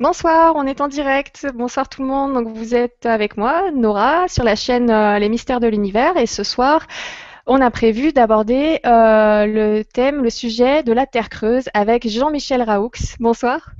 Bonsoir, on est en direct. Bonsoir tout le monde. Donc vous êtes avec moi, Nora, sur la chaîne euh, Les Mystères de l'Univers. Et ce soir, on a prévu d'aborder euh, le thème, le sujet de la Terre creuse avec Jean-Michel Raoux. Bonsoir.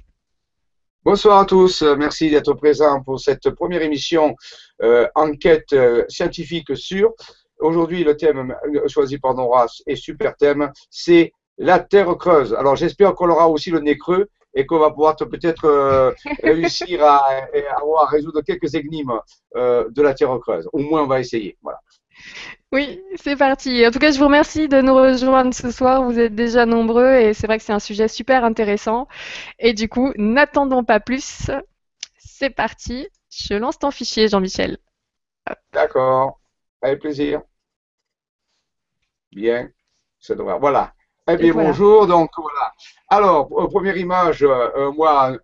Bonsoir à tous. Merci d'être présents pour cette première émission euh, enquête scientifique sur. Aujourd'hui, le thème choisi par Nora est super thème. C'est la Terre creuse. Alors j'espère qu'on aura aussi le nez creux et qu'on va pouvoir peut-être euh, réussir à, à, résoudre quelques énigmes euh, de la Terre creuse. Au moins, on va essayer. Voilà. Oui, c'est parti. En tout cas, je vous remercie de nous rejoindre ce soir. Vous êtes déjà nombreux et c'est vrai que c'est un sujet super intéressant. Et du coup, n'attendons pas plus. C'est parti. Je lance ton fichier, Jean-Michel. D'accord. Avec plaisir. Bien. Ça devrait. Voilà. Eh bien, bonjour. Donc, voilà. Alors, euh, première image, euh, euh, moi,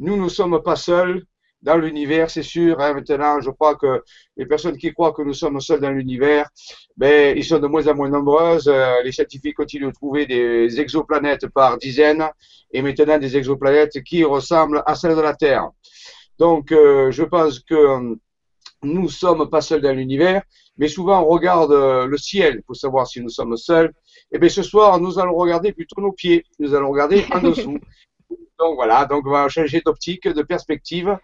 nous ne sommes pas seuls dans l'univers, c'est sûr. Hein, maintenant, je crois que les personnes qui croient que nous sommes seuls dans l'univers, ben, ils sont de moins en moins nombreuses. les scientifiques continuent de trouver des exoplanètes par dizaines et maintenant des exoplanètes qui ressemblent à celles de la Terre? Donc, je pense que nous sommes pas seuls dans l'univers, mais souvent on regarde le ciel pour savoir si nous sommes seuls. Eh bien, ce soir, nous allons regarder plutôt nos pieds. Nous allons regarder en dessous. Donc voilà, donc on va changer d'optique, de perspective,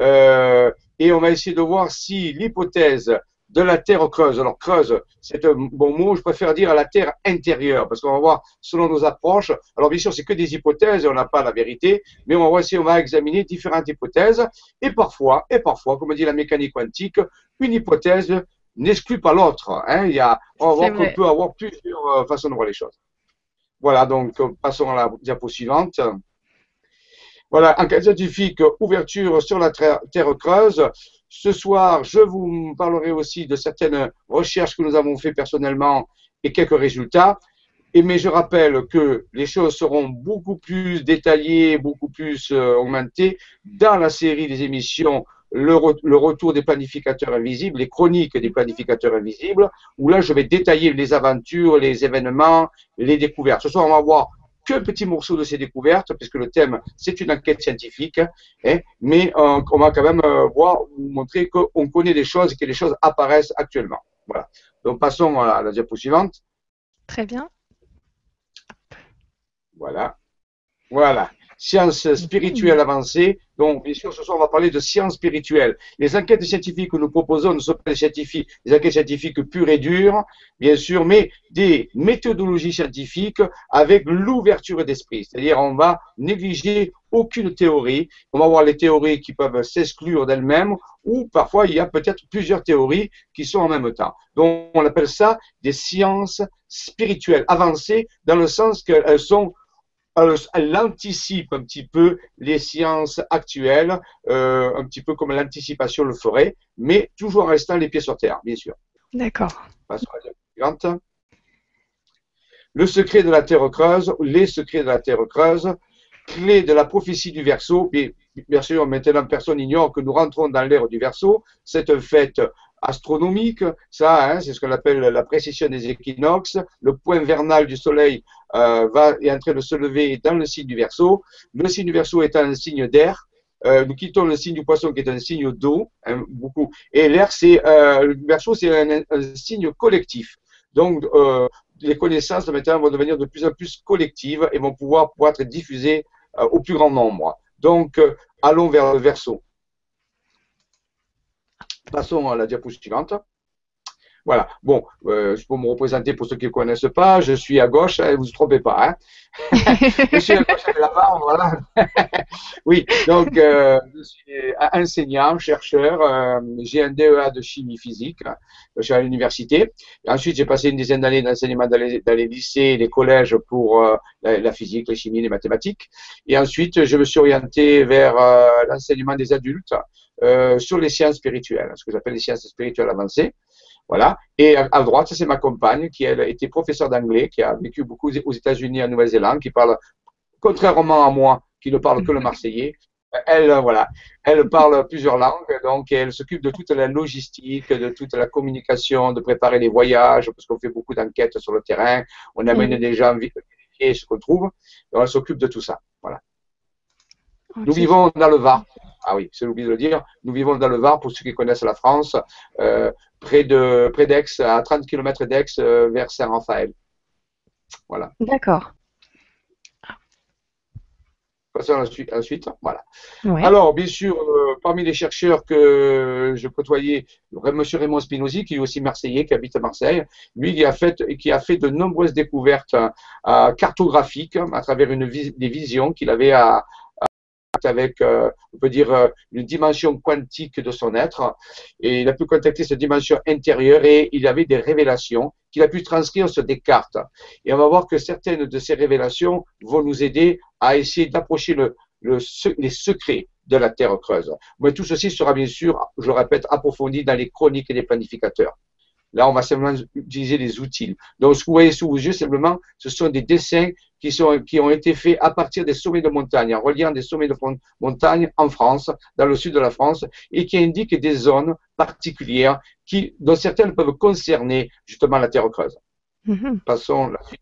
euh, et on va essayer de voir si l'hypothèse de la terre creuse. Alors creuse, c'est un bon mot. Je préfère dire à la terre intérieure parce qu'on va voir selon nos approches. Alors bien sûr, c'est que des hypothèses, on n'a pas la vérité, mais on va si on va examiner différentes hypothèses et parfois, et parfois, comme dit la mécanique quantique, une hypothèse n'exclut pas l'autre. Hein. Il y a, on peut avoir plusieurs euh, façons de voir les choses. Voilà, donc euh, passons à la diapo suivante. Voilà, enquête scientifique, ouverture sur la Terre creuse. Ce soir, je vous parlerai aussi de certaines recherches que nous avons faites personnellement et quelques résultats. Et mais je rappelle que les choses seront beaucoup plus détaillées, beaucoup plus euh, augmentées dans la série des émissions le, retour des planificateurs invisibles, les chroniques des planificateurs invisibles, où là, je vais détailler les aventures, les événements, les découvertes. Ce soir, on va voir que petit morceau de ces découvertes, puisque le thème, c'est une enquête scientifique, hein, mais euh, on va quand même euh, voir, vous montrer qu'on connaît des choses et que les choses apparaissent actuellement. Voilà. Donc, passons à la diapo suivante. Très bien. Voilà. Voilà sciences spirituelles avancées. Donc, bien sûr, ce soir, on va parler de sciences spirituelles. Les enquêtes scientifiques que nous proposons ne sont pas des, scientifiques, des enquêtes scientifiques pures et dures, bien sûr, mais des méthodologies scientifiques avec l'ouverture d'esprit. C'est-à-dire, on va négliger aucune théorie. On va voir les théories qui peuvent s'exclure d'elles-mêmes ou parfois il y a peut-être plusieurs théories qui sont en même temps. Donc, on appelle ça des sciences spirituelles avancées dans le sens qu'elles sont elle anticipe un petit peu les sciences actuelles, euh, un petit peu comme l'anticipation le ferait, mais toujours en restant les pieds sur terre, bien sûr. D'accord. Le secret de la terre creuse, les secrets de la terre creuse, clé de la prophétie du verso. Bien sûr, maintenant, personne ignore que nous rentrons dans l'ère du verso. C'est un fait astronomique, ça, hein, c'est ce qu'on appelle la précision des équinoxes. Le point vernal du Soleil euh, va, est en train de se lever dans le signe du Verseau. Le signe du Verseau étant un signe d'air. Euh, nous quittons le signe du Poisson qui est un signe d'eau, hein. Et l'air, c'est euh, le Verseau, c'est un, signe collectif. Donc, les connaissances maintenant vont devenir de plus en plus collectives et vont pouvoir, pouvoir être diffusées au plus grand nombre. Donc, allons vers le Verseau. Passons à la diapo suivante. Voilà. Bon, euh, je peux me représenter pour ceux qui ne connaissent pas. Je suis à gauche, ne hein, vous ne trompez pas. Hein je suis à gauche là-bas, voilà. oui, donc euh, je suis enseignant, chercheur. Euh, j'ai un DEA de chimie physique. Je suis à l'université. Ensuite, j'ai passé une dizaine d'années d'enseignement dans, les, lycées les collèges pour la, la, physique, la chimie, les mathématiques. Et ensuite, je me suis orienté vers l'enseignement des adultes sur les sciences spirituelles, ce que j'appelle les sciences spirituelles avancées. Voilà. Et à, droite, c'est ma compagne qui elle, était professeure d'anglais, qui a vécu beaucoup aux États-Unis, en Nouvelle-Zélande, qui parle, contrairement à moi, qui ne parle que le marseillais, elle, voilà, elle parle plusieurs langues, donc elle s'occupe de toute la logistique, de toute la communication, de préparer les voyages, parce qu'on fait beaucoup d'enquêtes sur le terrain, on amène des gens vérifier ce qu'on trouve, donc elle s'occupe de tout ça. Voilà. Nous vivons dans le Var. Ah oui, c'est oublié de le dire. Nous vivons dans le Var, pour ceux qui connaissent la France, euh, près de près d'Aix, à 30 km d'Aix, euh, vers Saint-Raphaël. Voilà. D'accord. Passons à la suite. Voilà. Alors, bien sûr, euh, parmi les chercheurs que je côtoyais, M. Raymond Spinozzi, qui est aussi marseillais, qui habite à Marseille, lui qui a fait, qui a fait de nombreuses découvertes euh, cartographiques à travers une, des visions qu'il avait à, avec, euh, on peut dire, euh, une dimension quantique de son être. Et il a pu contacter cette dimension intérieure et il avait des révélations qu'il a pu transcrire sur des cartes. Et on va voir que certaines de ces révélations vont nous aider à essayer d'approcher le, les secrets de la Terre creuse. Mais tout ceci sera bien sûr, je le répète, approfondi dans les chroniques des planificateurs. Là, on va simplement utiliser les outils. Donc, ce que vous voyez sous vos yeux, simplement, ce sont des dessins qui, sont, qui ont été faits à partir des sommets de montagne, en reliant des sommets de montagne en France, dans le sud de la France, et qui indiquent des zones particulières qui, dont certaines peuvent concerner justement la Terre creuse. Mm-hmm. Passons la suite.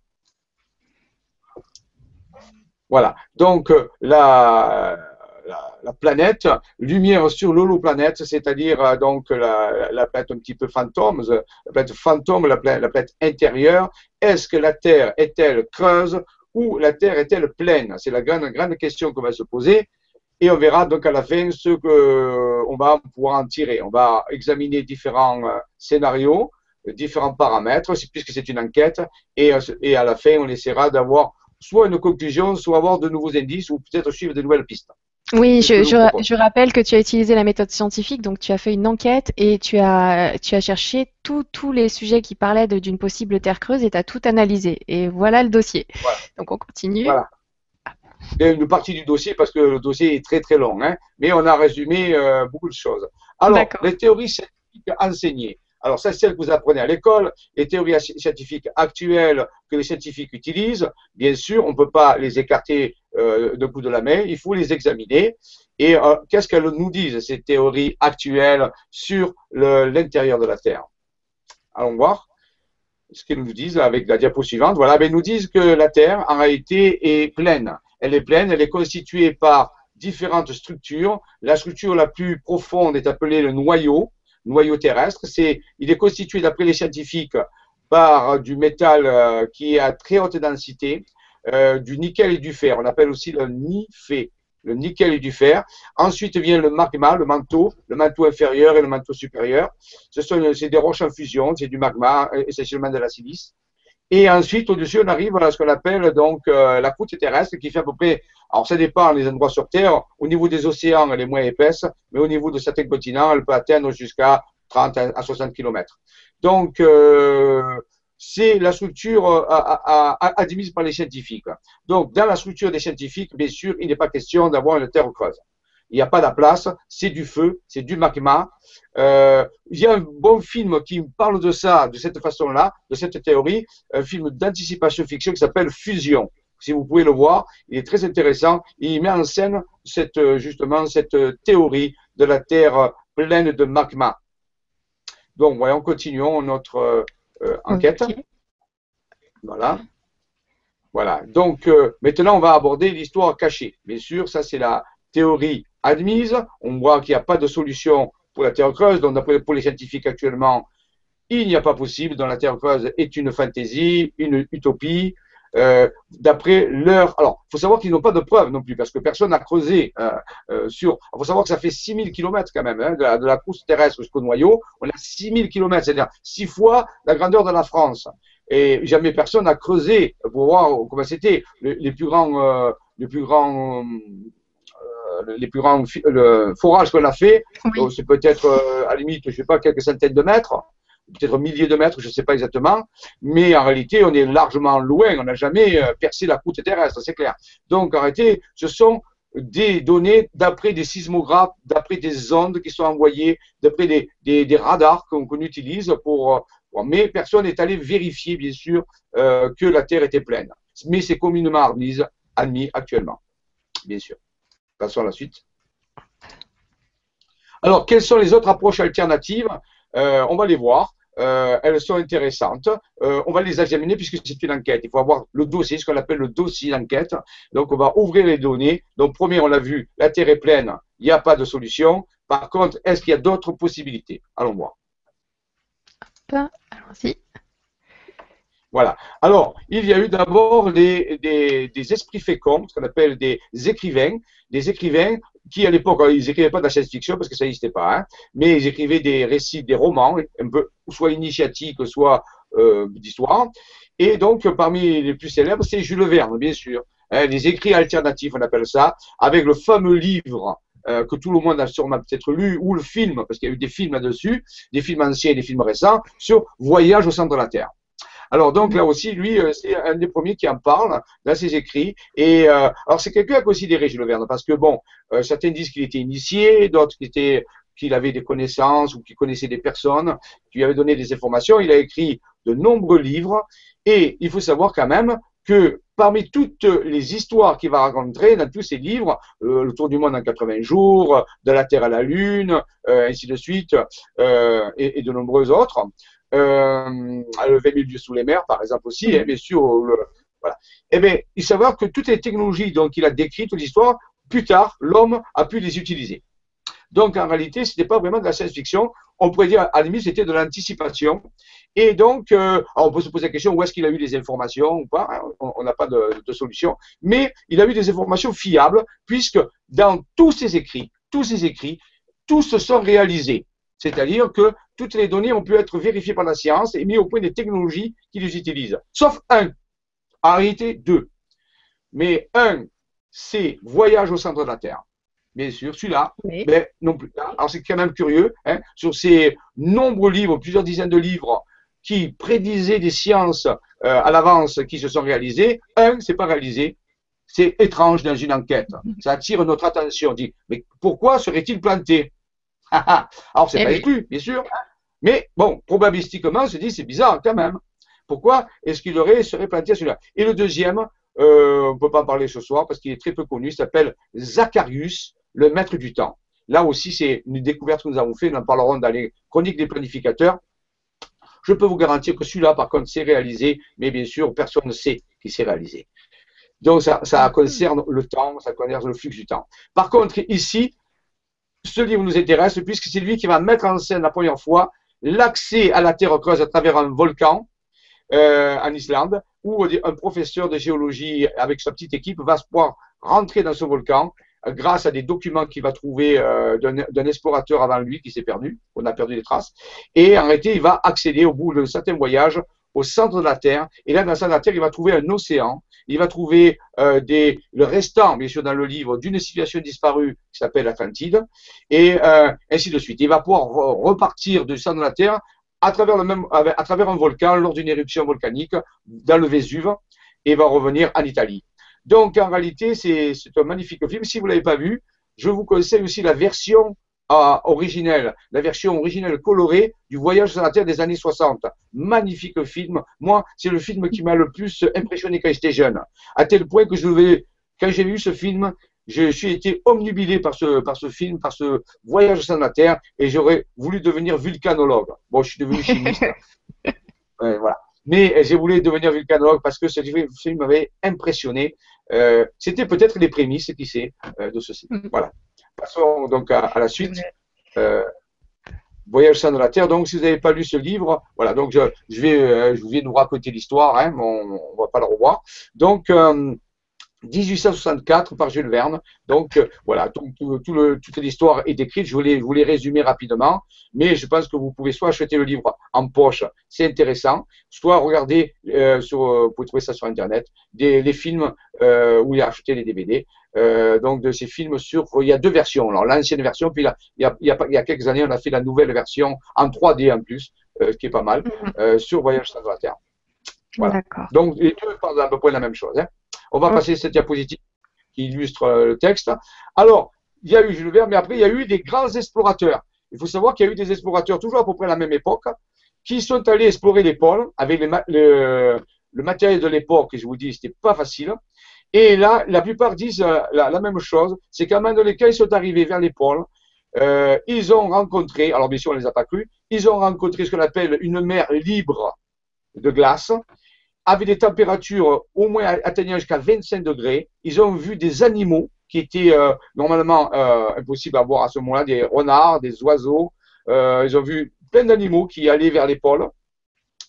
Voilà. Donc, euh, la la, planète, lumière sur l'holoplanète, c'est-à-dire euh, donc la, planète un petit peu fantôme, euh, la planète fantôme, la planète, intérieure. Est-ce que la Terre est-elle creuse ou la Terre est-elle pleine? C'est la grande, grande question qu'on va se poser. Et on verra donc à la fin ce qu'on va pouvoir en tirer. On va examiner différents euh, scénarios, différents paramètres, puisque c'est une enquête. Et, et à la fin, on essaiera d'avoir soit une conclusion, soit avoir de nouveaux indices, ou peut-être suivre de nouvelles pistes. Oui, je, je, rappelle que tu as utilisé la méthode scientifique, donc tu as fait une enquête et tu as, tu as cherché tous les sujets qui parlaient d'une possible terre creuse et tu as tout analysé. Et voilà le dossier. Donc on continue. Voilà. une partie du dossier parce que le dossier est très très long, hein, mais on a résumé euh, beaucoup de choses. Alors, les théories scientifiques enseignées. Alors, c'est celle que vous apprenez à l'école. Les théories scientifiques actuelles que les scientifiques utilisent, bien sûr, on ne peut pas les écarter euh, de bout de la main, il faut les examiner. Et euh, qu'est-ce qu'elles nous disent, ces théories actuelles, sur l'intérieur de la Terre? Allons voir ce qu'elles nous disent avec la diapo suivante. Voilà, ben, elles nous disent que la Terre, en réalité, est pleine. Elle est pleine, elle est constituée par différentes structures. La structure la plus profonde est appelée le noyau noyau terrestre. C'est, il est constitué, d'après les scientifiques, par du métal euh, qui est à très haute densité, euh, du nickel et du fer. On appelle aussi le nifé, le nickel et du fer. Ensuite vient le magma, le manteau, le manteau inférieur et le manteau supérieur. Ce sont des roches en fusion, c'est du magma, euh, essentiellement de la silice. Et ensuite, au-dessus, on arrive à ce qu'on appelle donc euh, la croûte terrestre, qui fait à peu près, alors ça dépend des endroits sur Terre, au niveau des océans, elle est moins épaisse, mais au niveau de certains continents, elle peut atteindre jusqu'à 30 à 60 km. Donc, euh, c'est la structure euh, admise par les scientifiques. Donc, dans la structure des scientifiques, bien sûr, il n'est pas question d'avoir une terre creuse il n'y a pas de place, c'est du feu, c'est du magma. Euh, il y a un bon film qui parle de ça, de cette façon-là, de cette théorie, un film d'anticipation fiction qui s'appelle Fusion. Si vous pouvez le voir, il est très intéressant. Il met en scène cette, justement cette théorie de la Terre pleine de magma. Donc, voyons, continuons notre euh, enquête. Voilà. Voilà. Donc, euh, maintenant, on va aborder l'histoire cachée. Bien sûr, ça, c'est la théorie admise. On voit qu'il n'y a pas de solution pour la Terre creuse. Donc, d'après les scientifiques actuellement, il n'y a pas possible. Donc, la Terre creuse est une fantaisie, une utopie. Euh, d'après leur. Alors, il faut savoir qu'ils n'ont pas de preuves non plus, parce que personne n'a creusé euh, euh, sur. Il faut savoir que ça fait 6000 km quand même, hein, de, la, de terrestre jusqu'au noyau. On a 6000 km, c'est-à-dire six fois la grandeur de la France. Et jamais personne n'a creusé pour voir comment c'était. Les, plus grands, les plus grands les plus grands le forage qu'on a fait, c'est peut-être euh, à la limite, je sais pas, quelques centaines de mètres, peut-être milliers de mètres, je ne sais pas exactement, mais en réalité, on est largement loin, on n'a jamais euh, percé la croûte terrestre, c'est clair. Donc, en réalité, ce sont des données d'après des sismographes, d'après des ondes qui sont envoyées, d'après des, des, radars qu'on utilise pour, Mais personne n'est allé vérifier, bien sûr, euh, que la Terre était pleine. Mais c'est communément admis, admis actuellement, bien sûr. Passons à la suite. Alors, quelles sont les autres approches alternatives? Euh, On va les voir. elles sont intéressantes. on va les examiner puisque c'est une enquête. Il faut avoir le dossier, ce qu'on appelle le dossier d'enquête. Donc, on va ouvrir les données. Donc, premier, on l'a vu, la Terre est pleine, il n'y a pas de solution. Par contre, est-ce qu'il y a d'autres possibilités? Allons voir. Allons-y. Voilà. Alors, il y a eu d'abord des, esprits féconds, ce qu'on appelle des écrivains, des écrivains qui, à l'époque, ils n'écrivaient pas de la science-fiction parce que ça n'existait pas, hein, mais ils écrivaient des récits, des romans, un peu, soit initiatiques, soit euh, d'histoire. Et donc, parmi les plus célèbres, c'est Jules Verne, bien sûr. Hein, les écrits alternatifs, on appelle ça, avec le fameux livre euh, que tout le monde a sûrement peut-être lu, ou le film, parce qu'il y a eu des films là-dessus, des films anciens et des films récents, sur Voyage au centre de la Terre. Alors donc là aussi, lui, euh, c'est un des premiers qui en parle dans ses écrits. Et euh, alors c'est quelqu'un à considérer, Jules Verne, parce que bon, certains disent qu'il était initié, d'autres qu'il avait des connaissances ou qu'il connaissait des personnes qui lui avaient donné des informations. Il a écrit de nombreux livres et il faut savoir quand même que parmi toutes les histoires qu'il va raconter dans tous ses livres, euh, Le Tour du monde en 80 jours, De la Terre à la Lune, euh, ainsi de suite, euh, et, de nombreux autres, Le 20 000 dieux sous les mers, par exemple aussi, hein, bien sûr, voilà. Eh bien, il savoir que toutes les technologies dont il a décrites, toute l'histoire, plus tard, l'homme a pu les utiliser. Donc, en réalité, ce n'était pas vraiment de la science-fiction. On pourrait dire, à la limite, c'était de l'anticipation. Et donc, euh, on peut se poser la question où est-ce qu'il a eu des informations ou pas. Hein, on n'a pas de, de, solution. Mais il a eu des informations fiables, puisque dans tous ses écrits, tous ses écrits, tous se sont réalisés. C'est-à-dire que toutes les données ont pu être vérifiées par la science et mis au point des technologies qui les utilisent. Sauf un. En réalité, deux. Mais un, c'est Voyage au centre de la Terre bien sûr, celui-là, mais non plus. Alors c'est quand même curieux, hein, sur ces nombreux livres, plusieurs dizaines de livres qui prédisaient des sciences euh, à l'avance qui se sont réalisées, un, c'est pas réalisé. C'est étrange dans une enquête. Ça attire notre attention. On dit, mais pourquoi serait-il planté? Alors c'est eh pas exclu, bien sûr, mais bon, probabilistiquement, on se dit, c'est bizarre quand même. Pourquoi est-ce qu'il aurait serait planté celui-là? Et le deuxième, euh, on ne peut pas en parler ce soir parce qu'il est très peu connu, il s'appelle Zacharius, le maître du temps. Là aussi, c'est une découverte que nous avons fait. Nous en parlerons dans les chroniques des planificateurs. Je peux vous garantir que celui-là, par contre, c'est réalisé, mais bien sûr, personne ne sait qu'il s'est réalisé. Donc, ça, ça, concerne le temps, ça concerne le flux du temps. Par contre, ici, ce livre nous intéresse puisque c'est lui qui va mettre en scène la première fois l'accès à la Terre creuse à travers un volcan euh, en Islande, où un professeur de géologie avec sa petite équipe va pouvoir rentrer dans ce volcan grâce à des documents qu'il va trouver euh, d'un explorateur avant lui qui s'est perdu, on a perdu les traces. Et en réalité, il va accéder au bout d'un certain voyage au centre de la Terre. Et là, dans le centre de la Terre, il va trouver un océan. Il va trouver euh, le restant, bien sûr, dans le livre, d'une civilisation disparue qui s'appelle Atlantide, et euh, ainsi de suite. Il va pouvoir repartir du centre de la Terre à travers un volcan lors d'une éruption volcanique dans le Vésuve et va revenir en Italie. Donc, en réalité, c'est un magnifique film. Si vous ne l'avez pas vu, je vous conseille aussi la version originelle, la version originelle colorée du Voyage sur la Terre des années 60. Magnifique film. Moi, c'est le film qui m'a le plus impressionné quand j'étais jeune. À tel point que je devais, quand j'ai vu ce film, je suis été omnubilé par ce, par ce film, par ce voyage sur la Terre, et j'aurais voulu devenir vulcanologue. Bon, je suis devenu chimiste. voilà. Mais euh, j'ai voulu devenir vulcanologue parce que ce film m'avait impressionné. Euh, C'était peut-être les prémices, qui sait, euh, de ceci. Mm. Voilà. Passons donc à, la suite. Euh, Voyage sans de la Terre. Donc, si vous n'avez pas lu ce livre, voilà. Donc, je, je vais, euh, je vais nous raconter l'histoire. Hein, on, ne va pas le revoir. Donc, 1864 par Jules Verne. Donc euh, voilà, tout, tout, le, toute l'histoire est décrite. Je voulais vous les résumer rapidement, mais je pense que vous pouvez soit acheter le livre en poche, c'est intéressant, soit regarder euh, sur, euh, vous pouvez trouver ça sur internet, des, les films euh, où il a acheté les DVD. Euh, donc de ces films sur, il y a deux versions. Alors l'ancienne version, puis là, il, y a, il, y a, il y a quelques années, on a fait la nouvelle version en 3D en plus, ce qui est pas mal, mm-hmm. sur Voyage sans la Terre. Voilà. Donc les deux parlent à peu près la même chose. Hein. On va passer cette diapositive qui illustre euh, le texte. Alors, il y a eu Jules Verne, mais après, il y a eu des grands explorateurs. Il faut savoir qu'il y a eu des explorateurs toujours à peu près à la même époque qui sont allés explorer les pôles avec le, matériel de l'époque, et je vous dis, c'était pas facile. Et là, la plupart disent euh, la, même chose, c'est qu'à un moment donné, quand ils sont arrivés vers les pôles, euh, ils ont rencontré, alors bien sûr on ne les a pas crus, ils ont rencontré ce qu'on appelle une mer libre de glace, avec des températures au moins atteignant jusqu'à 25 degrés. Ils ont vu des animaux qui étaient euh, normalement euh, impossibles à voir à ce moment-là, des renards, des oiseaux. ils ont vu plein d'animaux qui allaient vers les pôles.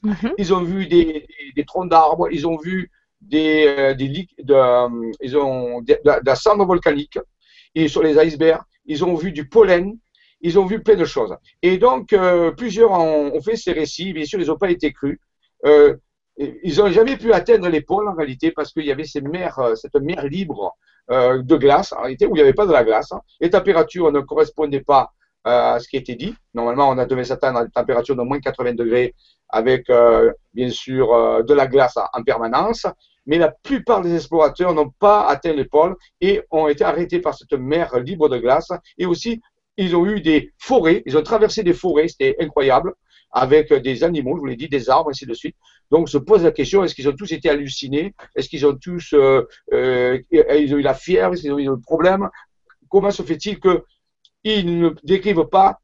Mhm. Ils ont vu des, troncs d'arbres, ils ont vu des, des de, ils ont de, la cendre volcanique et sur les icebergs ils ont vu du pollen, ils ont vu plein de choses. Et donc, euh, plusieurs ont, fait ces récits, bien sûr, ils n'ont pas été crus. Euh, ils n'ont jamais pu atteindre les pôles en réalité parce qu'il y avait ces mers, euh, cette mer libre de glace en réalité où il n'y avait pas de la glace. Les températures ne correspondaient pas à ce qui était dit. Normalement, on devait s'atteindre à des températures de moins 80 degrés avec bien sûr de la glace en permanence mais la plupart des explorateurs n'ont pas atteint les pôles et ont été arrêtés par cette mer libre de glace. Et aussi, ils ont eu des forêts, ils ont traversé des forêts, c'était incroyable, avec des animaux, je vous l'ai dit, des arbres, ainsi de suite. Donc, se pose la question, est-ce qu'ils ont tous été hallucinés? Est-ce qu'ils ont tous euh, euh, ils ont eu la fièvre? Est-ce qu'ils ont eu le problème? Comment se fait-il qu'ils ne décrivent pas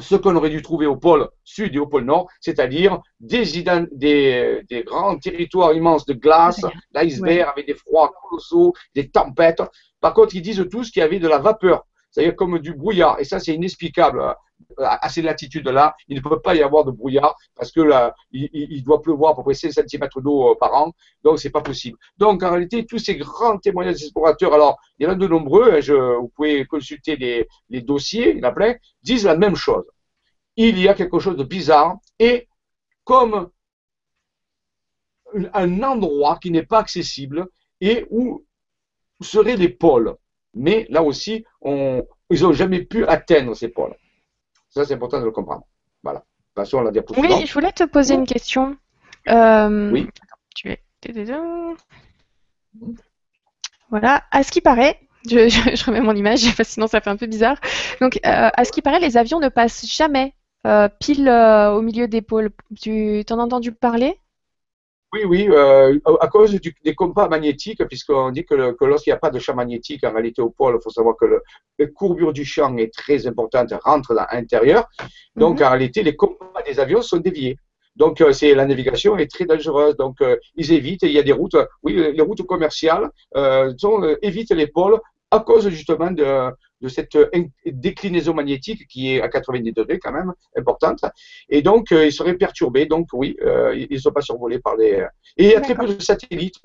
ce qu'on aurait dû trouver au pôle sud et au pôle nord, c'est-à-dire des, des, des, grands territoires immenses de glace, d'iceberg avec des froids colossaux, des tempêtes. Par contre, ils disent tous qu'il y avait de la vapeur, c'est-à-dire comme du brouillard. Et ça, c'est inexplicable. À ces latitudes-là, il ne peut pas y avoir de brouillard parce que il, doit pleuvoir à peu près 5 cm d'eau euh, par an, donc c'est pas possible. Donc en réalité, tous ces grands témoignages d'explorateurs, alors il y en a de nombreux, hein, vous pouvez consulter les, les dossiers, il y en a plein, disent la même chose. Il y a quelque chose de bizarre et comme un endroit qui n'est pas accessible et où seraient les pôles. Mais là aussi, on, ils n'ont jamais pu atteindre ces pôles. Ça, c'est important de le comprendre. Voilà. Passons à la diapositive. Oui, je voulais te poser une question. Euh, oui. Tu es. Voilà. À ce qui paraît, je, remets mon image sinon ça fait un peu bizarre. Donc, euh, à ce qui paraît, les avions ne passent jamais euh, pile au milieu des pôles. Tu t'en as entendu parler? Oui, oui, euh, à cause des compas magnétiques, puisqu'on dit que, lorsqu'il n'y a pas de champ magnétique, en réalité au pôle, il faut savoir que le, la courbure du champ est très importante, rentre dans l'intérieur. Donc, mhm. en réalité, les compas des avions sont déviés. Donc, euh, c'est la navigation est très dangereuse. Donc, euh, ils évitent. Il y a des routes, oui, les routes commerciales sont, évitent les pôles à cause justement de, de cette déclinaison magnétique qui est à 90 degrés quand même importante. Et donc, euh, ils seraient perturbés. Donc, oui, euh, ils ne sont pas survolés par les. Et il y a très peu de satellites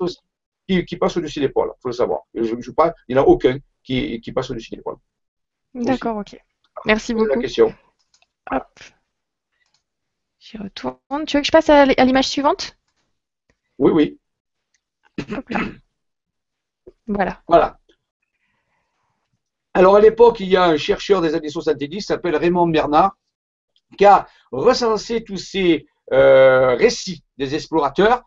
qui, qui passent au-dessus des pôles, il faut le savoir. Je, je pas, il n'y en a aucun qui, qui passe au-dessus des pôles. D'accord, ok. Merci beaucoup. La question. Hop. J'y retourne. Tu veux que je passe à l'image suivante? Oui, oui. Voilà. Voilà. Alors à l'époque, il y a un chercheur des années 70 qui s'appelle Raymond Bernard, qui a recensé tous ces euh, récits des explorateurs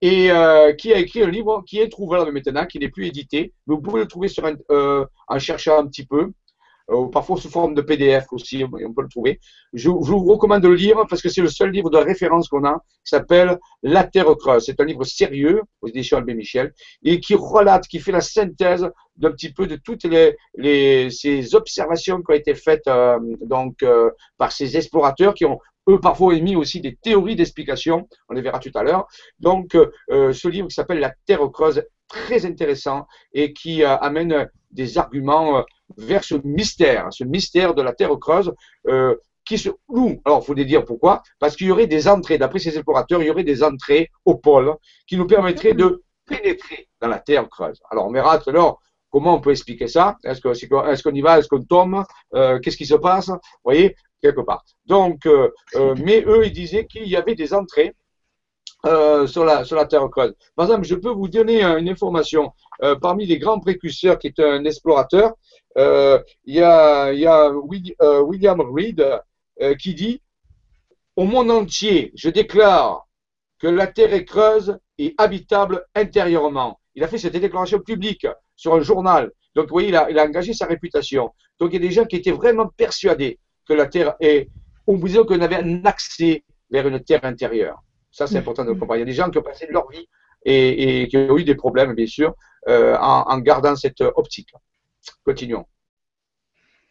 et euh, qui a écrit un livre qui est trouvable maintenant, qui n'est plus édité. Vous pouvez le trouver sur un, euh, un petit peu. Euh, parfois sous forme de PDF aussi, on peut le trouver. Je, vous recommande de le lire parce que c'est le seul livre de référence qu'on a, qui s'appelle La Terre creuse. C'est un livre sérieux aux éditions Albé Michel et qui relate, qui fait la synthèse d'un petit peu de toutes les, les, ces observations qui ont été faites euh, donc euh, par ces explorateurs qui ont eux parfois émis aussi des théories d'explication, on les verra tout à l'heure. Donc ce livre qui s'appelle La Terre creuse, très intéressant et qui amène des arguments vers ce mystère, ce mystère de la Terre creuse, euh, qui se loue. Alors, il faut dire pourquoi? Parce qu'il y aurait des entrées, d'après ces explorateurs, il y aurait des entrées au pôle qui nous permettraient de pénétrer dans la Terre creuse. Alors, on verra tout à l'heure comment on peut expliquer ça. Est-ce qu'on y va? Est-ce qu'on tombe? Euh, Qu'est-ce qui se passe? Vous voyez, quelque part. Donc, euh, mais eux, ils disaient qu'il y avait des entrées euh, sur, la, sur la Terre creuse. Par exemple, je peux vous donner une information. Euh, parmi les grands précurseurs, qui est un explorateur, euh, il y a, y a William Reed qui dit Au monde entier, je déclare que la Terre est creuse et habitable intérieurement. Il a fait cette déclaration publique sur un journal. Donc, vous voyez, il a, il a engagé sa réputation. Donc, il y a des gens qui étaient vraiment persuadés que la Terre est, on vous disait qu'on avait un accès vers une Terre intérieure. Ça, c'est important de le comprendre. Il y a des gens qui ont passé leur vie et, qui ont eu des problèmes, bien sûr, euh, en, gardant cette optique. Continuons.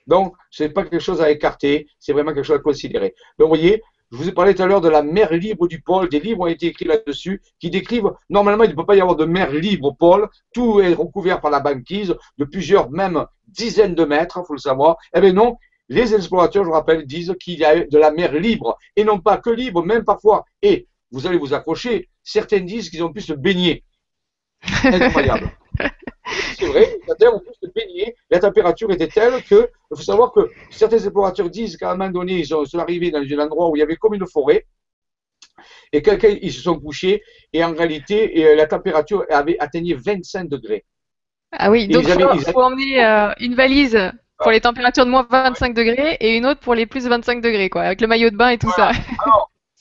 Donc, ce n'est pas quelque chose à écarter, c'est vraiment quelque chose à considérer. Donc, vous voyez, je vous ai parlé tout à l'heure de la mer libre du pôle. Des livres ont été écrits là-dessus qui décrivent, normalement, il ne peut pas y avoir de mer libre au pôle. Tout est recouvert par la banquise de plusieurs, même dizaines de mètres, il faut le savoir. Eh bien non, les explorateurs, je vous rappelle, disent qu'il y a de la mer libre. Et non pas que libre, même parfois. Et vous allez vous accrocher, certains disent qu'ils ont pu se baigner. Incroyable. C'est vrai, la Terre, on peut se baigner. La température était telle que, il faut savoir que certains explorateurs disent qu'à un moment donné, ils sont arrivés dans un endroit où il y avait comme une forêt. Et quelqu'un, ils se sont couchés et en réalité, euh, la température avait atteint 25 degrés. Ah oui, donc il faut, emmener euh, une valise pour les températures de moins 25 degrés et une autre pour les plus 25 degrés, quoi, avec le maillot de bain et tout ça.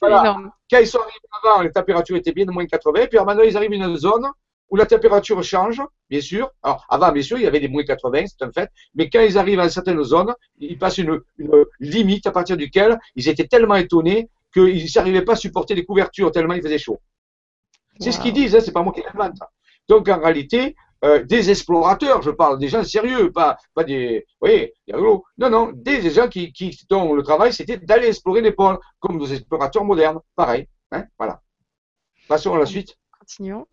Énorme. Quand ils sont arrivés avant, les températures étaient bien de moins 80, puis maintenant ils arrivent dans une zone où la température change, bien sûr. Alors, avant, bien sûr, il y avait des moins 80, c'est un fait. Mais quand ils arrivent à certaines zones, ils passent une, limite à partir duquel ils étaient tellement étonnés qu'ils n'arrivaient pas à supporter les couvertures tellement il faisait chaud. C'est ce qu'ils disent, hein, c'est pas moi qui l'invente. Donc, en réalité, euh, des explorateurs, je parle des gens sérieux, pas, pas des, vous voyez, non, non, des, gens qui, qui, dont le travail c'était d'aller explorer les pôles, comme des explorateurs modernes, pareil, hein, voilà. Passons à la suite. Continuons.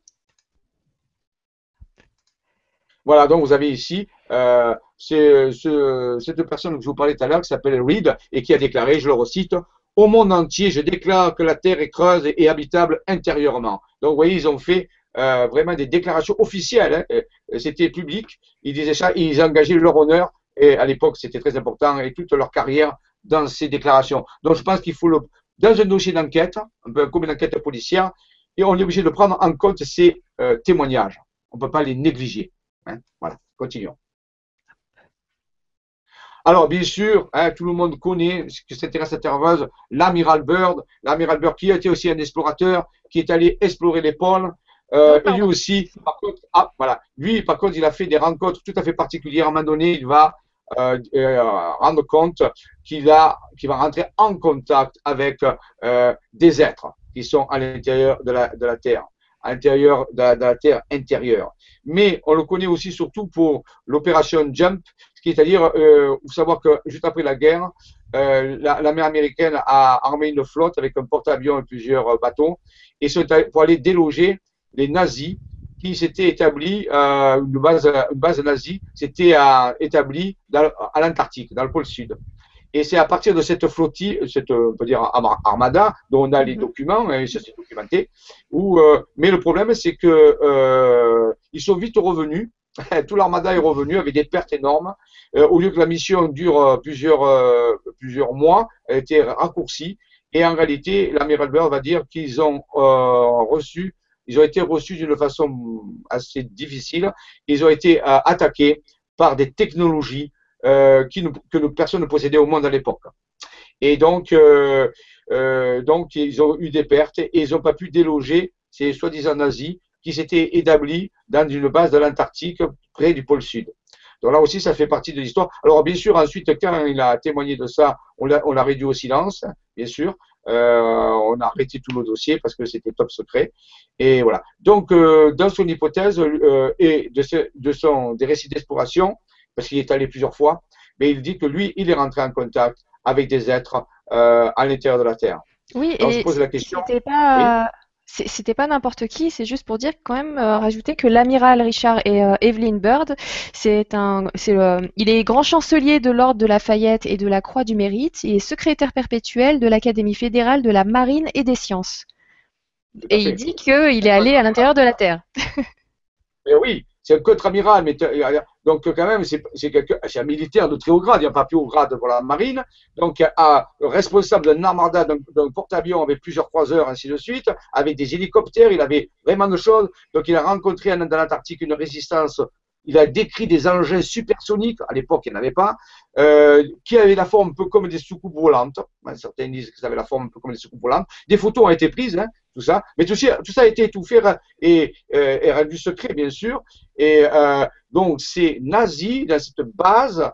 Voilà, donc vous avez ici euh, ce, cette personne que je vous parlais tout à l'heure qui s'appelle Reed et qui a déclaré, je le recite, au monde entier, je déclare que la Terre est creuse et habitable intérieurement. Donc vous voyez, ils ont fait euh, vraiment des déclarations officielles, hein, c'était public, ils disaient ça, ils engageaient leur honneur, et à l'époque c'était très important, et toute leur carrière dans ces déclarations. Donc je pense qu'il faut, le, dans un dossier d'enquête, un peu comme une enquête policière, et on est obligé de prendre en compte ces euh, témoignages. On ne peut pas les négliger. Hein. Voilà, continuons. Alors, bien sûr, hein, tout le monde connaît ce que cette serveuse, l'amiral Bird. L'amiral Bird qui été aussi un explorateur, qui est allé explorer les pôles. Euh, lui aussi, par contre, ah, voilà. Lui, par contre, il a fait des rencontres tout à fait particulières. À un moment donné, il va euh, euh, rendre compte qu'il a, qu'il va rentrer en contact avec des êtres qui sont à l'intérieur de la, de la Terre, à l'intérieur de, la Terre intérieure mais on le connaît aussi surtout pour l'opération Jump, c'est-à-dire, euh, vous savoir que juste après la guerre, euh, la, mer américaine a armé une flotte avec un porte-avions et plusieurs bateaux, et pour aller déloger les nazis qui s'étaient établis, euh, une, base, une base nazie s'était euh, établie à l'Antarctique, dans le pôle sud. Et c'est à partir de cette flottille, cette on peut dire armada, dont on a les mhm. documents, et ça s'est documenté. Où, euh, mais le problème, c'est que euh, ils sont vite revenus. Tout l'armada est revenu avec des pertes énormes. Euh, au lieu que la mission dure euh, plusieurs euh, plusieurs mois, elle a été raccourcie. Et en réalité, l'amiral Bird va dire qu'ils ont reçu, ils ont été reçus d'une façon assez difficile. Ils ont été attaqués par des technologies euh, que personne ne possédait au monde à l'époque. Et donc, euh, euh, donc, ils ont eu des pertes et ils n'ont pas pu déloger ces soi-disant nazis qui s'étaient établis dans une base de l'Antarctique près du pôle Sud. Donc là aussi, ça fait partie de l'histoire. Alors bien sûr, ensuite, quand il a témoigné de ça, on l'a réduit au silence, bien sûr. Euh, on a arrêté tous nos dossiers parce que c'était top secret. Et voilà. Donc, euh, dans son hypothèse euh, et de, ce, de son, des récits d'exploration, parce qu'il est allé plusieurs fois, mais il dit que lui, il est rentré en contact avec des êtres euh, à l'intérieur de la Terre. Oui, et c'était pas, c'était pas n'importe qui, c'est juste pour dire quand même euh, rajouter que l'amiral Richard et euh, Evelyn Bird, c'est un, c'est il est grand chancelier de l'ordre de Lafayette et de la Croix du Mérite, il est secrétaire perpétuel de l'Académie fédérale de la Marine et des Sciences. Et il dit qu'il est allé à l'intérieur de la Terre. Mais oui, c'est un contre-amiral, mais donc quand même, c'est un militaire de très haut grade, il n'y a pas plus haut grade pour la marine, donc à, responsable d'un armada, d'un porte-avions avec plusieurs croiseurs, ainsi de suite, avec des hélicoptères, il avait vraiment de choses, donc il a rencontré dans l'Antarctique une résistance il a décrit des engins supersoniques, à l'époque il n'y en avait pas, euh, qui avaient la forme un peu comme des soucoupes volantes. certains disent que ça avait la forme un peu comme des soucoupes volantes. Des photos ont été prises, hein, tout ça, mais tout, ça a été étouffé et, euh, et rendu secret, bien sûr. Et euh, donc ces nazis, dans cette base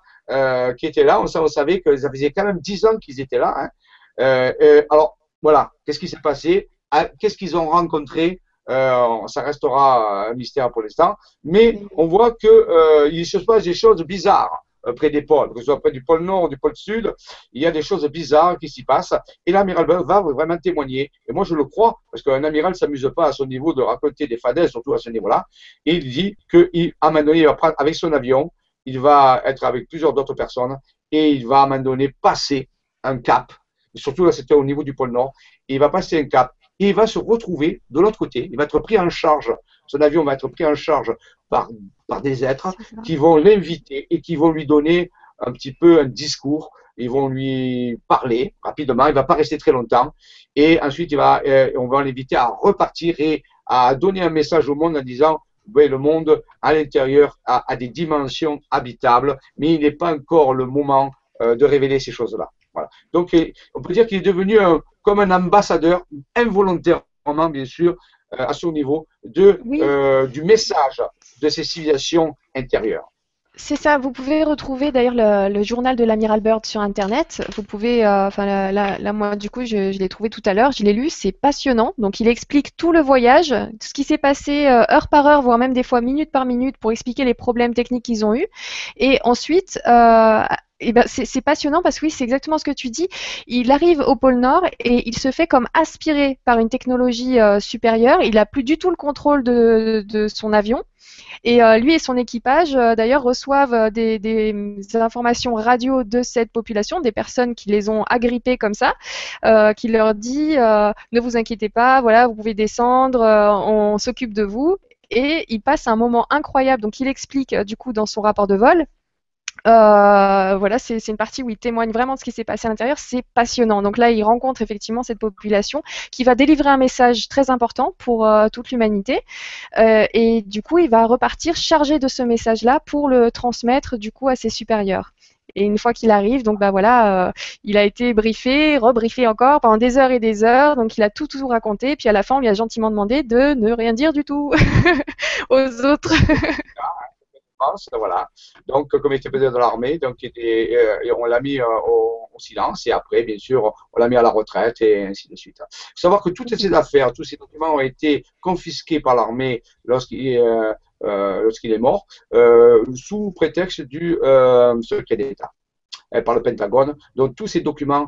qui était là, on, savait que ça faisait quand même dix ans qu'ils étaient là. Hein. Alors voilà, qu'est-ce qui s'est passé? Ah, Qu'est-ce qu'ils ont rencontré? Euh, ça restera un mystère pour l'instant, mais on voit que euh, il se passe des choses bizarres euh, près des pôles, que ce soit près du pôle nord ou du pôle sud, il y a des choses bizarres qui s'y passent. Et l'amiral va vraiment témoigner. Et moi, je le crois, parce qu'un amiral ne s'amuse pas à son niveau de raconter des fadaises, surtout à ce niveau-là. Et il dit qu'à un moment donné, il va prendre avec son avion, il va être avec plusieurs d'autres personnes, et il va à un moment donné passer un cap. Surtout là, c'était au niveau du pôle Nord. Il va passer un cap et il va se retrouver de l'autre côté. Il va être pris en charge. Son avion va être pris en charge par, par des êtres qui vont l'inviter et qui vont lui donner un petit peu un discours. Ils vont lui parler rapidement. Il va pas rester très longtemps. Et ensuite, il va, euh, on va l'inviter à repartir et à donner un message au monde en disant oui, le monde à l'intérieur a, a, des dimensions habitables, mais il n'est pas encore le moment euh, de révéler ces choses-là. Voilà. Donc, on peut dire qu'il est devenu un, comme un ambassadeur, involontairement, bien sûr, euh, à son niveau, de, euh, du message de ces civilisations intérieures. C'est ça, vous pouvez retrouver d'ailleurs le, journal de l'amiral Bird sur Internet. Vous pouvez, euh, enfin là, moi du coup je, je l'ai trouvé tout à l'heure, je l'ai lu, c'est passionnant. Donc il explique tout le voyage, tout ce qui s'est passé heure par heure, voire même des fois minute par minute pour expliquer les problèmes techniques qu'ils ont eus. Et ensuite, euh, eh ben, c'est passionnant parce que oui, c'est exactement ce que tu dis. Il arrive au pôle Nord et il se fait comme aspiré par une technologie euh, supérieure. Il n'a plus du tout le contrôle de, de son avion. Et euh, lui et son équipage, euh, d'ailleurs, reçoivent des, des, informations radio de cette population, des personnes qui les ont agrippés comme ça, qui leur dit ne vous inquiétez pas, voilà, vous pouvez descendre, on s'occupe de vous. Et il passe un moment incroyable. Donc, il explique du coup dans son rapport de vol euh, voilà, c'est une partie où il témoigne vraiment de ce qui s'est passé à l'intérieur. C'est passionnant. Donc là, il rencontre effectivement cette population qui va délivrer un message très important pour euh, toute l'humanité. Euh, et du coup, il va repartir chargé de ce message-là pour le transmettre du coup à ses supérieurs. Et une fois qu'il arrive, donc bah voilà, il a été briefé, rebriefé encore pendant des heures et des heures. Donc il a tout tout raconté. Puis à la fin, on lui a gentiment demandé de ne rien dire du tout aux autres. Voilà. Donc, comme il était président de l'armée, donc euh, on l'a mis euh, au, silence et après, bien sûr, on l'a mis à la retraite et ainsi de suite. Il faut savoir que toutes ces affaires, tous ces documents ont été confisqués par l'armée lorsqu'il euh, lorsqu'il est mort, sous prétexte du secret d'État par le Pentagone. Donc tous ces documents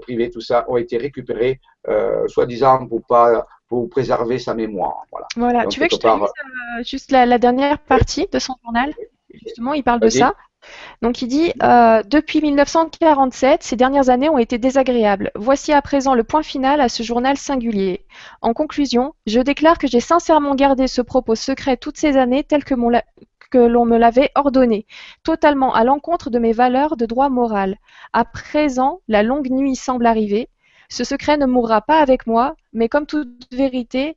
privés, tout ça, ont été récupérés, soi-disant pour pas pour préserver sa mémoire. Voilà. voilà. tu veux que je te lise euh, juste la, dernière partie de son journal? Justement, il parle de ça. Donc il dit euh, Depuis 1947, ces dernières années ont été désagréables. Voici à présent le point final à ce journal singulier. En conclusion, je déclare que j'ai sincèrement gardé ce propos secret toutes ces années tel que que l'on me l'avait ordonné, totalement à l'encontre de mes valeurs de droit moral. À présent, la longue nuit semble arriver. Ce secret ne mourra pas avec moi, mais comme toute vérité,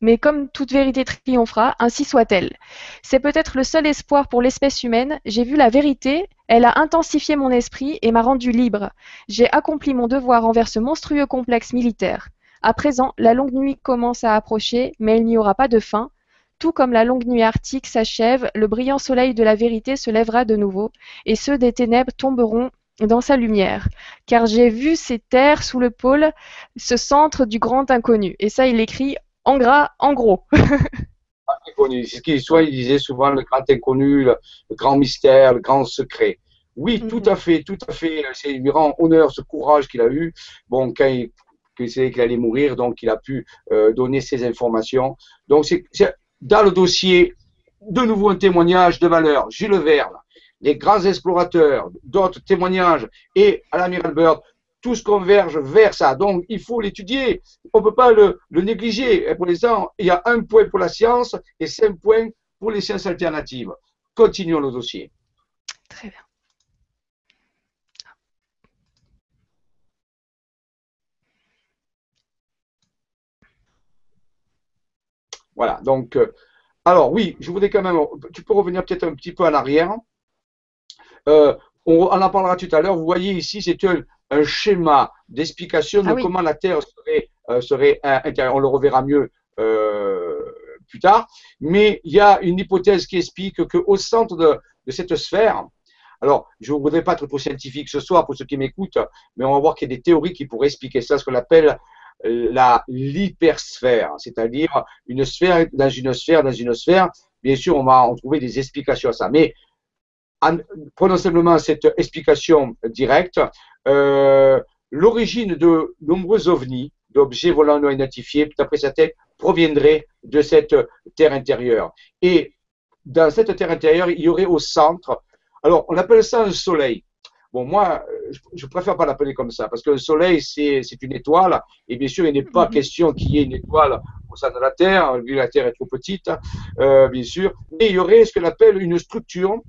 mais comme toute vérité triomphera, ainsi soit-elle. C'est peut-être le seul espoir pour l'espèce humaine. J'ai vu la vérité, elle a intensifié mon esprit et m'a rendu libre. J'ai accompli mon devoir envers ce monstrueux complexe militaire. À présent, la longue nuit commence à approcher, mais il n'y aura pas de fin. Tout comme la longue nuit arctique s'achève, le brillant soleil de la vérité se lèvera de nouveau, et ceux des ténèbres tomberont dans sa lumière, car j'ai vu ces terres sous le pôle, ce centre du grand inconnu. Et ça, il écrit en gras, en gros. inconnu. C'est ce qu'il soit, il disait souvent le grand inconnu, le, grand mystère, le grand secret. Oui, tout mhm. à fait, tout à fait. C'est lui rend honneur ce courage qu'il a eu. Bon, quand il, savait qu'il allait mourir, donc il a pu euh, donner ces informations. Donc, c'est dans le dossier, de nouveau un témoignage de valeur. Jules Verne, les grands explorateurs, d'autres témoignages et à l'amiral Bird, tous convergent vers ça. Donc, il faut l'étudier. On ne peut pas le, négliger. Et pour l'instant, il y a un point pour la science et cinq points pour les sciences alternatives. Continuons le dossier. Très bien. Voilà, donc, euh, alors oui, je voudrais quand même, tu peux revenir peut-être un petit peu en arrière. Euh, on, en parlera tout à l'heure. Vous voyez ici, c'est un, schéma d'explication de ah comment la Terre serait, euh, serait intérieure. On le reverra mieux euh, plus tard. Mais il y a une hypothèse qui explique qu'au centre de, cette sphère, alors, je ne voudrais pas être trop scientifique ce soir pour ceux qui m'écoutent, mais on va voir qu'il y a des théories qui pourraient expliquer ça, ce qu'on appelle la l'hypersphère, c'est-à-dire une sphère dans une sphère dans une sphère. Bien sûr, on va en trouver des explications à ça. Mais prenons simplement cette explication directe, euh, l'origine de nombreux ovnis, d'objets volants non identifiés, d'après certains, proviendrait de cette terre intérieure. Et dans cette terre intérieure, il y aurait au centre, alors on appelle ça un soleil. Bon, moi, je préfère pas l'appeler comme ça, parce que le Soleil, c'est une étoile, et bien sûr, il n'est pas mhm. question qu'il y ait une étoile au sein de la Terre, vu que la Terre est trop petite, euh, bien sûr, mais il y aurait ce qu'on appelle une structure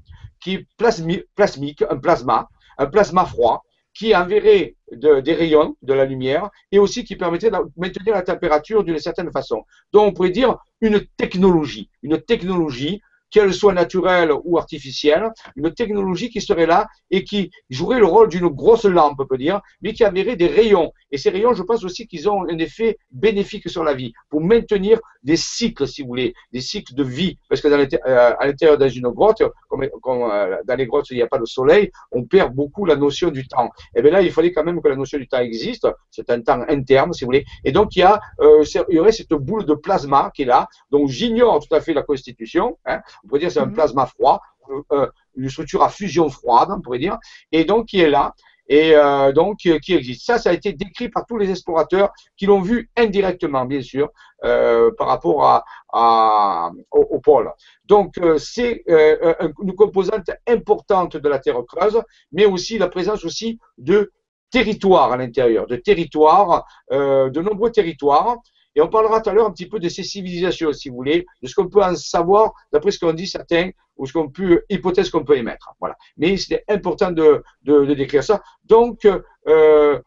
qui est plasmique, un plasma, un plasma froid, qui enverrait des rayons de la lumière et aussi qui permettrait de maintenir la température d'une certaine façon. Donc on pourrait dire une technologie, une technologie qu'elle soit naturelle ou artificielle, une technologie qui serait là et qui jouerait le rôle d'une grosse lampe, on peut dire, mais qui enverrait des rayons. Et ces rayons, je pense aussi qu'ils ont un effet bénéfique sur la vie, pour maintenir des cycles, si vous voulez, des cycles de vie. Parce que dans euh, à l'intérieur d'une grotte, comme, euh, dans les grottes, il n'y a pas de soleil, on perd beaucoup la notion du temps. Et bien là, il fallait quand même que la notion du temps existe. C'est un temps interne, si vous voulez. Et donc, il y, a, euh, il y aurait cette boule de plasma qui est là. Donc, j'ignore tout à fait la constitution. Hein on pourrait dire que c'est un mhm. plasma froid, euh, euh, une structure à fusion froide, on pourrait dire, et donc qui est là et euh, donc qui existe. Ça, ça a été décrit par tous les explorateurs qui l'ont vu indirectement, bien sûr, par rapport à, au, pôle. Donc, c'est une composante importante de la Terre creuse, mais aussi la présence aussi de territoires à l'intérieur, de territoires, de nombreux territoires et on parlera tout à l'heure un petit peu de ces civilisations, si vous voulez, de ce qu'on peut en savoir d'après ce qu'ont dit certains ou ce qu'on peut, hypothèse qu'on peut émettre. Voilà. Mais c'est important de, de, décrire ça. Donc, euh,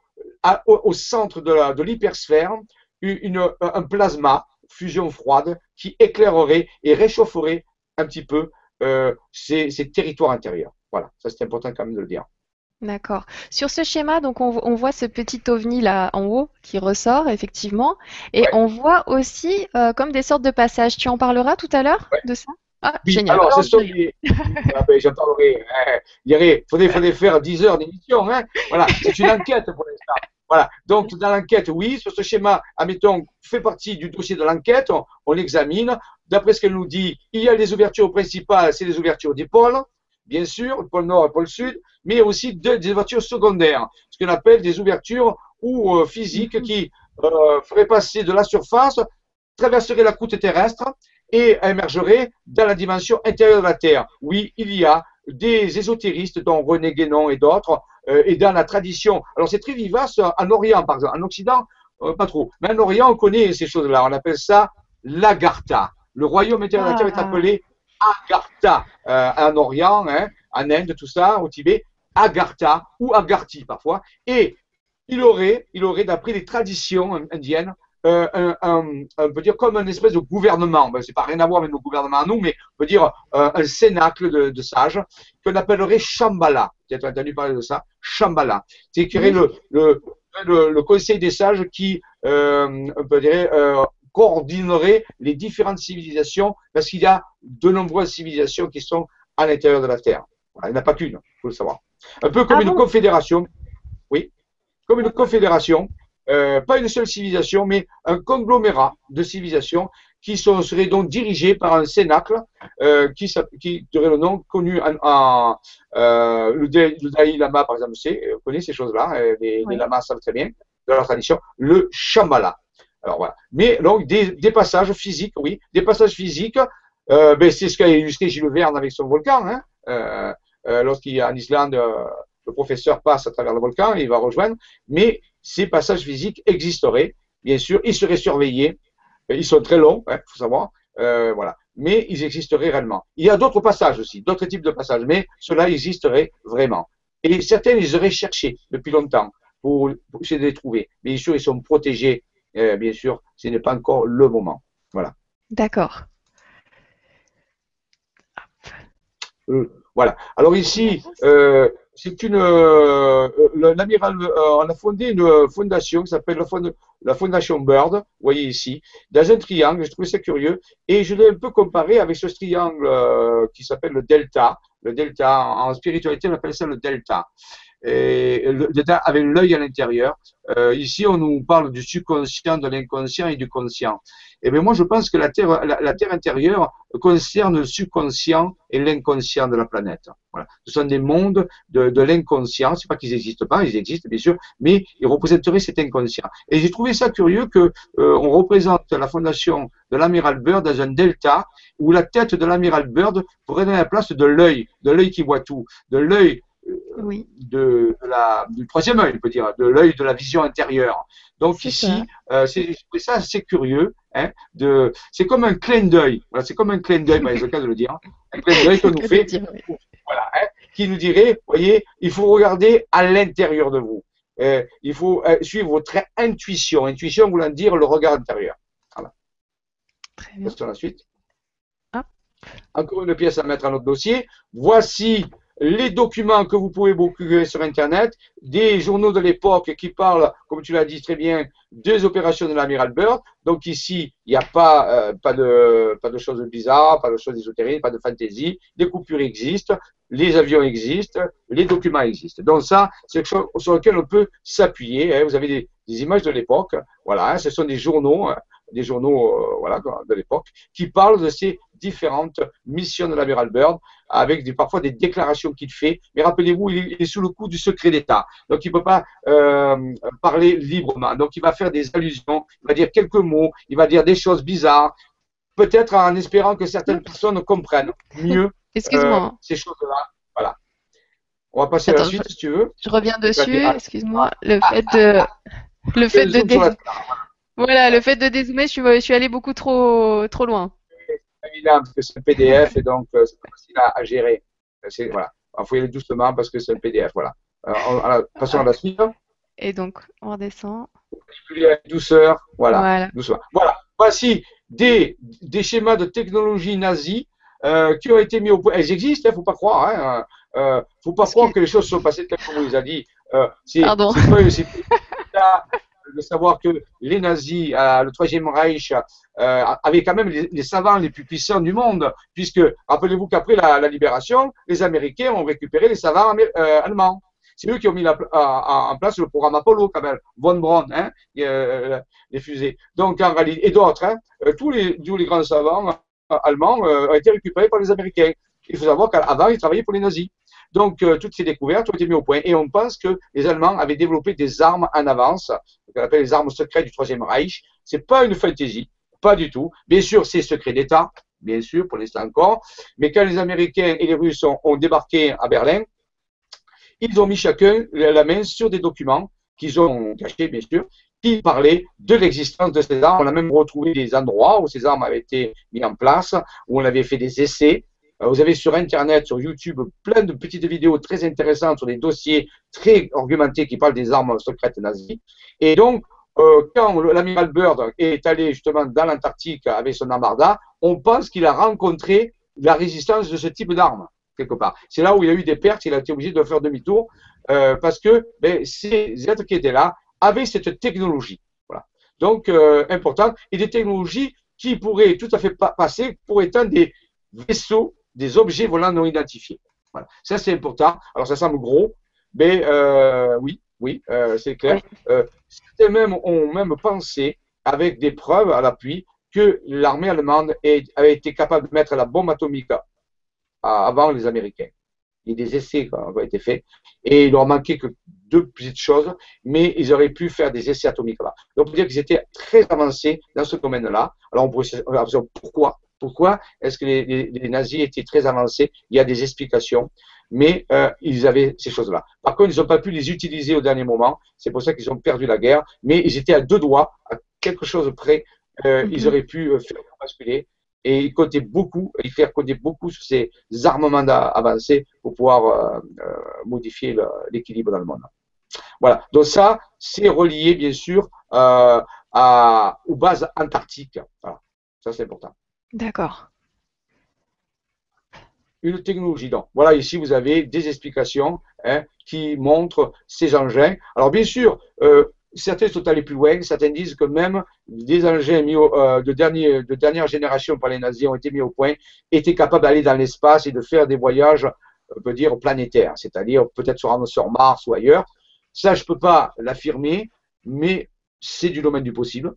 au, centre de l'hypersphère, un plasma, fusion froide, qui éclairerait et réchaufferait un petit peu euh, ces, ces territoires intérieurs. Voilà, ça c'est important quand même de le dire. D'accord. Sur ce schéma, donc on, voit ce petit ovni là en haut qui ressort effectivement, et on voit aussi euh, comme des sortes de passages. Tu en parleras tout à l'heure de ça? Ah, génial. Alors, c'est ben, j'en parlerai. Il faudrait, faire 10 heures d'émission. Hein. Voilà, c'est une enquête pour l'instant. Voilà. Donc, dans l'enquête, oui, sur ce schéma, admettons, fait partie du dossier de l'enquête, on, l'examine. D'après ce qu'elle nous dit, il y a les ouvertures principales, c'est les ouvertures d'épaule bien sûr, le pôle nord et le pôle sud, mais aussi des ouvertures secondaires, ce qu'on appelle des ouvertures ou euh, physiques qui euh, feraient passer de la surface, traverseraient la croûte terrestre et émergeraient dans la dimension intérieure de la Terre. Oui, il y a des ésotéristes, dont René Guénon et d'autres, euh, et dans la tradition. Alors c'est très vivace en Orient, par exemple. En Occident, pas trop. Mais en Orient, on connaît ces choses-là. On appelle ça l'Agartha. Le royaume intérieur de la Terre est ah. appelé Agartha euh, en Orient, hein, en Inde, tout ça, au Tibet, Agartha ou Agarthi parfois. Et il aurait, il aurait d'après les traditions indiennes, euh, un, on peut dire comme un espèce de gouvernement. Ben, c'est pas rien à voir avec nos gouvernements à nous, mais on peut dire euh, un cénacle de, de sages qu'on appellerait Shambhala. Tu as entendu parler de ça? Shambhala. C'est le, le, le, le, conseil des sages qui, euh, on peut dire, coordinerait les différentes civilisations, parce qu'il y a de nombreuses civilisations qui sont à l'intérieur de la Terre. il n'y en a pas qu'une, il faut le savoir. Un peu comme ah une confédération, oui, comme une confédération, euh, pas une seule civilisation, mais un conglomérat de civilisations qui sont, seraient donc dirigées par un cénacle euh, qui, qui aurait le nom connu en, euh, le, Dalai Lama, par exemple, on connaît ces choses-là, euh, les, les, lamas savent très bien, de leur tradition, le Shambhala. Alors voilà. Mais donc des, passages physiques, oui, des passages physiques. Euh, ben, c'est ce qu'a illustré Gilles Verne avec son volcan. Hein. Euh, euh, Lorsqu'il en Islande, euh, le professeur passe à travers le volcan, il va rejoindre. Mais ces passages physiques existeraient, bien sûr. Ils seraient surveillés. Ils sont très longs, il hein, faut savoir. Euh, voilà. Mais ils existeraient réellement. Il y a d'autres passages aussi, d'autres types de passages, mais cela existerait vraiment. Et certains, ils auraient cherché depuis longtemps pour, pour essayer de les trouver. Bien sûr, ils sont protégés euh, bien sûr, ce n'est pas encore le moment. Voilà. D'accord. Euh, voilà. Alors ici, euh, c'est une. L'amiral, on a fondé une fondation qui s'appelle la, Fondation Bird. Vous voyez ici, dans un triangle. Je trouvais ça curieux et je l'ai un peu comparé avec ce triangle qui s'appelle le delta. Le delta en spiritualité, on appelle ça le delta. Et avec l'œil à l'intérieur. Euh, ici, on nous parle du subconscient, de l'inconscient et du conscient. Et eh bien moi, je pense que la Terre, la, Terre intérieure concerne le subconscient et l'inconscient de la planète. Voilà. Ce sont des mondes de, de l'inconscient. C'est pas qu'ils n'existent pas, ils existent bien sûr, mais ils représenteraient cet inconscient. Et j'ai trouvé ça curieux que euh, on représente la fondation de l'amiral Bird dans un delta où la tête de l'amiral Bird donner la place de l'œil, de l'œil qui voit tout, de l'œil oui. de, la, du troisième œil, on peut dire, de l'œil de la vision intérieure. Donc ici, euh, c'est ça assez curieux. Hein, de, c'est comme un clin d'œil. Voilà, c'est comme un clin d'œil, mais c'est le cas de le dire. Hein. Un clin d'œil que nous fait, voilà, hein, qui nous dirait, voyez, il faut regarder à l'intérieur de vous. Euh, il faut euh, suivre votre intuition. Intuition voulant dire le regard intérieur. Voilà. Très bien. Sur la suite. Ah. Encore une pièce à mettre à notre dossier. Voici les documents que vous pouvez beaucoup sur Internet, des journaux de l'époque qui parlent, comme tu l'as dit très bien, des opérations de l'amiral Byrd. Donc ici, il n'y a pas, euh, pas, de, choses bizarres, pas de choses ésotériques, pas de fantaisie. Les coupures existent, les avions existent, les documents existent. Donc ça, c'est quelque chose sur lequel on peut s'appuyer. Hein. Vous avez des, images de l'époque. Voilà, hein. ce sont des journaux, hein, des journaux euh, voilà, de l'époque, qui parlent de ces différentes missions de l'amiral Byrd avec des, parfois des déclarations qu'il fait. Mais rappelez-vous, il, est sous le coup du secret d'État. Donc, il ne peut pas euh, parler librement. Donc, il va faire des allusions, il va dire quelques mots, il va dire des choses bizarres, peut-être en espérant que certaines personnes comprennent mieux euh, ces choses-là. Voilà. On va passer à la suite, si tu veux. Je reviens dessus, excuse-moi. Le fait de... Le fait de voilà, le fait de dézoomer, je suis, je suis allé beaucoup trop, trop loin évident parce que c'est un PDF et donc euh, c'est facile à, à gérer. Voilà. Il faut y aller doucement parce que c'est un PDF. Voilà. Alors, passons à la suite. Et donc, on redescend. Douceur. Voilà. Voilà. Doucement. voilà. Voici des, des schémas de technologie nazie euh, qui ont été mis au point. Elles existent, il hein, ne faut pas croire. Il hein, euh, faut pas croire que... les choses sont passées telles qu'on vous a dit. Euh, Pardon de savoir que les nazis, euh, le Troisième Reich, euh, avaient quand même les, savants les plus puissants du monde, puisque rappelez-vous qu'après la, libération, les Américains ont récupéré les savants euh, allemands. C'est eux qui ont mis en place le programme Apollo, quand même, von Braun, hein, les fusées. Donc en et d'autres, hein, tous les grands savants allemands ont été récupérés par les Américains. Il faut savoir qu'avant, ils travaillaient pour les nazis. Donc, euh, toutes ces découvertes ont été mises au point. Et on pense que les Allemands avaient développé des armes en avance, ce qu'on appelle les armes secrètes du Troisième Reich. C'est pas une fantaisie, pas du tout. Bien sûr, c'est secret d'État, bien sûr, pour l'instant encore. Mais quand les Américains et les Russes ont, débarqué à Berlin, ils ont mis chacun la main sur des documents qu'ils ont cachés, bien sûr, qui parlaient de l'existence de ces armes. On a même retrouvé des endroits où ces armes avaient été mises en place, où on avait fait des essais, vous avez sur Internet, sur YouTube, plein de petites vidéos très intéressantes sur des dossiers très argumentés qui parlent des armes secrètes nazies. Et donc, euh, quand l'amiral Bird est allé justement dans l'Antarctique avec son armada, on pense qu'il a rencontré la résistance de ce type d'armes, quelque part. C'est là où il a eu des pertes, il a été obligé de faire demi-tour, euh, parce que ben, ces êtres qui étaient là avaient cette technologie. Voilà. Donc, euh, importante, et des technologies qui pourraient tout à fait passer pour éteindre des vaisseaux des objets volants non identifiés. Voilà. Ça, c'est important. Alors, ça semble gros, mais euh, oui, oui, euh, c'est clair. Euh, certains même ont même pensé, avec des preuves à l'appui, que l'armée allemande avait été capable de mettre la bombe atomique avant les Américains. Il y a des essais qui ont été faits et il leur manquait que deux petites choses, mais ils auraient pu faire des essais atomiques là. Donc, on peut dire qu'ils étaient très avancés dans ce domaine-là. Alors, on pourrait se dire pourquoi pourquoi est-ce que les, nazis étaient très avancés Il y a des explications, mais euh, ils avaient ces choses-là. Par contre, ils n'ont pas pu les utiliser au dernier moment. C'est pour ça qu'ils ont perdu la guerre. Mais ils étaient à deux doigts, à quelque chose près. Euh, Ils mhm. auraient pu euh, faire basculer. Et ils comptaient beaucoup, ils faire compter beaucoup sur ces armements avancés pour pouvoir modifier l'équilibre dans le monde. Voilà. Donc ça, c'est relié bien sûr à, aux bases antarctiques. Voilà. Ça, c'est important. D'accord. Une technologie. Donc, voilà, ici, vous avez des explications hein, qui montrent ces engins. Alors, bien sûr, euh, certains sont allés plus loin. Certains disent que même des engins euh, de, dernière génération par les nazis ont été mis au point, étaient capables d'aller dans l'espace et de faire des voyages on peut dire planétaire, c'est-à-dire peut-être se rendre sur Mars ou ailleurs. Ça, je ne peux pas l'affirmer, mais c'est du domaine du possible.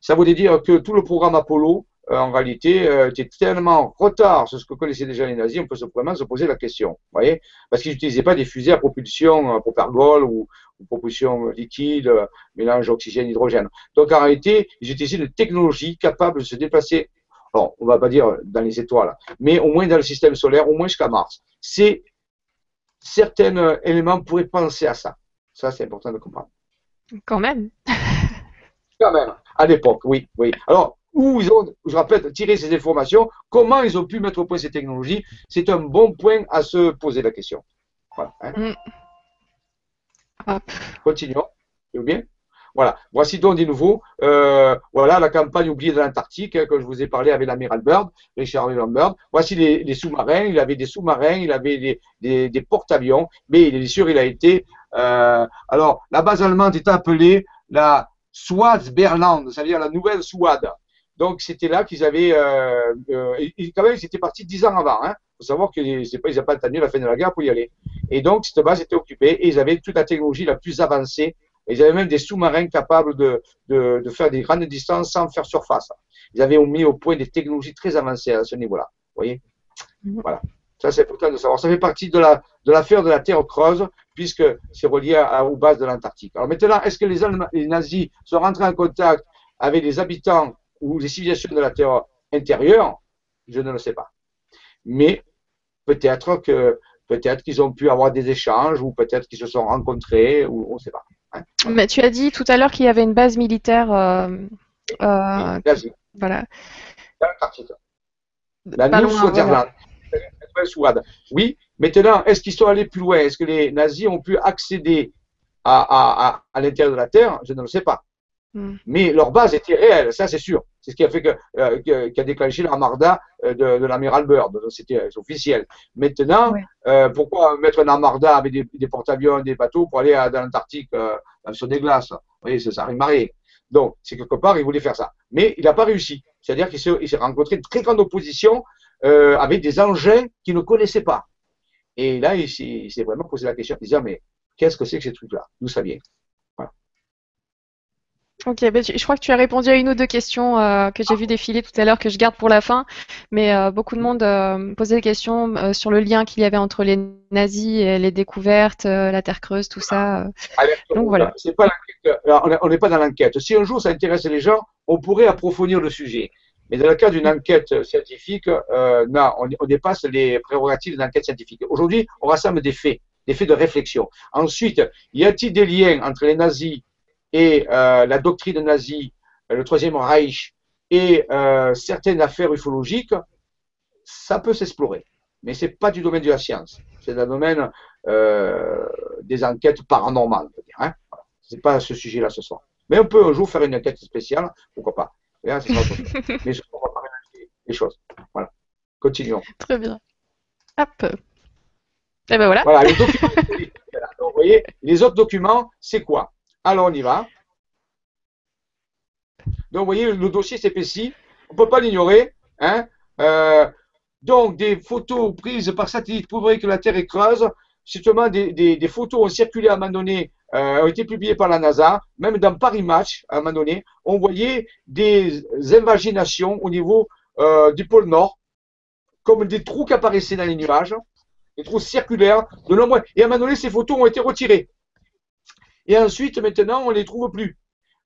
Ça voulait dire que tout le programme Apollo, en réalité, euh, tellement en retard sur ce que connaissaient déjà les nazis, on peut vraiment se poser la question. voyez? Parce qu'ils n'utilisaient pas des fusées à propulsion euh, propergol ou, ou propulsion liquide, mélange oxygène-hydrogène. Donc en réalité, ils utilisaient une technologie capable de se déplacer, alors on va pas dire dans les étoiles, mais au moins dans le système solaire, au moins jusqu'à Mars. C'est certains éléments pourraient penser à ça. Ça, c'est important de comprendre. Quand même. Quand même, à l'époque, oui, oui. Alors, où ils ont, je rappelle, tiré ces informations, comment ils ont pu mettre au point ces technologies, c'est un bon point à se poser la question. Voilà. Hein. Mm. Continuons, bien? Voilà. Voici donc de nouveau, euh, voilà la campagne oubliée de l'Antarctique hein, que je vous ai parlé avec l'amiral Bird, Richard Bird. Voici les, sous-marins. Il avait des sous-marins, il avait des, des, porte-avions, mais il est sûr il a été. Euh, alors la base allemande est appelée la Swadsberland, c'est-à-dire la nouvelle Swad. Donc c'était là qu'ils avaient, euh, euh, quand même, ils étaient partis dix ans avant. Il hein. faut savoir qu'ils n'ont pas attendu la fin de la guerre pour y aller. Et donc cette base était occupée et ils avaient toute la technologie la plus avancée. Ils avaient même des sous-marins capables de, de, de, faire des grandes distances sans faire surface. Ils avaient mis au point des technologies très avancées à ce niveau-là. Vous voyez mhm. Voilà. Ça, c'est important de savoir. Ça fait partie de la de l'affaire de la Terre creuse, puisque c'est relié à, aux bases de l'Antarctique. Alors maintenant, est-ce que les, les nazis sont rentrés en contact avec les habitants ou les civilisations de la Terre intérieure, je ne le sais pas. Mais peut-être que peut-être qu'ils ont pu avoir des échanges ou peut-être qu'ils se sont rencontrés ou on ne sait pas. Hein. Mais tu as dit tout à l'heure qu'il y avait une base militaire. Euh, euh, voilà. La New Oui, maintenant, est-ce qu'ils sont allés plus loin? Est-ce que les nazis ont pu accéder à, à, à l'intérieur de la Terre? Je ne le sais pas. Hmm. Mais leur base était réelle, ça c'est sûr. C'est ce qui a fait que, euh, qui a déclenché l'armada euh, de, de l'amiral Bird. C'était euh, officiel. Maintenant, euh, pourquoi mettre un armada avec des, des porte-avions, des bateaux pour aller à, dans l'Antarctique euh, sur des glaces? Vous voyez, ça, ça marée. Donc, c'est quelque part, il voulait faire ça. Mais il n'a pas réussi. C'est-à-dire qu'il s'est rencontré une très grande opposition avec des engins qu'il ne connaissait pas. Et là, il s'est vraiment posé la question, il disait, mais qu'est-ce que c'est que ces trucs-là? D'où ça vient? Ok, ben, je crois que tu as répondu à une ou deux questions euh, que j'ai vu défiler tout à l'heure que je garde pour la fin, mais euh, beaucoup de monde euh, posait des questions sur le lien qu'il y avait entre les nazis et les découvertes, la Terre creuse, tout ça. Donc voilà. on n'est pas dans l'enquête. Si un jour ça intéresse les gens, on pourrait approfondir le sujet. Mais dans le cas d'une enquête scientifique, non, on, on, dépasse les prérogatives d'une enquête scientifique. Aujourd'hui, on rassemble des faits, des faits de réflexion. Ensuite, y a-t-il des liens entre les nazis et euh, la doctrine nazie, euh, le Troisième Reich et euh, certaines affaires ufologiques, ça peut s'explorer. Mais ce n'est pas du domaine de la science. C'est le domaine euh, des enquêtes paranormales. Hein Ce n'est pas ce sujet-là ce soir. Mais on peut un jour faire une enquête spéciale, pourquoi pas. Mais là, Mais je ne va pas les choses. Voilà. Continuons. Très bien. Hop. Et ben voilà. Voilà, les documents. vous voyez, les autres documents, c'est quoi? Alors on y va. Donc vous voyez, le dossier s'épaissit. On ne peut pas l'ignorer. Hein. Euh, donc des photos prises par satellite prouveraient que la Terre est creuse. Justement, des, photos ont circulé à un moment donné, euh, ont été publiées par la NASA, même dans Paris Match, à un moment donné, on voyait des invaginations au niveau euh, du pôle Nord, comme des trous qui apparaissaient dans les nuages, des trous circulaires de nombreux. Et à un moment donné, ces photos ont été retirées. Et ensuite, maintenant, on ne les trouve plus.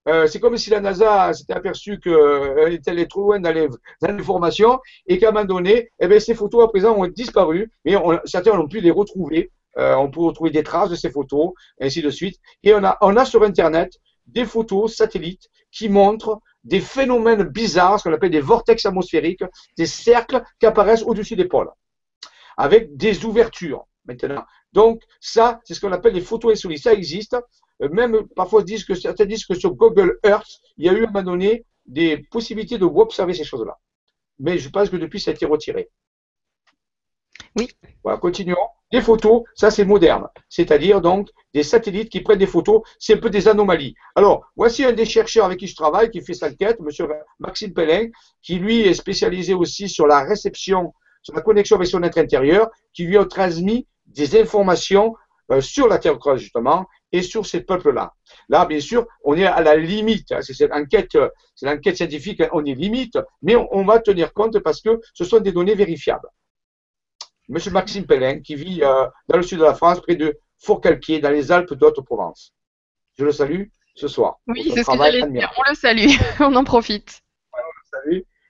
Euh, c'est comme si la NASA s'était aperçue qu'elle euh, était allée trop loin dans les, dans et qu'à un moment donné, eh bien, ces photos à présent ont disparu, mais on, certains ont pu les retrouver. Euh, on peut retrouver des traces de ces photos, ainsi de suite. Et on a, on a sur Internet des photos satellites qui montrent des phénomènes bizarres, ce qu'on appelle des vortex atmosphériques, des cercles qui apparaissent au-dessus des pôles, avec des ouvertures maintenant. Donc, ça, c'est ce qu'on appelle les photos insolites. Ça existe. Euh, même parfois disent que certains disent que sur Google Earth, il y a eu à un moment donné des possibilités de observer ces choses-là. Mais je pense que depuis, ça a été retiré. Oui. Voilà, continuons. Les photos, ça c'est moderne. C'est-à-dire donc des satellites qui prennent des photos, c'est un peu des anomalies. Alors, voici un des chercheurs avec qui je travaille, qui fait sa enquête, M. Maxime Pellin, qui lui est spécialisé aussi sur la réception sur la connexion avec son être intérieur, qui lui a transmis des informations euh, sur la Terre creuse, justement, et sur ces peuples-là. Là, bien sûr, on est à la limite. Hein, c'est cette enquête, c'est l'enquête scientifique, on est limite, mais on, va tenir compte parce que ce sont des données vérifiables. Monsieur Maxime Pellin, qui vit euh, dans le sud de la France, près de Fourcalquier, dans les Alpes d'Haute-Provence. Je le salue ce soir. Oui, c'est ce que j'allais dire. On le salue, on en profite.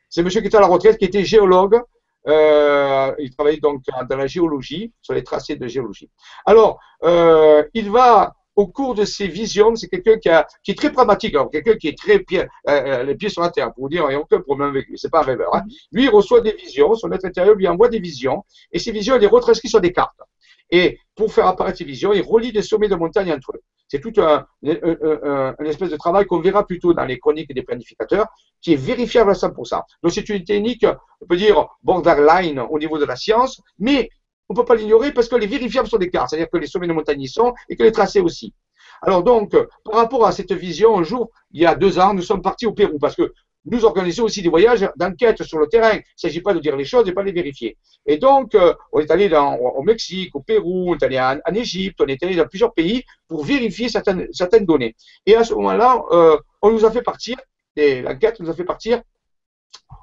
C'est monsieur qui est à la retraite, qui était géologue. Euh, il travaille donc dans la géologie, sur les tracés de géologie. Alors, euh, il va au cours de ses visions, c'est quelqu'un qui, qui, est très pragmatique, quelqu'un qui est très pied, euh, les pieds sur la terre, pour vous dire, il n'y a aucun problème avec lui, c'est pas un rêveur. Hein. Lui, il reçoit des visions, son être intérieur lui envoie des visions, et ces visions, il les retranscrit sur des cartes. Et pour faire apparaître ces visions, il relie des sommets de montagne entre eux. C'est tout un, espèce de travail qu'on verra plutôt dans les chroniques des planificateurs, qui est vérifiable à 100%. Donc c'est une technique, on peut dire, borderline au niveau de la science, mais on ne peut pas l'ignorer parce que les vérifiables sont des cartes, c'est-à-dire que les sommets de montagne y sont et que les tracés aussi. Alors donc, par rapport à cette vision, un jour, il y a deux ans, nous sommes partis au Pérou parce que nous organisons aussi des voyages d'enquête sur le terrain. Il ne s'agit pas de dire les choses et pas de les vérifier. Et donc, euh, on est allé au Mexique, au Pérou, on est allé en, Égypte, on est allé dans plusieurs pays pour vérifier certaines, données. Et à ce moment-là, euh, on nous a fait partir, l'enquête nous a fait partir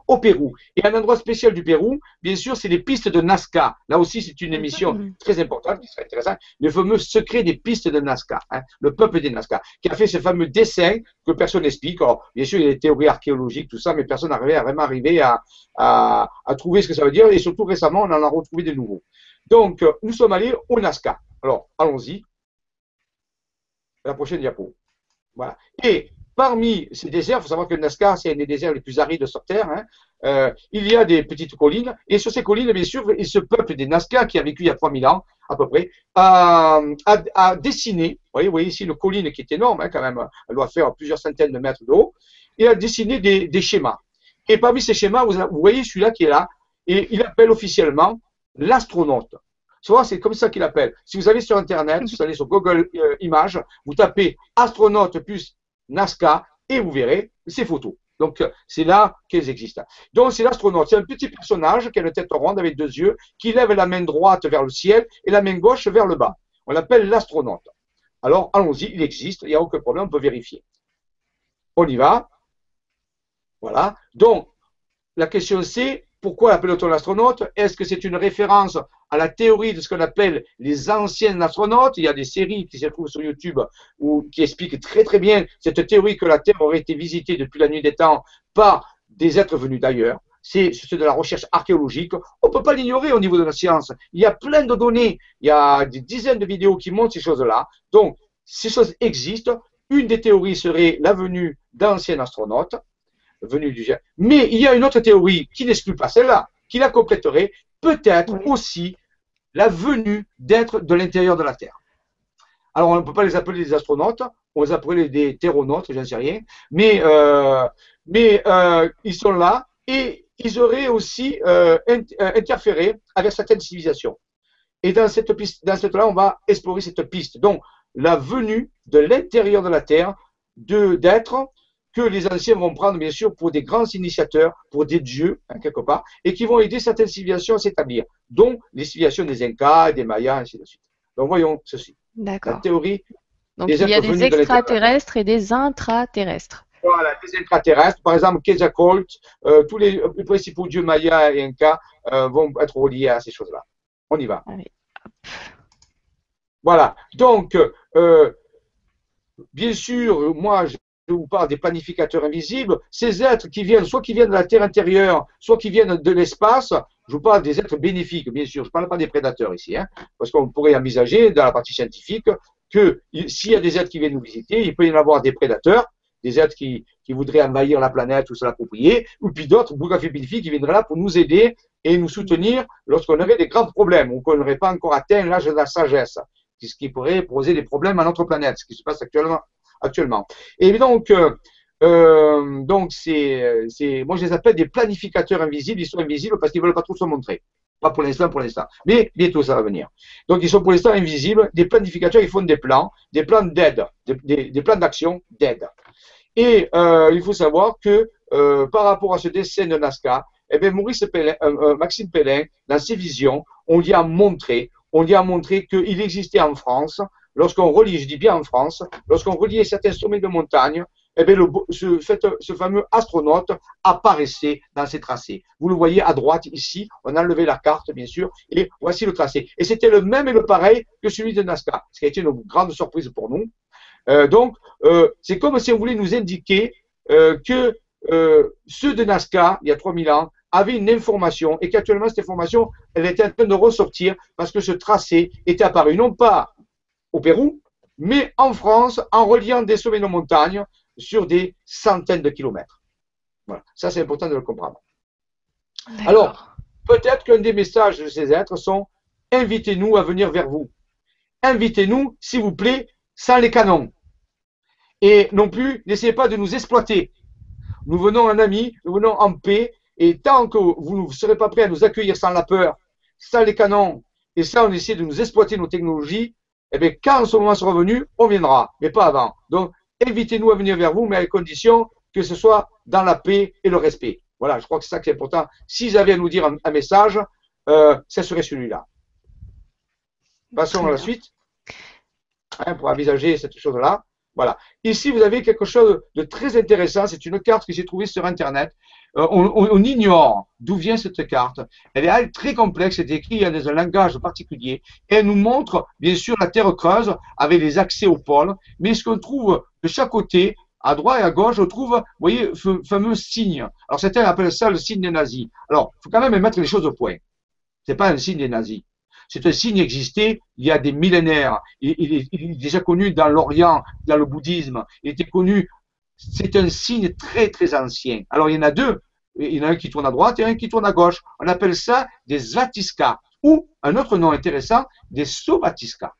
au Pérou. Et un endroit spécial du Pérou, bien sûr, c'est les pistes de Nazca. Là aussi, c'est une émission très importante qui serait intéressante. Le fameux secret des pistes de Nazca, hein, le peuple des Nazca, qui a fait ce fameux dessin que personne n'explique. bien sûr, il y a des théories archéologiques, tout ça, mais personne n'arrivait à vraiment arriver à, à, à, trouver ce que ça veut dire. Et surtout récemment, on en a retrouvé de nouveaux. Donc, euh, nous sommes allés au Nazca. Alors, allons-y. La prochaine diapo. Voilà. Et Parmi ces déserts, il faut savoir que le Nazca, c'est un des déserts les plus arides sur Terre. Hein, euh, il y a des petites collines, et sur ces collines, bien sûr, se peuple des Nazca qui a vécu il y a 3000 ans, à peu près, à, dessiner, vous voyez, ici le colline qui est énorme, hein, quand même, elle doit faire plusieurs centaines de mètres de haut, et à dessiner des, schémas. Et parmi ces schémas, vous, voyez celui-là qui est là, et il appelle officiellement l'astronaute. C'est comme ça qu'il appelle. Si vous allez sur Internet, vous allez sur Google euh, Images, vous tapez astronaute plus Nazca, et vous verrez ces photos. Donc, c'est là qu'elles existent. Donc, c'est l'astronaute. C'est un petit personnage qui a une tête ronde avec deux yeux, qui lève la main droite vers le ciel et la main gauche vers le bas. On l'appelle l'astronaute. Alors, allons-y, il existe, il n'y a aucun problème, on peut vérifier. On y va. Voilà. Donc, la question c'est, pourquoi appelle-t-on l'astronaute? Est-ce que c'est une référence à la théorie de ce qu'on appelle les anciens astronautes? Il y a des séries qui se trouvent sur YouTube qui expliquent très très bien cette théorie que la Terre aurait été visitée depuis la nuit des temps par des êtres venus d'ailleurs. C'est de la recherche archéologique. On ne peut pas l'ignorer au niveau de la science. Il y a plein de données. Il y a des dizaines de vidéos qui montrent ces choses-là. Donc, ces choses existent. Une des théories serait la venue d'anciens astronautes venu du Mais il y a une autre théorie qui n'exclut pas celle-là, qui la compléterait, peut-être aussi la venue d'être de l'intérieur de la Terre. Alors, on ne peut pas les appeler des astronautes, on les appelle des terronautes, j'en sais rien, mais, euh, mais euh, ils sont là et ils auraient aussi euh, interféré avec certaines civilisations. Et dans cette piste, dans cette là, on va explorer cette piste. Donc, la venue de l'intérieur de la Terre d'êtres que les anciens vont prendre, bien sûr, pour des grands initiateurs, pour des dieux, hein, quelque part, et qui vont aider certaines civilisations à s'établir, dont les civilisations des Incas, des Mayas, ainsi de suite. Donc voyons ceci. D'accord. La théorie. Donc il y a des extraterrestres et des intraterrestres. Voilà, des intraterrestres. Par exemple, Quetzalcoatl, euh, tous les, principaux dieux mayas et incas euh, vont être reliés à ces choses-là. On y va. Voilà. Donc, euh, bien sûr, moi, je vous parle des planificateurs invisibles, ces êtres qui viennent, soit qui viennent de la Terre intérieure, soit qui viennent de l'espace, je vous parle des êtres bénéfiques, bien sûr, je ne parle pas des prédateurs ici, hein, parce qu'on pourrait envisager dans la partie scientifique que s'il y a des êtres qui viennent nous visiter, il peut y en avoir des prédateurs, des êtres qui, voudraient envahir la planète ou se l'approprier, ou puis d'autres, bougraphies bénéfiques, qui viendraient là pour nous aider et nous soutenir lorsqu'on aurait des graves problèmes, ou qu'on n'aurait pas encore atteint l'âge de la sagesse, ce qui pourrait poser des problèmes à notre planète, ce qui se passe actuellement actuellement. Et donc, euh, euh, donc c'est, moi je les appelle des planificateurs invisibles. Ils sont invisibles parce qu'ils veulent pas trop se montrer. Pas pour l'instant, pour l'instant. Mais bientôt ça va venir. Donc ils sont pour l'instant invisibles. Des planificateurs, ils font des plans, des plans d'aide, des, plans d'action d'aide. Et euh, il faut savoir que par rapport à ce dessin de Nazca, eh bien, Maurice Pellin, Maxime Pellin, dans ses visions, on lui a montré, on lui a montré qu'il existait en France, lorsqu'on relie, je dis bien en France, lorsqu'on reliait certains sommets de montagne, eh bien, ce, fameux astronaute apparaissait dans ces tracés. Vous le voyez à droite ici, on a enlevé la carte, bien sûr, et voici le tracé. Et c'était le même et le pareil que celui de Nazca, ce qui a été une grande surprise pour nous. Euh, donc, euh, c'est comme si on voulait nous indiquer euh, que ceux de Nazca, il y a 3000 ans, avaient une information et qu'actuellement, cette information, elle était en train de ressortir parce que ce tracé était apparu, non pas au Pérou, mais en France, en reliant des sommets de montagne, sur des centaines de kilomètres. Voilà, ça c'est important de le comprendre. Alors, peut-être qu'un des messages de ces êtres sont invitez-nous à venir vers vous. Invitez-nous, s'il vous plaît, sans les canons. Et non plus, n'essayez pas de nous exploiter. Nous venons en amis, nous venons en paix, et tant que vous ne serez pas prêts à nous accueillir sans la peur, sans les canons, et sans essayer de nous exploiter nos technologies, eh bien, quand ce moment sera venu, on viendra, mais pas avant. Donc, invitez-nous à venir vers vous, mais à condition que ce soit dans la paix et le respect. Voilà, je crois que c'est ça qui est important. S'ils avaient à nous dire un, message, euh, ça serait celui-là. Passons à la suite hein, pour envisager cette chose-là. Voilà. Ici, vous avez quelque chose de très intéressant. C'est une carte que j'ai trouvée sur Internet. Euh, on, ignore d'où vient cette carte. Elle est très complexe, c'est écrit dans un langage particulier. Elle nous montre, bien sûr, la Terre creuse avec les accès au pôle. Mais ce qu'on trouve de chaque côté, à droite et à gauche, on trouve, vous voyez, fameux signe. Alors certains appellent ça le signe des nazis. Alors, il faut quand même mettre les choses au point. C'est pas un signe des nazis. C'est un signe existé il y a des millénaires. Il, il, il est déjà connu dans l'Orient, dans le bouddhisme. Il était connu c'est un signe très très ancien. Alors il y en a deux. Il y en a un qui tourne à droite et un qui tourne à gauche. On appelle ça des Svatiskas ou un autre nom intéressant, des Sovatiskas.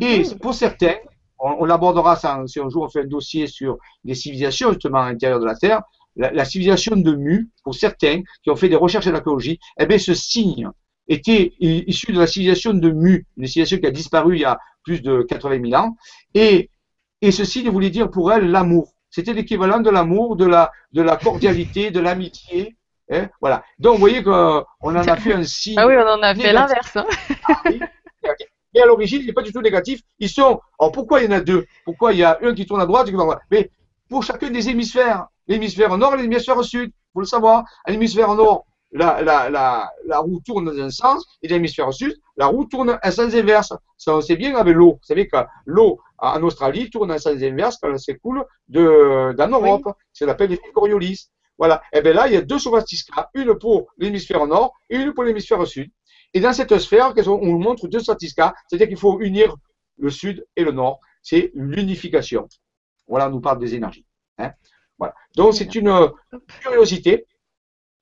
Et mhm. pour certains, on, l'abordera si un jour on fait un dossier sur les civilisations justement à l'intérieur de la Terre, la, civilisation de Mu, pour certains qui ont fait des recherches en archéologie, eh bien ce signe était issu de la civilisation de Mu, une civilisation qui a disparu il y a plus de 80 000 ans, et, et ce signe voulait dire pour elle l'amour. C'était l'équivalent de l'amour, de la, de la cordialité, de l'amitié. Hein, voilà. Donc, vous voyez qu'on en a fait un signe. Ah oui, on en a fait l'inverse. Hein. Ah et à l'origine, il n'est pas du tout négatif. Ils sont. Alors, pourquoi il y en a deux? Pourquoi il y a un qui tourne à droite et qui tourne à droite? Mais pour chacun des hémisphères, l'hémisphère nord et l'hémisphère sud, il faut le savoir. À l'hémisphère nord, la, la, la, la, roue tourne dans un sens, et l'hémisphère sud, la roue tourne en sens inverse. Ça, on sait bien avec l'eau. Vous savez que l'eau en Australie tourne en sens inverse quand elle s'écoule dans Europe. C'est l'appel l'effet Coriolis. Voilà. Et eh bien là, il y a deux Sovatiskas, une pour l'hémisphère nord et une pour l'hémisphère sud. Et dans cette sphère, on nous montre deux Satiskas, c'est-à-dire qu'il faut unir le sud et le nord. C'est l'unification. Voilà, on nous parle des énergies. Hein. voilà. Donc, c'est une curiosité.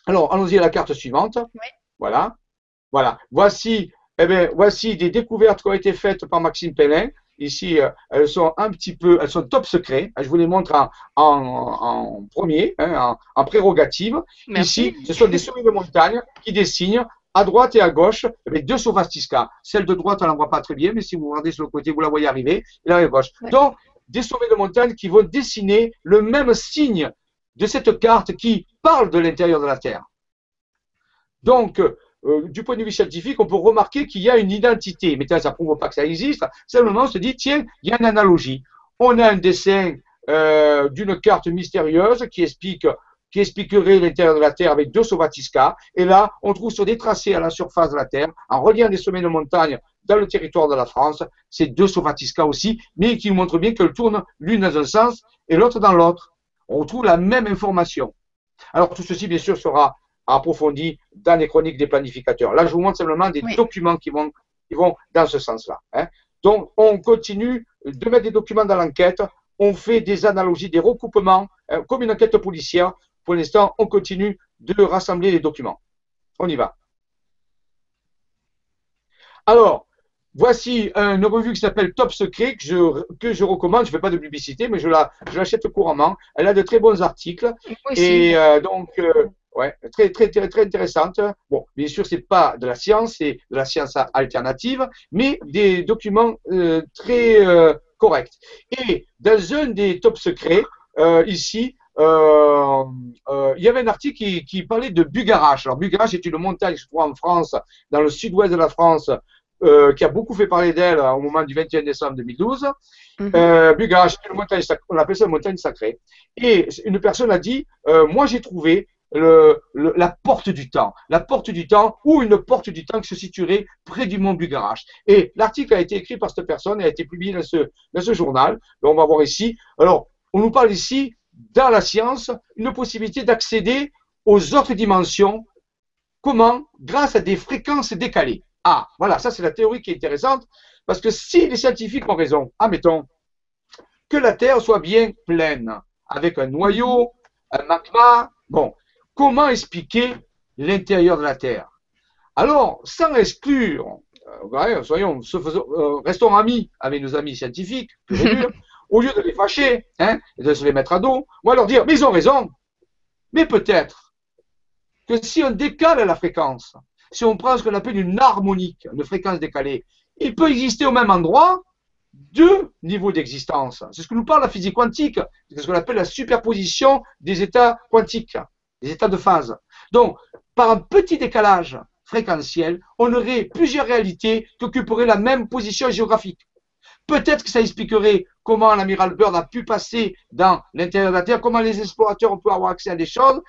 Alors, allons-y à la carte suivante. Voilà. Voilà. Voici, eh bien, voici des découvertes qui ont été faites par Maxime Pellin. Ici, euh, elles sont un petit peu, elles sont top secret. Je vous les montre en, en, premier, hein, en, prérogative. Ici, ce sont des sommets de montagne qui dessinent à droite et à gauche avec deux sophisticas. Celle de droite, on ne la voit pas très bien, mais si vous regardez sur le côté, vous la voyez arriver. Et là, à gauche. Donc, des sommets de montagne qui vont dessiner le même signe de cette carte qui parle de l'intérieur de la Terre. Donc, euh, du point de vue scientifique, on peut remarquer qu'il y a une identité. Mais ça ne prouve pas que ça existe. Simplement, on se dit, tiens, il y a une analogie. On a un dessin euh, d'une carte mystérieuse qui explique qui expliquerait l'intérieur de la Terre avec deux Sovatiskas. Et là, on trouve sur des tracés à la surface de la Terre, en reliant des sommets de montagne dans le territoire de la France, ces deux Sovatiskas aussi, mais qui montrent bien qu'elles tournent l'une dans un sens et l'autre dans l'autre. On trouve la même information. Alors tout ceci, bien sûr, sera approfondi dans les chroniques des planificateurs. Là, je vous montre simplement des documents qui vont, qui vont dans ce sens-là. Hein. Donc, on continue de mettre des documents dans l'enquête, on fait des analogies, des recoupements, hein, comme une enquête policière. Pour l'instant, on continue de rassembler les documents. On y va. Alors, voici une revue qui s'appelle Top Secret que je, que je recommande. Je ne fais pas de publicité, mais je l'achète couramment. Elle a de très bons articles. Et euh, donc, euh, Ouais, très, très, très, très intéressante. Bon, bien sûr, c'est pas de la science, c'est de la science alternative, mais des documents euh, très euh, corrects. Et dans un des top secrets, euh, ici, euh, euh, il y avait un article qui, qui parlait de Bugarache. Alors Bugarache est une montagne, je crois, en France, dans le sud-ouest de la France, euh, qui a beaucoup fait parler d'elle au moment du 21 décembre 2012. Mm -hmm. Bugarache, une montagne, on appelle ça une montagne sacrée. Et une personne a dit, moi j'ai trouvé la porte du temps, la porte du temps ou une porte du temps qui se situerait près du mont Bugarache. Et l'article a été écrit par cette personne et a été publié dans ce, dans ce journal. On va voir ici. Alors, on nous parle ici dans la science une possibilité d'accéder aux autres dimensions. Comment? Grâce à des fréquences décalées. Ah, voilà, ça c'est la théorie qui est intéressante, parce que si les scientifiques ont raison, admettons que la Terre soit bien pleine, avec un noyau, un magma, bon, comment expliquer l'intérieur de la Terre? Alors, sans exclure, euh, soyons, euh, restons amis avec nos amis scientifiques, au lieu de les fâcher, hein, de se les mettre à dos, on va leur dire, mais ils ont raison. Mais peut-être que si on décale la fréquence, si on prend ce qu'on appelle une harmonique, une fréquence décalée, il peut exister au même endroit deux niveaux d'existence. C'est ce que nous parle la physique quantique, c'est ce qu'on appelle la superposition des états quantiques, des états de phase. Donc, par un petit décalage fréquentiel, on aurait plusieurs réalités qui occuperaient la même position géographique. Peut-être que ça expliquerait comment l'amiral Byrd a pu passer dans l'intérieur de la Terre, comment les explorateurs ont pu avoir accès à des choses,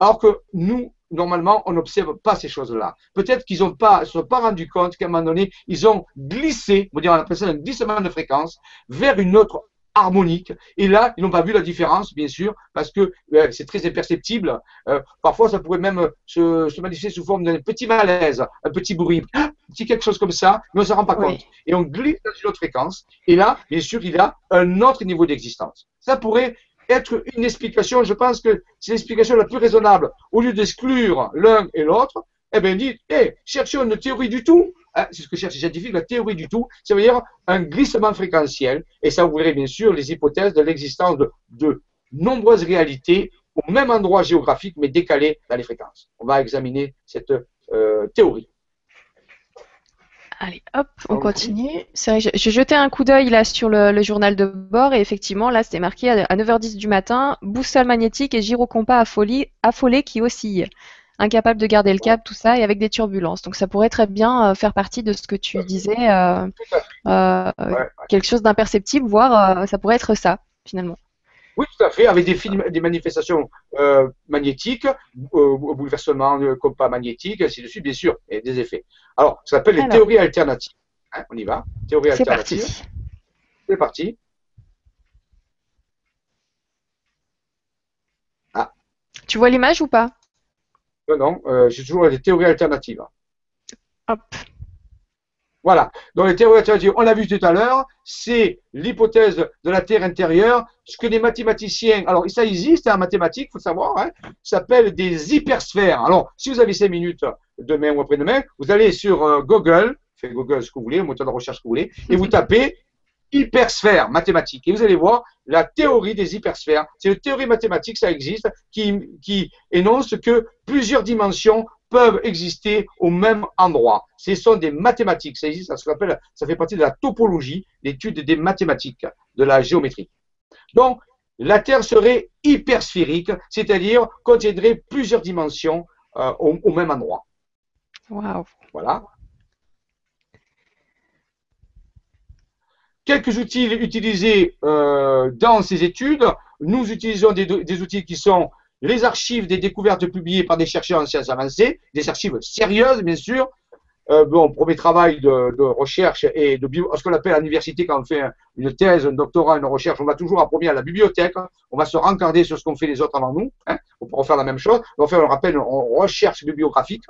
alors que nous, normalement, on n'observe pas ces choses-là. Peut-être qu'ils pas, se sont pas rendu compte qu'à un moment donné, ils ont glissé, on, dire, on appelle ça un glissement de fréquence, vers une autre harmonique. Et là, ils n'ont pas vu la différence, bien sûr, parce que euh, c'est très imperceptible. Euh, parfois, ça pourrait même se, se manifester sous forme d'un petit malaise, un petit bruit, un petit quelque chose comme ça, mais on ne s'en rend pas compte. Et on glisse dans une autre fréquence. Et là, bien sûr, il a un autre niveau d'existence. Ça pourrait être une explication, je pense que c'est l'explication la plus raisonnable. Au lieu d'exclure l'un et l'autre, eh bien, dit, eh, cherchons une théorie du tout. Hein, c'est ce que cherche les scientifiques, la théorie du tout. Ça veut dire un glissement fréquentiel. Et ça ouvrirait, bien sûr, les hypothèses de l'existence de, de nombreuses réalités au même endroit géographique, mais décalées dans les fréquences. On va examiner cette euh, théorie. Allez, hop, on continue. C'est vrai, j'ai jeté un coup d'œil là sur le, le, journal de bord et effectivement, là, c'était marqué à 9h10 du matin, boussole magnétique et gyrocompas affolé, affolé qui oscille incapable de garder le cap, tout ça, et avec des turbulences. Donc ça pourrait très bien euh, faire partie de ce que tu disais, euh, euh, quelque chose d'imperceptible, voire ça pourrait être ça, finalement. Oui, tout à fait, avec des, des manifestations magnétiques, bouleversement de compas magnétique, ainsi de suite, bien sûr, et des effets. Alors, ça s'appelle les théories alternatives. Hein, on y va. Théories alternatives. C'est parti. Ah. Tu vois l'image ou pas? Non, non, euh, j'ai toujours des théories alternatives. Hop. Voilà. Donc les théories alternatives, on l'a vu tout à l'heure, c'est l'hypothèse de la Terre intérieure, ce que les mathématiciens, alors ça existe en mathématiques, il faut savoir, hein, s'appelle des hypersphères. Alors, si vous avez cinq minutes demain ou après-demain, vous allez sur euh, Google, faites Google ce que vous voulez, le moteur de recherche que vous voulez, et vous tapez hypersphère mathématique. Et vous allez voir la théorie des hypersphères. C'est une théorie mathématique, ça existe, qui, qui énonce que plusieurs dimensions peuvent exister au même endroit. Ce sont des mathématiques. Ça existe, ça se ça fait partie de la topologie, l'étude des mathématiques, de la géométrie. Donc, la Terre serait hypersphérique, c'est-à-dire contiendrait plusieurs dimensions euh, au, au, même endroit. Wow. Voilà. Quelques outils utilisés euh, dans ces études. Nous utilisons des, outils qui sont les archives des découvertes publiées par des chercheurs en sciences avancées, des archives sérieuses, bien sûr. Euh, bon, premier travail de, recherche et de ce qu'on appelle à l'université quand on fait une thèse, un doctorat, une recherche, on va toujours apprendre à la bibliothèque. On va se rencarder sur ce qu'ont fait les autres avant nous. Hein, on pourra faire la même chose. On va faire, un rappel, une recherche bibliographique.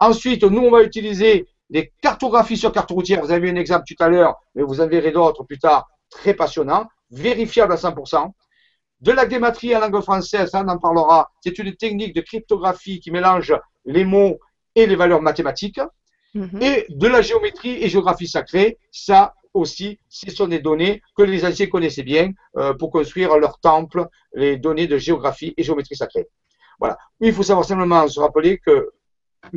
Ensuite, nous, on va utiliser des cartographies sur carte routière, vous avez vu un exemple tout à l'heure, mais vous en verrez d'autres plus tard, très passionnants, vérifiables à 100%. De la gématrie en langue française, ça on en parlera, c'est une technique de cryptographie qui mélange les mots et les valeurs mathématiques. Mm-hmm. Et de la géométrie et géographie sacrée, ça aussi, ce sont des données que les anciens connaissaient bien euh, pour construire leurs temples, les données de géographie et géométrie sacrée. Voilà. Il faut savoir simplement se rappeler que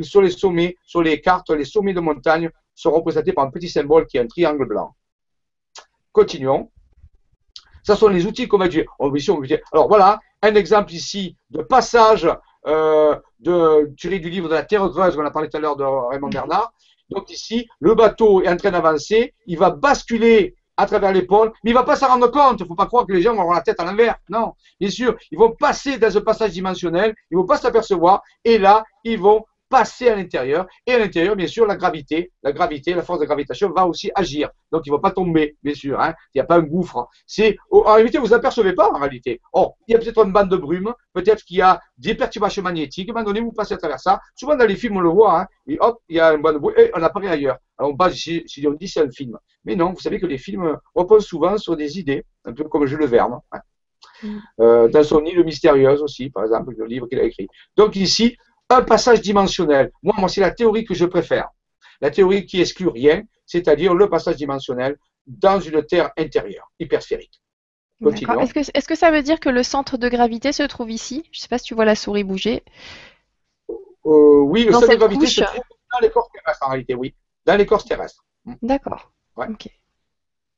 sur les sommets, sur les cartes, les sommets de montagne sont représentés par un petit symbole qui est un triangle blanc. Continuons. Ce sont les outils qu'on va dire. Alors voilà, un exemple ici de passage euh, de, tiré du livre de la Terre creuse, on a parlé tout à l'heure de Raymond Bernard. Donc ici, le bateau est en train d'avancer, il va basculer à travers l'épaule, mais il va pas s'en rendre compte. Il faut pas croire que les gens vont avoir la tête à l'envers. Non, bien sûr, ils vont passer dans ce passage dimensionnel, ils vont pas s'apercevoir, et là, ils vont passer à l'intérieur. Et à l'intérieur, bien sûr, la gravité, la gravité, la force de gravitation va aussi agir. Donc, il ne va pas tomber, bien sûr. Hein. Il n'y a pas un gouffre. C'est, en réalité, vous apercevez pas, en réalité. Or, il y a peut-être une bande de brume, peut-être qu'il y a des perturbations magnétiques. À un moment donné, vous passez à travers ça. Souvent, dans les films, on le voit. Hein. Et hop, il y a une bande de brume et on apparaît ailleurs. Alors, on base si, si on dit c'est un film. Mais non, vous savez que les films reposent souvent sur des idées, un peu comme Jules Verne. Hein. Mm. Euh, dans son île mystérieuse aussi, par exemple, le livre qu'il a écrit. Donc ici, un passage dimensionnel. Moi, moi c'est la théorie que je préfère. La théorie qui exclut rien, c'est-à-dire le passage dimensionnel dans une Terre intérieure, hypersphérique. Est-ce que, est que, ça veut dire que le centre de gravité se trouve ici? Je ne sais pas si tu vois la souris bouger. Euh, oui, le centre de gravité se trouve dans l'écorce terrestre en réalité, oui. Dans l'écorce terrestre. D'accord. Ouais.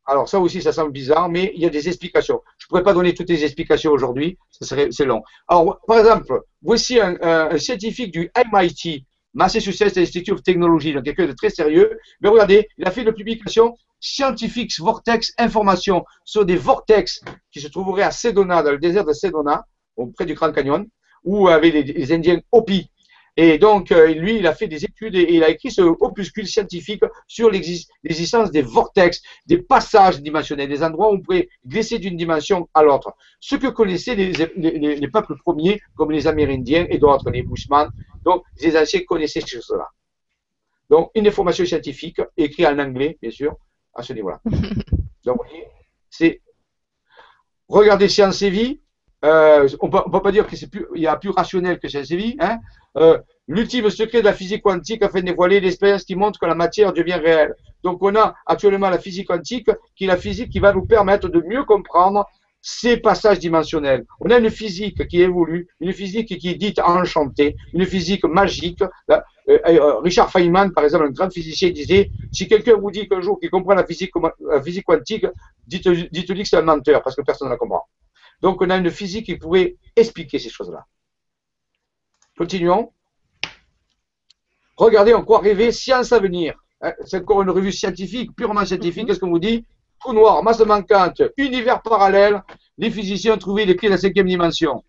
Alors ça aussi, ça semble bizarre, mais il y a des explications. Je ne pourrais pas donner toutes les explications aujourd'hui, c'est long. Alors, par exemple, voici un, scientifique du MIT, Massachusetts Institute of Technology, donc quelqu'un de très sérieux. Mais regardez, il a fait une publication Scientific Vortex Information sur des vortex qui se trouveraient à Sedona, dans le désert de Sedona, près du Grand Canyon, où les, les Indiens Hopi. Et donc, euh, lui, il a fait des études et, il a écrit ce opuscule scientifique sur l'existence des vortex, des passages dimensionnels, des endroits où on pourrait glisser d'une dimension à l'autre. Ce que connaissaient les, les, peuples premiers, comme les Amérindiens et d'autres, les Bushmen. Donc, les anciens connaissaient ces choses-là. Donc, une information scientifique, écrite en anglais, bien sûr, à ce niveau-là. Donc, vous voyez, c'est regardez Science et Vie, euh, on ne peut pas dire qu'il y a plus rationnel que Vie, hein, euh, l'ultime secret de la physique quantique afin de dévoiler l'expérience qui montre que la matière devient réelle. Donc on a actuellement la physique quantique qui est la physique qui va nous permettre de mieux comprendre ces passages dimensionnels. On a une physique qui évolue, une physique qui est dite enchantée, une physique magique. Euh, euh, Richard Feynman, par exemple, un grand physicien, disait si quelqu'un vous dit qu'un jour qu'il comprend la physique quantique, dites-lui que c'est un menteur parce que personne ne la comprend. Donc on a une physique qui pourrait expliquer ces choses-là. Continuons. Regardez, on croit rêver science à venir. Hein, c'est encore une revue scientifique, purement scientifique. Mhm. Qu'est-ce qu'on vous dit? Trou noir, masse manquante, univers parallèle, les physiciens ont trouvé les clés de la cinquième dimension.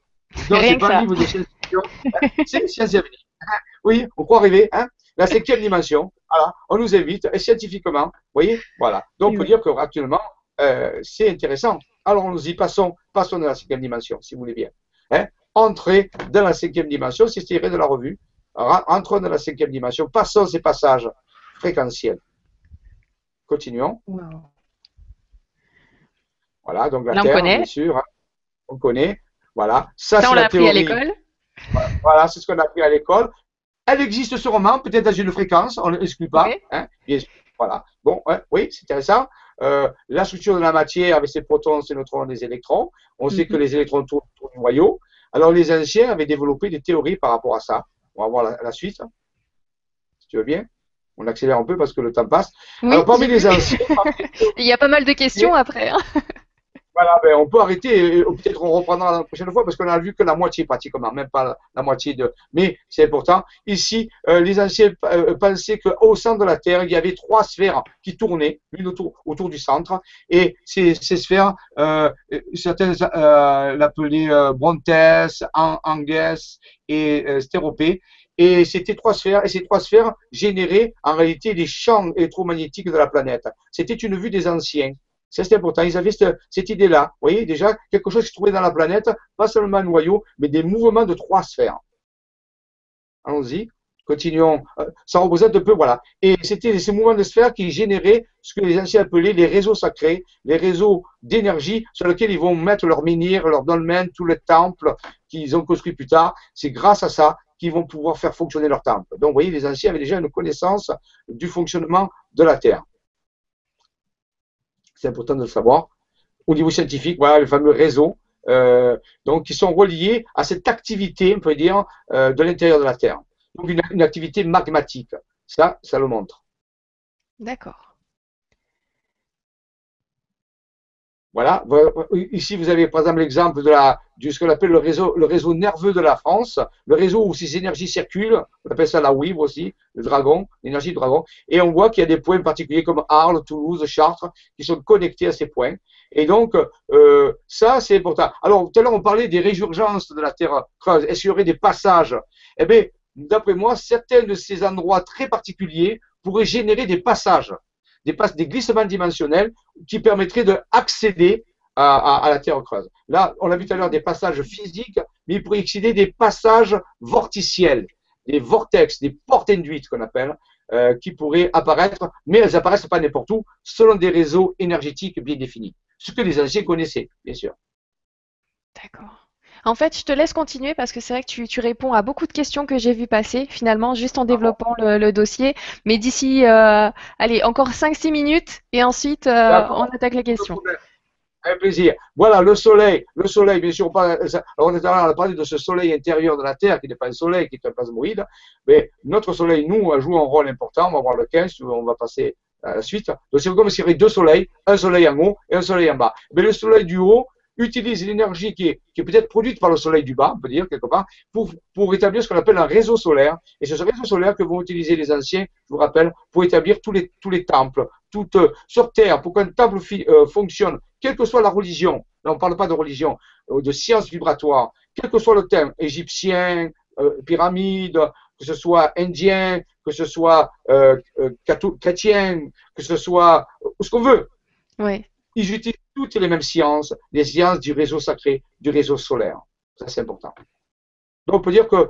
Donc, c'est pas un livre de science-fiction, hein, c'est science à venir. Hein, oui, on croit rêver, la cinquième dimension. Voilà, on nous invite, scientifiquement, vous voyez, voilà. Donc, on peut dire qu'actuellement, euh, c'est intéressant. Alors, nous y passons, passons dans la cinquième dimension, si vous voulez bien entrer dans la cinquième dimension, c'est tiré de la revue. Entrons dans la cinquième dimension, passons ces passages fréquentiels. Continuons. Voilà, donc la Terre, bien sûr, hein. on connaît. Voilà, ça, c'est la théorie. à l'école. Voilà, c'est ce qu'on a appris à l'école. Elle existe sûrement, peut-être dans une fréquence, on ne l'exclut pas. Hein, voilà. Bon, oui, c'est intéressant. Euh, la structure de la matière avec ses protons, ses neutrons, des électrons. On sait que mhm. les électrons tournent autour du noyau. Alors, les anciens avaient développé des théories par rapport à ça. On va voir la, suite. Si tu veux bien. On accélère un peu parce que le temps passe. Alors, parmi les anciens. Il y a pas mal de questions après. Hein. Voilà, ben, on peut arrêter, peut-être on reprendra la prochaine fois parce qu'on a vu que la moitié pratiquement, même pas la, moitié de. Mais c'est important. Ici, euh, les anciens euh, pensaient qu'au centre de la Terre, il y avait trois sphères qui tournaient, l'une autour, du centre, et ces, sphères, euh, certains euh, l'appelaient Brontes, Anges et Stéropée. Et c'était trois sphères, et ces trois sphères généraient en réalité les champs électromagnétiques de la planète. C'était une vue des anciens. C'était important. Ils avaient cette, idée-là. Vous voyez, déjà, quelque chose qui se trouvait dans la planète, pas seulement un noyau, mais des mouvements de trois sphères. Allons-y. Continuons. Euh, ça représente un peu, voilà. Et c'était ces mouvements de sphères qui généraient ce que les anciens appelaient les réseaux sacrés, les réseaux d'énergie sur lesquels ils vont mettre leur menhir, leur dolmen, tous les temples qu'ils ont construits plus tard. C'est grâce à ça qu'ils vont pouvoir faire fonctionner leur temple. Donc, vous voyez, les anciens avaient déjà une connaissance du fonctionnement de la Terre c'est important de le savoir. Au niveau scientifique, voilà le fameux réseau, euh, donc qui sont reliés à cette activité, on peut dire, euh, de l'intérieur de la Terre. Donc une, activité magmatique. Ça, ça le montre. D'accord. Voilà. Ici, vous avez par exemple l'exemple de la, du ce qu'on appelle le réseau, nerveux de la France, le réseau où ces énergies circulent. On appelle ça la WIV aussi, le dragon, l'énergie du dragon. Et on voit qu'il y a des points particuliers comme Arles, Toulouse, Chartres qui sont connectés à ces points. Et donc, euh, ça, c'est important. Alors, tout à l'heure, on parlait des résurgences de la Terre creuse. Est-ce qu'il y aurait des passages? Eh bien, d'après moi, certains de ces endroits très particuliers pourraient générer des passages des, glissements dimensionnels qui permettraient d'accéder à, à, la Terre creuse. Là, on a vu tout à l'heure des passages physiques, mais il pourrait excéder des passages vorticiels, des vortex, des portes induites qu'on appelle, euh, qui pourraient apparaître, mais elles apparaissent pas n'importe où, selon des réseaux énergétiques bien définis. Ce que les anciens connaissaient, bien sûr. D'accord. En fait, je te laisse continuer parce que c'est vrai que tu, réponds à beaucoup de questions que j'ai vues passer finalement juste en développant le, dossier. Mais d'ici, euh, allez, encore 5-6 minutes et ensuite euh, on attaque les questions. Avec plaisir. Voilà, le soleil. Le soleil, bien sûr, on, on a parlé de ce soleil intérieur de la Terre qui n'est pas un soleil, qui est un plasmoïde. Mais notre soleil, nous, joue un rôle important. On va voir lequel, on va passer à la suite. Donc, c'est comme s'il y avait deux soleils, un soleil en haut et un soleil en bas. Mais le soleil du haut, utilise l'énergie qui est, qui est peut-être produite par le soleil du bas, on peut dire quelque part, pour, pour établir ce qu'on appelle un réseau solaire. Et c'est ce réseau solaire que vont utiliser les anciens, je vous rappelle, pour établir tous les, tous les temples, toutes, euh, sur Terre, pour qu'un temple euh, fonctionne, quelle que soit la religion, là on ne parle pas de religion, euh, de science vibratoire, quel que soit le thème, égyptien, pyramide, que ce soit indien, que ce soit chrétien, que ce soit ce qu'on veut. Oui ils utilisent toutes les mêmes sciences, les sciences du réseau sacré, du réseau solaire. Ça, c'est important. Donc, on peut dire que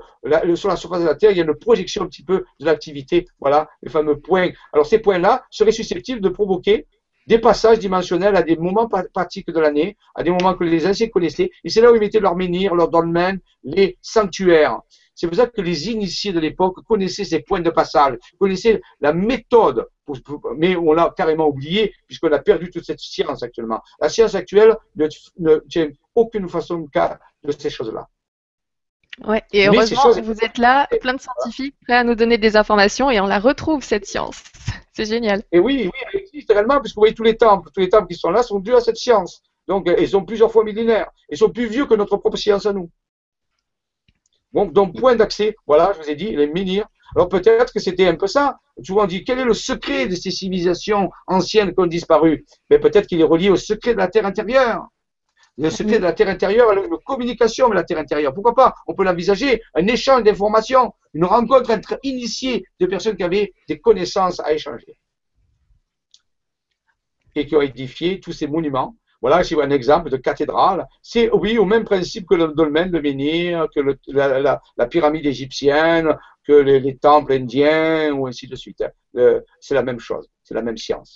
sur la surface de la Terre, il y a une projection un petit peu de l'activité, voilà, les fameux points. Alors, ces points-là seraient susceptibles de provoquer des passages dimensionnels à des moments pratiques de l'année, à des moments que les anciens connaissaient. Et c'est là où ils mettaient leurs menhirs, leurs dolmens, les sanctuaires. C'est pour ça que les initiés de l'époque connaissaient ces points de passage, connaissaient la méthode, mais on l'a carrément oublié puisqu'on a perdu toute cette science actuellement. La science actuelle ne, tient aucune façon de cas de ces choses-là. Ouais, et heureusement, vous êtes là, plein de scientifiques prêts à nous donner des informations et on la retrouve, cette science. C'est génial. Et oui, oui, elle existe réellement, puisque vous voyez tous les temples, tous les temples qui sont là sont dus à cette science. Donc, ils sont plusieurs fois millénaires. Ils sont plus vieux que notre propre science à nous. Donc, point d'accès, voilà, je vous ai dit, les menhirs. Alors peut-être que c'était un peu ça. Souvent on dit, quel est le secret de ces civilisations anciennes qui ont disparu? Mais peut-être qu'il est relié au secret de la Terre intérieure. Le secret de la Terre intérieure, la communication de la Terre intérieure. Pourquoi pas? On peut l'envisager, un échange d'informations, une rencontre entre initiés de personnes qui avaient des connaissances à échanger et qui ont édifié tous ces monuments voilà, c'est un exemple de cathédrale. C'est, oui, au même principe que le dolmen de menhir, que la, pyramide égyptienne, que les, temples indiens, ou ainsi de suite. Euh, c'est la même chose, c'est la même science.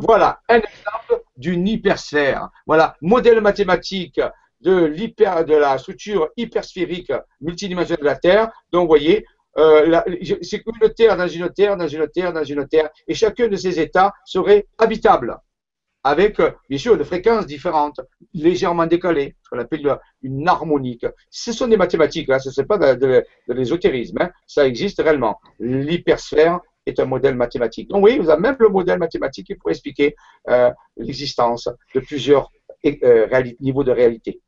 Voilà, un exemple d'une hypersphère. Voilà, modèle mathématique de, l'hyper, de la structure hypersphérique multidimensionnelle de la Terre. Donc, vous voyez, euh, c'est une Terre dans une Terre, dans une Terre, dans une Terre, et chacun de ces états serait habitable avec, euh, bien sûr, des fréquences différentes, légèrement décalées, ce qu'on appelle une harmonique. Ce sont des mathématiques, hein, ce n'est pas de, l'ésotérisme, hein, ça existe réellement. L'hypersphère est un modèle mathématique. Donc oui, vous avez même le modèle mathématique qui pourrait expliquer euh, l'existence de plusieurs euh, niveaux de réalité.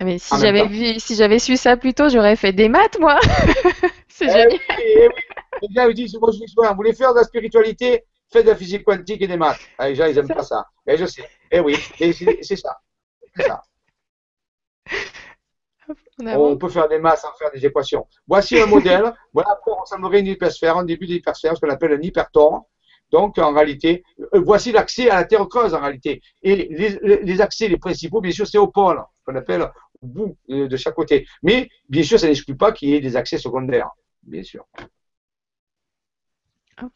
Ah, mais si j'avais vu, si j'avais su ça plus tôt, j'aurais fait des maths, moi. C'est eh génial. Oui, eh oui. Les gens disent, vous voulez faire de la spiritualité, faites de la physique quantique et des maths. Ah, les gens, ils n'aiment pas ça. Et je sais. Eh oui, c'est ça. C'est ça. On peut faire des masses sans faire des équations. Voici un modèle. Voilà à quoi ressemblerait une hypersphère, un début d'hypersphère, ce qu'on appelle un hypertor. Donc, en réalité, euh, voici l'accès à la Terre creuse, en réalité. Et les, accès, les principaux, bien sûr, c'est au pôle, qu'on appelle au bout de chaque côté. Mais, bien sûr, ça n'exclut pas qu'il y ait des accès secondaires, bien sûr. Hop.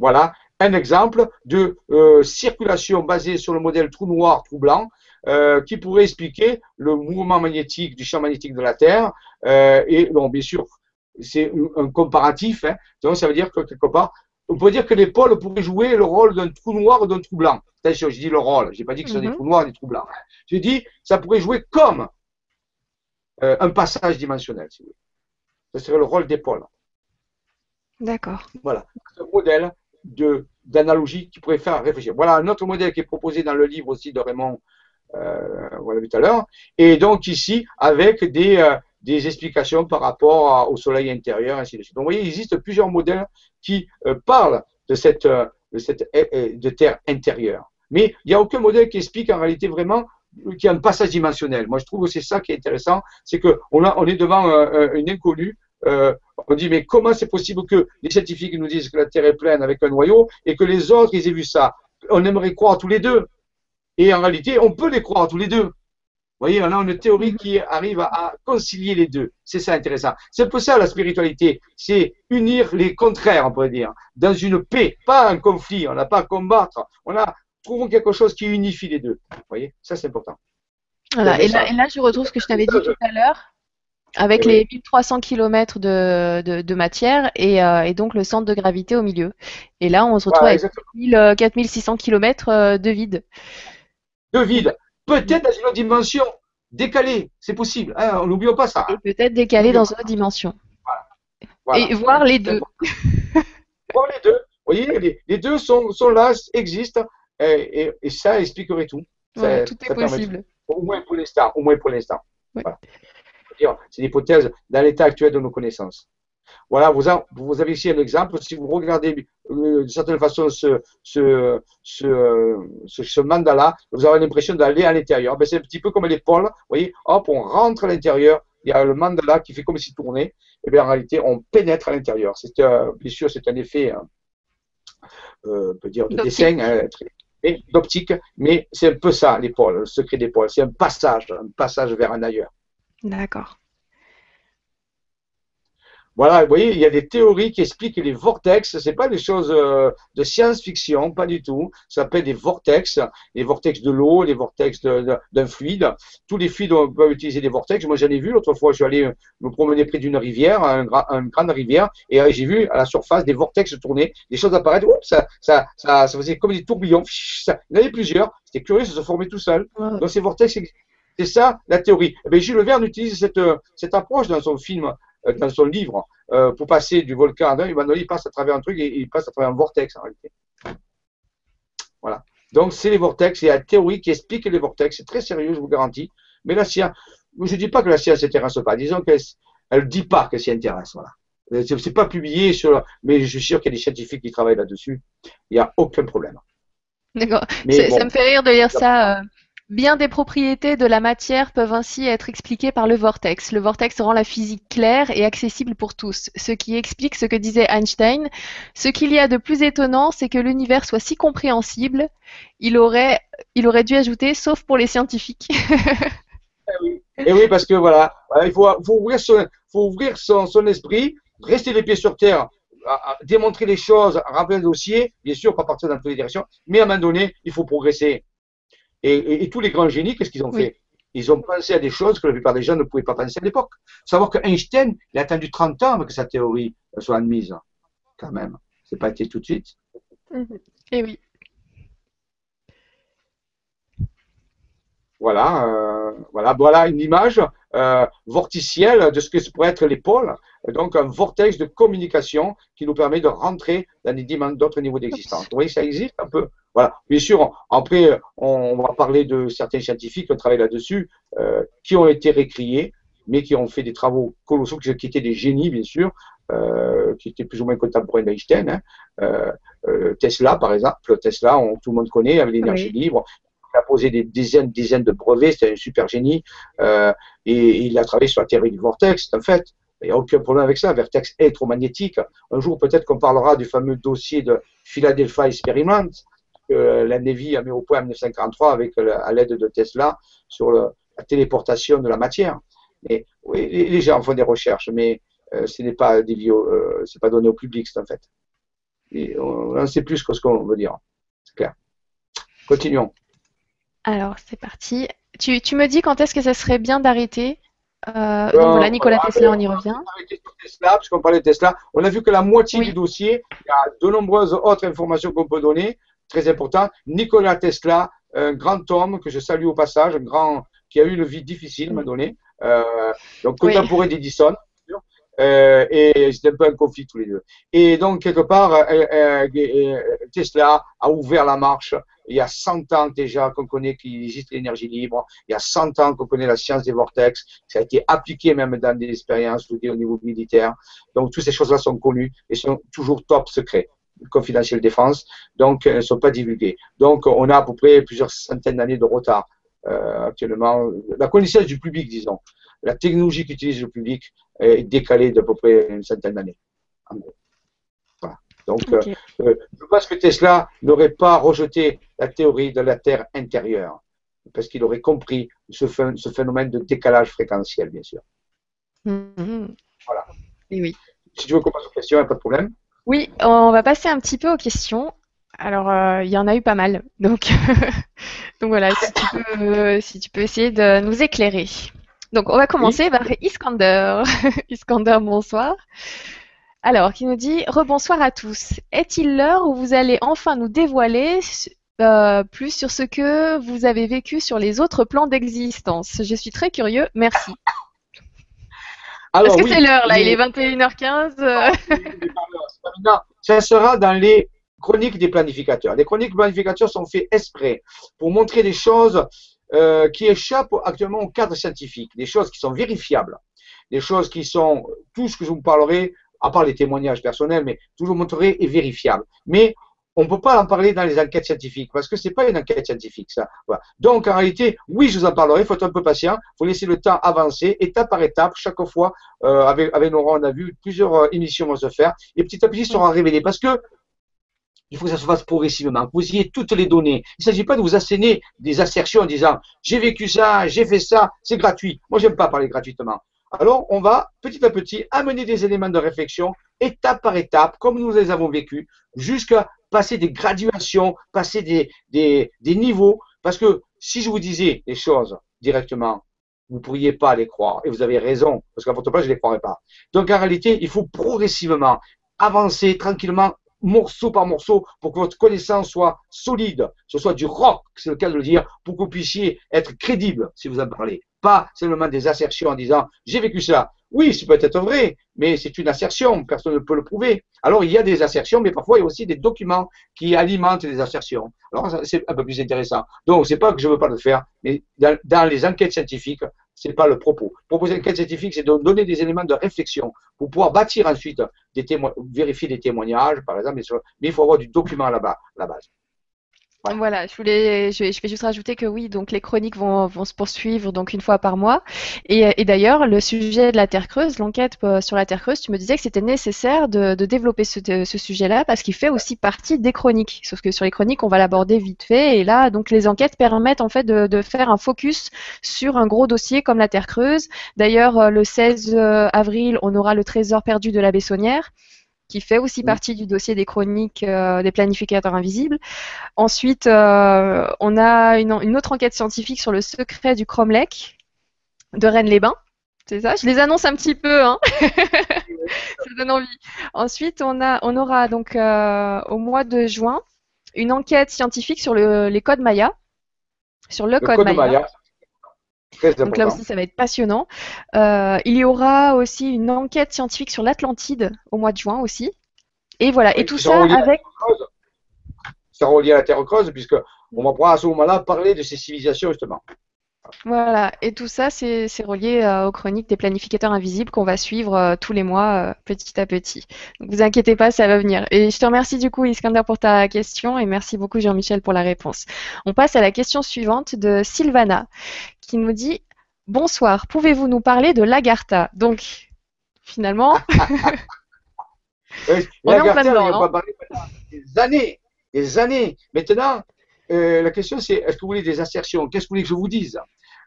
Voilà un exemple de euh, circulation basée sur le modèle trou noir, trou blanc, euh, qui pourrait expliquer le mouvement magnétique du champ magnétique de la Terre. Euh, et bon, bien sûr, c'est un comparatif. Hein. donc, ça veut dire que quelque part, on peut dire que les pôles pourraient jouer le rôle d'un trou noir ou d'un trou blanc. Attention, je dis le rôle. Je n'ai pas dit que ce sont des mhm. trous noirs des trous blancs. Je dis ça pourrait jouer comme un passage dimensionnel, si vous voulez. Ce serait le rôle des pôles. D'accord. Voilà. Ce modèle d'analogies qui pourraient faire réfléchir. Voilà un autre modèle qui est proposé dans le livre aussi de Raymond, euh, tout à l'heure, et donc ici avec des, euh, des explications par rapport au soleil intérieur, ainsi de suite. Donc vous voyez, il existe plusieurs modèles qui euh, parlent de cette, euh, de cette de terre intérieure. Mais il n'y a aucun modèle qui explique en réalité vraiment qu'il y a un passage dimensionnel. Moi, je trouve que c'est ça qui est intéressant, c'est qu'on on est devant une inconnue euh, on dit mais comment c'est possible que les scientifiques nous disent que la Terre est pleine avec un noyau et que les autres ils aient vu ça? On aimerait croire tous les deux. Et en réalité, on peut les croire tous les deux. Vous voyez, on a une théorie qui arrive à, concilier les deux. C'est ça intéressant. C'est peu ça la spiritualité. C'est unir les contraires, on pourrait dire, dans une paix, pas un conflit. On n'a pas à combattre. On a trouvons quelque chose qui unifie les deux. Vous voyez, ça c'est important. Voilà. Et là, et là, je retrouve ce que je t'avais dit tout à l'heure avec les 1300 km de, de, de matière et, euh, et, donc le centre de gravité au milieu. Et là, on se retrouve avec 4600 km euh, euh, de vide. De vide. Peut-être dans une autre dimension, décalée, c'est possible. Hein, N'oublions pas ça. Et peut-être décalé dans une autre dimension. Voilà. Et voir les deux. voir les deux. Vous voyez, les, les deux sont, sont, là, existent, et, et, ça expliquerait tout. Ça, tout est possible. Au moins pour l'instant. Au moins pour l'instant. C'est l'hypothèse dans l'état actuel de nos connaissances. Voilà, vous, vous, avez ici un exemple. Si vous regardez euh, de certaine façon ce, ce, ce, mandala, vous aurez l'impression d'aller à l'intérieur. Ben, c'est un petit peu comme l'épaule. Vous voyez, hop, on rentre à l'intérieur. Il y a le mandala qui fait comme s'il tournait. Et bien en réalité, on pénètre à l'intérieur. C'est bien sûr, c'est un effet, hein, euh, on peut dire, de dessin, hein, d'optique, mais c'est un peu ça l'épaule, le secret d'épaule. C'est un passage, un passage vers un ailleurs. D'accord. Voilà, vous voyez, il y a des théories qui expliquent les vortex. Ce pas des choses euh, de science-fiction, pas du tout. Ça s'appelle des vortex, les vortex de l'eau, les vortex d'un fluide. Tous les fluides peuvent utiliser des vortex. Moi, j'en ai vu l'autre fois. Je suis allé me promener près d'une rivière, une grande rivière, et euh, j'ai vu à la surface des vortex tourner, des choses apparaître. ça, ça, ça, ça, faisait comme des tourbillons. il y en avait plusieurs. C'était curieux, ça se formait tout seul. Donc ces vortex c'est ça la théorie. Eh bien, Jules Verne utilise cette, euh, cette approche dans son film, euh, dans son livre, euh, pour passer du volcan à un. Il passe à travers un truc et il passe à travers un vortex en réalité. Voilà. Donc, c'est les vortex, c'est la théorie qui explique les vortex. C'est très sérieux, je vous garantis. Mais la science, je ne dis pas que la science ne s'intéresse pas. Disons qu'elle ne dit pas qu'elle s'y intéresse. Voilà. C'est pas publié sur, mais je suis sûr qu'il y a des scientifiques qui travaillent là-dessus. Il n'y a aucun problème. D'accord. ça me fait rire de lire ça. Bien des propriétés de la matière peuvent ainsi être expliquées par le vortex. Le vortex rend la physique claire et accessible pour tous, ce qui explique ce que disait Einstein. Ce qu'il y a de plus étonnant, c'est que l'univers soit si compréhensible. Il aurait, il aurait dû ajouter, sauf pour les scientifiques. Eh oui. Et eh oui, parce que voilà, il faut, ouvrir, son, ouvrir son, esprit, rester les pieds sur terre, démontrer les choses, remplir le dossier, bien sûr, pas partir dans toutes les directions, mais à un moment donné, il faut progresser. Et, tous les grands génies, qu'est-ce qu'ils ont fait? Ils ont pensé à des choses que la plupart des gens ne pouvaient pas penser à l'époque. Savoir que Einstein, il a attendu 30 ans avant que sa théorie soit admise, quand même. C'est pas été tout de suite. Eh oui. Voilà, euh, voilà, voilà une image euh, vorticielle de ce que pourrait être l'épaule. Donc un vortex de communication qui nous permet de rentrer dans d'autres niveaux d'existence. Vous voyez, ça existe un peu. Voilà. Bien sûr, après, on, va parler de certains scientifiques qui ont travaillé là-dessus, euh, qui ont été récriés, mais qui ont fait des travaux colossaux, qui, étaient des génies, bien sûr, euh, qui étaient plus ou moins contemporains d'Einstein. Hein. Euh, euh Tesla, par exemple, Tesla, on, tout le monde connaît, avec l'énergie libre il a posé des dizaines, dizaines de brevets, c'était un super génie, euh, et, il a travaillé sur la théorie du vortex, en fait. Il n'y a aucun problème avec ça, vortex électromagnétique. Un jour, peut-être qu'on parlera du fameux dossier de Philadelphia Experiment, que la Navy a mis au point en 1943 avec à l'aide de Tesla sur la téléportation de la matière. Et, oui, les gens font des recherches, mais euh, ce n'est pas, euh, pas donné au public, en fait. On, on sait plus que ce qu'on veut dire. C'est clair. Continuons. Alors, c'est parti. Tu, tu, me dis quand est-ce que ça serait bien d'arrêter euh, donc voilà, Nicolas Tesla, on y revient. Tesla, puisqu'on parlait de Tesla, on a vu que la moitié du dossier, il y a de nombreuses autres informations qu'on peut donner, très important. Nicolas Tesla, un grand homme que je salue au passage, un grand qui a eu une vie difficile, m'a donné, euh, donc contemporain d'Edison, euh, et c'était un peu un conflit tous les deux. Et donc, quelque part, euh, Tesla a ouvert la marche. Il y a 100 ans déjà qu'on connaît qu'il existe l'énergie libre. Il y a 100 ans qu'on connaît la science des vortex. Ça a été appliqué même dans des expériences au niveau militaire. Donc, toutes ces choses-là sont connues et sont toujours top secrets confidentielles défense, donc elles ne sont pas divulguées. Donc on a à peu près plusieurs centaines d'années de retard euh, actuellement. La connaissance du public, disons, la technologie qu'utilise le public est décalée d'à peu près une centaine d'années. Donc, euh, euh, je pense que Tesla n'aurait pas rejeté la théorie de la Terre intérieure, parce qu'il aurait compris ce, phénomène de décalage fréquentiel, bien sûr. Mm-hmm. Voilà. oui. Si tu veux qu'on passe aux questions, il n'y a pas de problème. Oui, on va passer un petit peu aux questions. Alors, euh, il y en a eu pas mal. Donc, donc voilà, si tu, peux, essayer de nous éclairer. Donc, on va commencer par Iskander. Iskander, bonsoir. Alors, qui nous dit Rebonsoir à tous. Est-il l'heure où vous allez enfin nous dévoiler euh, plus sur ce que vous avez vécu sur les autres plans d'existence? Je suis très curieux. Merci. Est-ce que c'est l'heure là? Il est 21h15. ça sera dans les chroniques des planificateurs. Les chroniques des planificateurs sont faites exprès pour montrer des choses euh, qui échappent actuellement au cadre scientifique, des choses qui sont vérifiables, des choses qui sont, tout ce que je vous parlerai, à part les témoignages personnels, mais ce vous montrerai est vérifiable. Mais on ne peut pas en parler dans les enquêtes scientifiques parce que c'est pas une enquête scientifique ça. Donc en réalité, oui, je vous en parlerai. Il faut être un peu patient. Il faut laisser le temps avancer, étape par étape. Chaque fois, euh, avec avec Nora, on a vu plusieurs euh, émissions vont se faire et petit à petit sera révélé parce que il faut que ça se fasse progressivement, que vous ayez toutes les données. Il ne s'agit pas de vous asséner des assertions en disant j'ai vécu ça, j'ai fait ça, c'est gratuit. Moi, j'aime pas parler gratuitement. Alors, on va petit à petit amener des éléments de réflexion, étape par étape, comme nous les avons vécus, jusqu'à passer des graduations, passer des, des, des niveaux. Parce que si je vous disais les choses directement, vous ne pourriez pas les croire. Et vous avez raison, parce qu'à votre place, je ne les croirais pas. Donc en réalité, il faut progressivement avancer tranquillement, morceau par morceau, pour que votre connaissance soit solide, ce soit du rock, c'est le cas de le dire, pour que vous puissiez être crédible si vous en parlez. Pas seulement des assertions en disant j'ai vécu ça. Oui, c'est peut-être vrai, mais c'est une assertion, personne ne peut le prouver. Alors il y a des assertions, mais parfois il y a aussi des documents qui alimentent les assertions. Alors c'est un peu plus intéressant. Donc c'est pas que je veux pas le faire, mais dans, les enquêtes scientifiques, c'est pas le propos. Proposer une enquête scientifique, c'est de donner des éléments de réflexion pour pouvoir bâtir ensuite des vérifier des témoignages, par exemple, mais il faut avoir du document à la base. Voilà, je voulais, je, vais juste rajouter que oui, donc les chroniques vont, vont se poursuivre donc une fois par mois. Et, d'ailleurs, le sujet de la Terre creuse, l'enquête euh, sur la Terre creuse, tu me disais que c'était nécessaire de, de, développer ce, ce sujet-là parce qu'il fait aussi partie des chroniques. Sauf que sur les chroniques, on va l'aborder vite fait. Et là, donc les enquêtes permettent en fait de, de, faire un focus sur un gros dossier comme la Terre creuse. D'ailleurs, euh, le 16 euh, avril, on aura le trésor perdu de la Bessonnière qui fait aussi partie du dossier des chroniques euh, des planificateurs invisibles. Ensuite, euh, on a une, autre enquête scientifique sur le secret du Cromlech de Rennes-les-Bains. C'est ça, je les annonce un petit peu, hein. ça donne envie. Ensuite, on, a, on aura donc euh, au mois de juin une enquête scientifique sur les codes Maya, sur le, code, Maya. Donc là aussi, ça va être passionnant. Euh, il y aura aussi une enquête scientifique sur l'Atlantide au mois de juin aussi. Et voilà, et tout ça avec. Ça relié à la Terre creuse, puisque on va pouvoir à ce moment-là parler de ces civilisations justement. Voilà, et tout ça, c'est relié euh, aux chroniques des planificateurs invisibles qu'on va suivre euh, tous les mois, petit à petit. Donc vous inquiétez pas, ça va venir. Et je te remercie du coup, Iskander, pour ta question, et merci beaucoup, Jean-Michel, pour la réponse. On passe à la question suivante de Sylvana, qui nous dit Bonsoir, pouvez-vous nous parler de l'Agartha Donc, finalement. on est en plein dedans, des années, des années. Maintenant, euh, la question c'est est-ce que vous voulez des assertions? Qu'est-ce que vous voulez que je vous dise?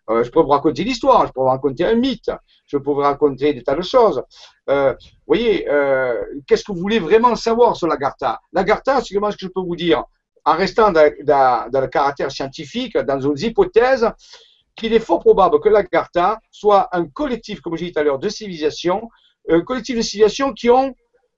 Euh, Je peux vous raconter l'histoire, je peux vous raconter un mythe, je peux vous raconter des tas de choses. Euh, vous voyez, qu'est-ce que vous voulez vraiment savoir sur l'Agartha L'Agartha, c'est ce que je peux vous dire? En restant dans, dans, le caractère scientifique, dans une hypothèse, qu'il est fort probable que l'Agartha soit un collectif, comme j'ai dit tout à l'heure, de civilisations, un collectif de civilisations qui ont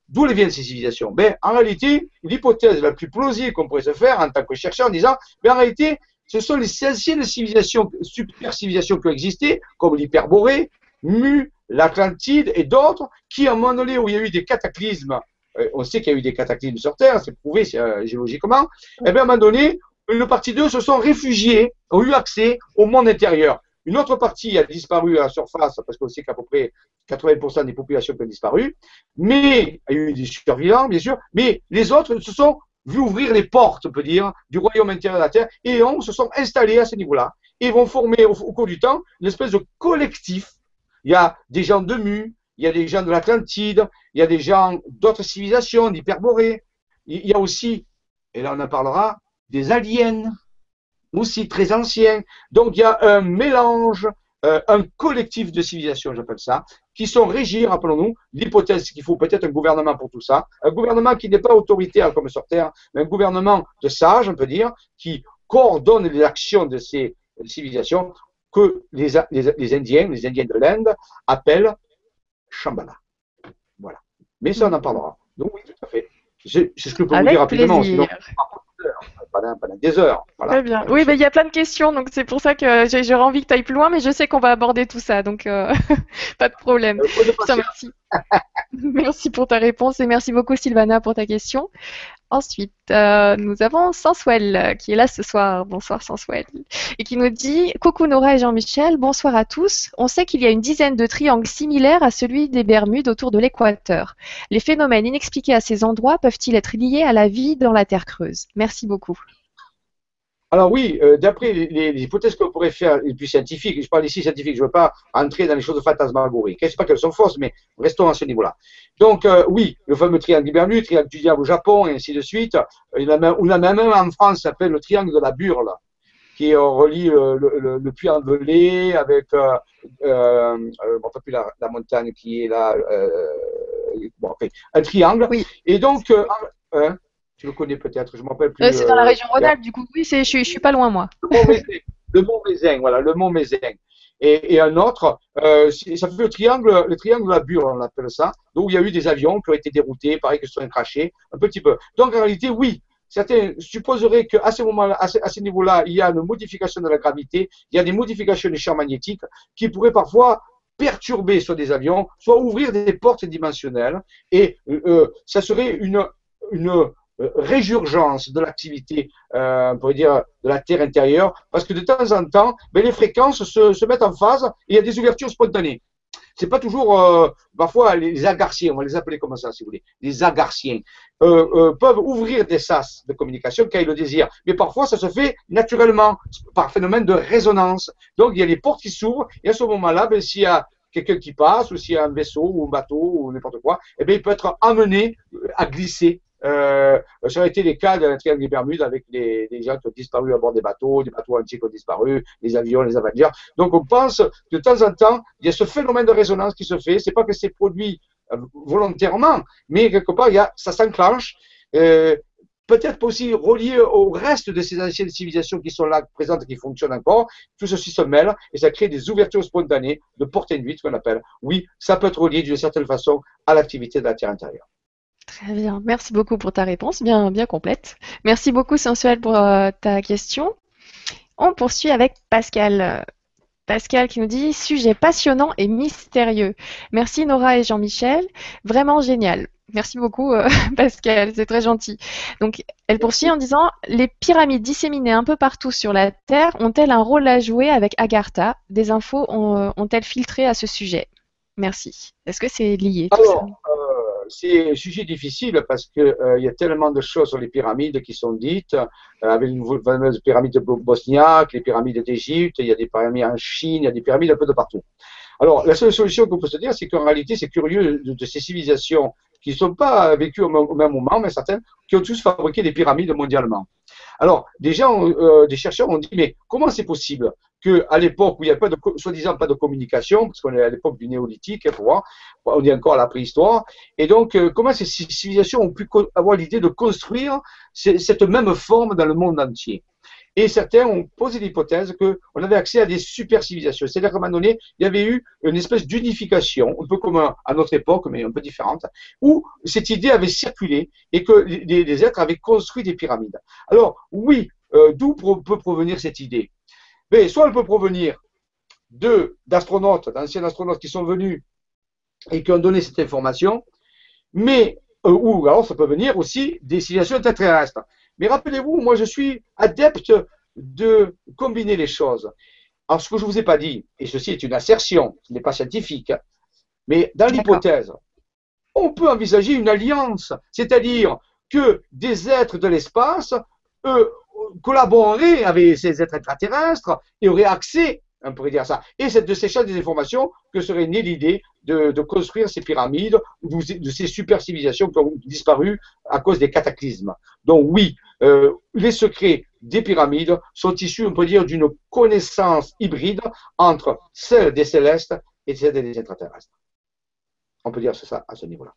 D'où viennent ces civilisations? Ben, En réalité, l'hypothèse la plus plausible qu'on pourrait se faire en tant que chercheur en disant, ben, en réalité, ce sont les anciennes civilisations, super civilisations qui ont existé, comme l'Hyperborée, Mu, l'Atlantide et d'autres qui, à un moment donné où il y a eu des cataclysmes, euh, on sait qu'il y a eu des cataclysmes sur Terre, c'est prouvé euh, géologiquement, et eh bien à un moment donné, une partie d'eux se sont réfugiés, ont eu accès au monde intérieur. Une autre partie a disparu à la surface, parce qu'on sait qu'à peu près 80% des populations ont disparu, mais il y a eu des survivants, bien sûr, mais les autres se sont vus ouvrir les portes, on peut dire, du royaume intérieur de la Terre, et on se sont installés à ce niveau-là, et vont former au, cours du temps une espèce de collectif. Il y a des gens de Mu, il y a des gens de l'Atlantide, il y a des gens d'autres civilisations, d'Hyperborée, il y a aussi, et là on en parlera, des aliens, aussi très anciens. Donc il y a un mélange, euh, un collectif de civilisations, j'appelle ça, qui sont régis, rappelons-nous, l'hypothèse qu'il faut peut-être un gouvernement pour tout ça, un gouvernement qui n'est pas autoritaire comme sur Terre, mais un gouvernement de sages, on peut dire, qui coordonne les actions de ces civilisations que les, les, Indiens, les Indiens de l'Inde, appellent Shambhala. Voilà. Mais ça, on en parlera. Donc oui, tout à fait. C'est ce que je peux vous dire rapidement. Sinon, pendant, des heures. Très bien. Oui, mais il y a plein de questions, donc c'est pour ça que j'aurais envie que tu ailles plus loin, mais je sais qu'on va aborder tout ça, donc euh, pas de problème. Euh, merci. merci pour ta réponse et merci beaucoup Sylvana pour ta question. Ensuite, euh, nous avons Sanswell qui est là ce soir. Bonsoir Sanswell. Et qui nous dit Coucou Nora et Jean-Michel, bonsoir à tous. On sait qu'il y a une dizaine de triangles similaires à celui des Bermudes autour de l'équateur. Les phénomènes inexpliqués à ces endroits peuvent-ils être liés à la vie dans la Terre creuse? Merci beaucoup. Alors oui, euh, d'après les, hypothèses qu'on pourrait faire les plus scientifiques, je parle ici scientifique, je ne veux pas entrer dans les choses fantasmagoriques. Je ne sais pas qu'elles sont fausses, mais restons à ce niveau-là. Donc euh, oui, le fameux triangle du triangle du diable au Japon, et ainsi de suite. Il y en a même, on a même en France, s'appelle le triangle de la Burle, qui relie le, le, le, puits envelé avec, euh, euh, bon, plus la, la, montagne qui est là, bon, enfin, un triangle. Oui. Et donc, hein, tu le connais peut-être, je m'en rappelle plus. Euh, c'est dans la euh, région Rhône-Alpes, du coup, oui, je, je suis pas loin, moi. Le mont Mézing, voilà, le mont Mézing. Et, un autre, euh, ça fait le triangle, le triangle de la Bure, on appelle ça, donc il y a eu des avions qui ont été déroutés, pareil que ce sont crachés, un petit peu. Donc en réalité, oui, certains supposeraient qu'à ce moment-là, à ce, niveau-là, il y a une modification de la gravité, il y a des modifications des champs magnétiques qui pourraient parfois perturber soit des avions, soit ouvrir des portes dimensionnelles, et ça serait une, une résurgence de l'activité, euh, on pourrait dire, de la Terre intérieure, parce que de temps en temps, ben, les fréquences se, se, mettent en phase et il y a des ouvertures spontanées. C'est pas toujours, euh, parfois, les agarciens, on va les appeler comme ça, si vous voulez, les agarciens, euh, euh, peuvent ouvrir des sas de communication quand ils le désirent. Mais parfois, ça se fait naturellement, par phénomène de résonance. Donc, il y a les portes qui s'ouvrent, et à ce moment-là, ben, s'il y a quelqu'un qui passe, ou s'il y a un vaisseau, ou un bateau, ou n'importe quoi, eh bien, il peut être amené à glisser euh, ça aurait été les cas de triangle des Bermudes avec les, gens qui ont disparu à bord des bateaux, des bateaux entiers qui ont disparu, les avions, les Avengers. Donc on pense que de temps en temps, il y a ce phénomène de résonance qui se fait. C'est pas que c'est produit euh, volontairement, mais quelque part, il y a, ça s'enclenche. Euh, peut-être aussi relié au reste de ces anciennes civilisations qui sont là, présentes qui fonctionnent encore. Tout ceci se mêle et ça crée des ouvertures spontanées de porte induite qu'on appelle. Oui, ça peut être relié d'une certaine façon à l'activité de la Terre intérieure. Très bien, merci beaucoup pour ta réponse, bien, bien complète. Merci beaucoup Sensuel pour euh, ta question. On poursuit avec Pascal. Pascal qui nous dit sujet passionnant et mystérieux. Merci Nora et Jean-Michel, vraiment génial. Merci beaucoup euh, Pascal, c'est très gentil. Donc elle poursuit en disant les pyramides disséminées un peu partout sur la Terre ont-elles un rôle à jouer avec Agartha? Des infos ont-elles filtré à ce sujet? Merci. Est-ce que c'est lié tout ça? C'est un sujet difficile parce qu'il euh, y a tellement de choses sur les pyramides qui sont dites, euh, avec une fameuse pyramide bosniaque, les pyramides d'Égypte, il y a des pyramides en Chine, il y a des pyramides un peu de partout. Alors, la seule solution qu'on peut se dire, c'est qu'en réalité, c'est curieux de, ces civilisations qui ne sont pas vécues au, même moment, mais certaines, qui ont tous fabriqué des pyramides mondialement. Alors, gens, euh, des chercheurs ont dit, mais comment c'est possible? Qu'à l'époque où il n'y a pas de, soi-disant pas de communication, parce qu'on est à l'époque du néolithique, hein, on est encore à la préhistoire, et donc euh, comment ces civilisations ont pu avoir l'idée de construire cette même forme dans le monde entier? Et certains ont posé l'hypothèse qu'on avait accès à des super civilisations. C'est-à-dire qu'à un moment donné, il y avait eu une espèce d'unification, un peu comme à notre époque, mais un peu différente, où cette idée avait circulé et que les, êtres avaient construit des pyramides. Alors, oui, euh, d'où peut provenir cette idée? Mais soit elle peut provenir de d'astronautes, d'anciens astronautes qui sont venus et qui ont donné cette information, mais euh, ou alors ça peut venir aussi des civilisations terrestres. Mais rappelez-vous, moi je suis adepte de combiner les choses. Alors ce que je ne vous ai pas dit, et ceci est une assertion, ce n'est pas scientifique, mais dans l'hypothèse, on peut envisager une alliance, c'est-à-dire que des êtres de l'espace eux, collaboreraient avec ces êtres extraterrestres et auraient accès, on pourrait dire ça, et c'est de ces des informations que serait née l'idée de, construire ces pyramides, de ces super civilisations qui ont disparu à cause des cataclysmes. Donc oui, euh, les secrets des pyramides sont issus, on peut dire, d'une connaissance hybride entre celle des célestes et celle des extraterrestres. On peut dire ça à ce niveau-là.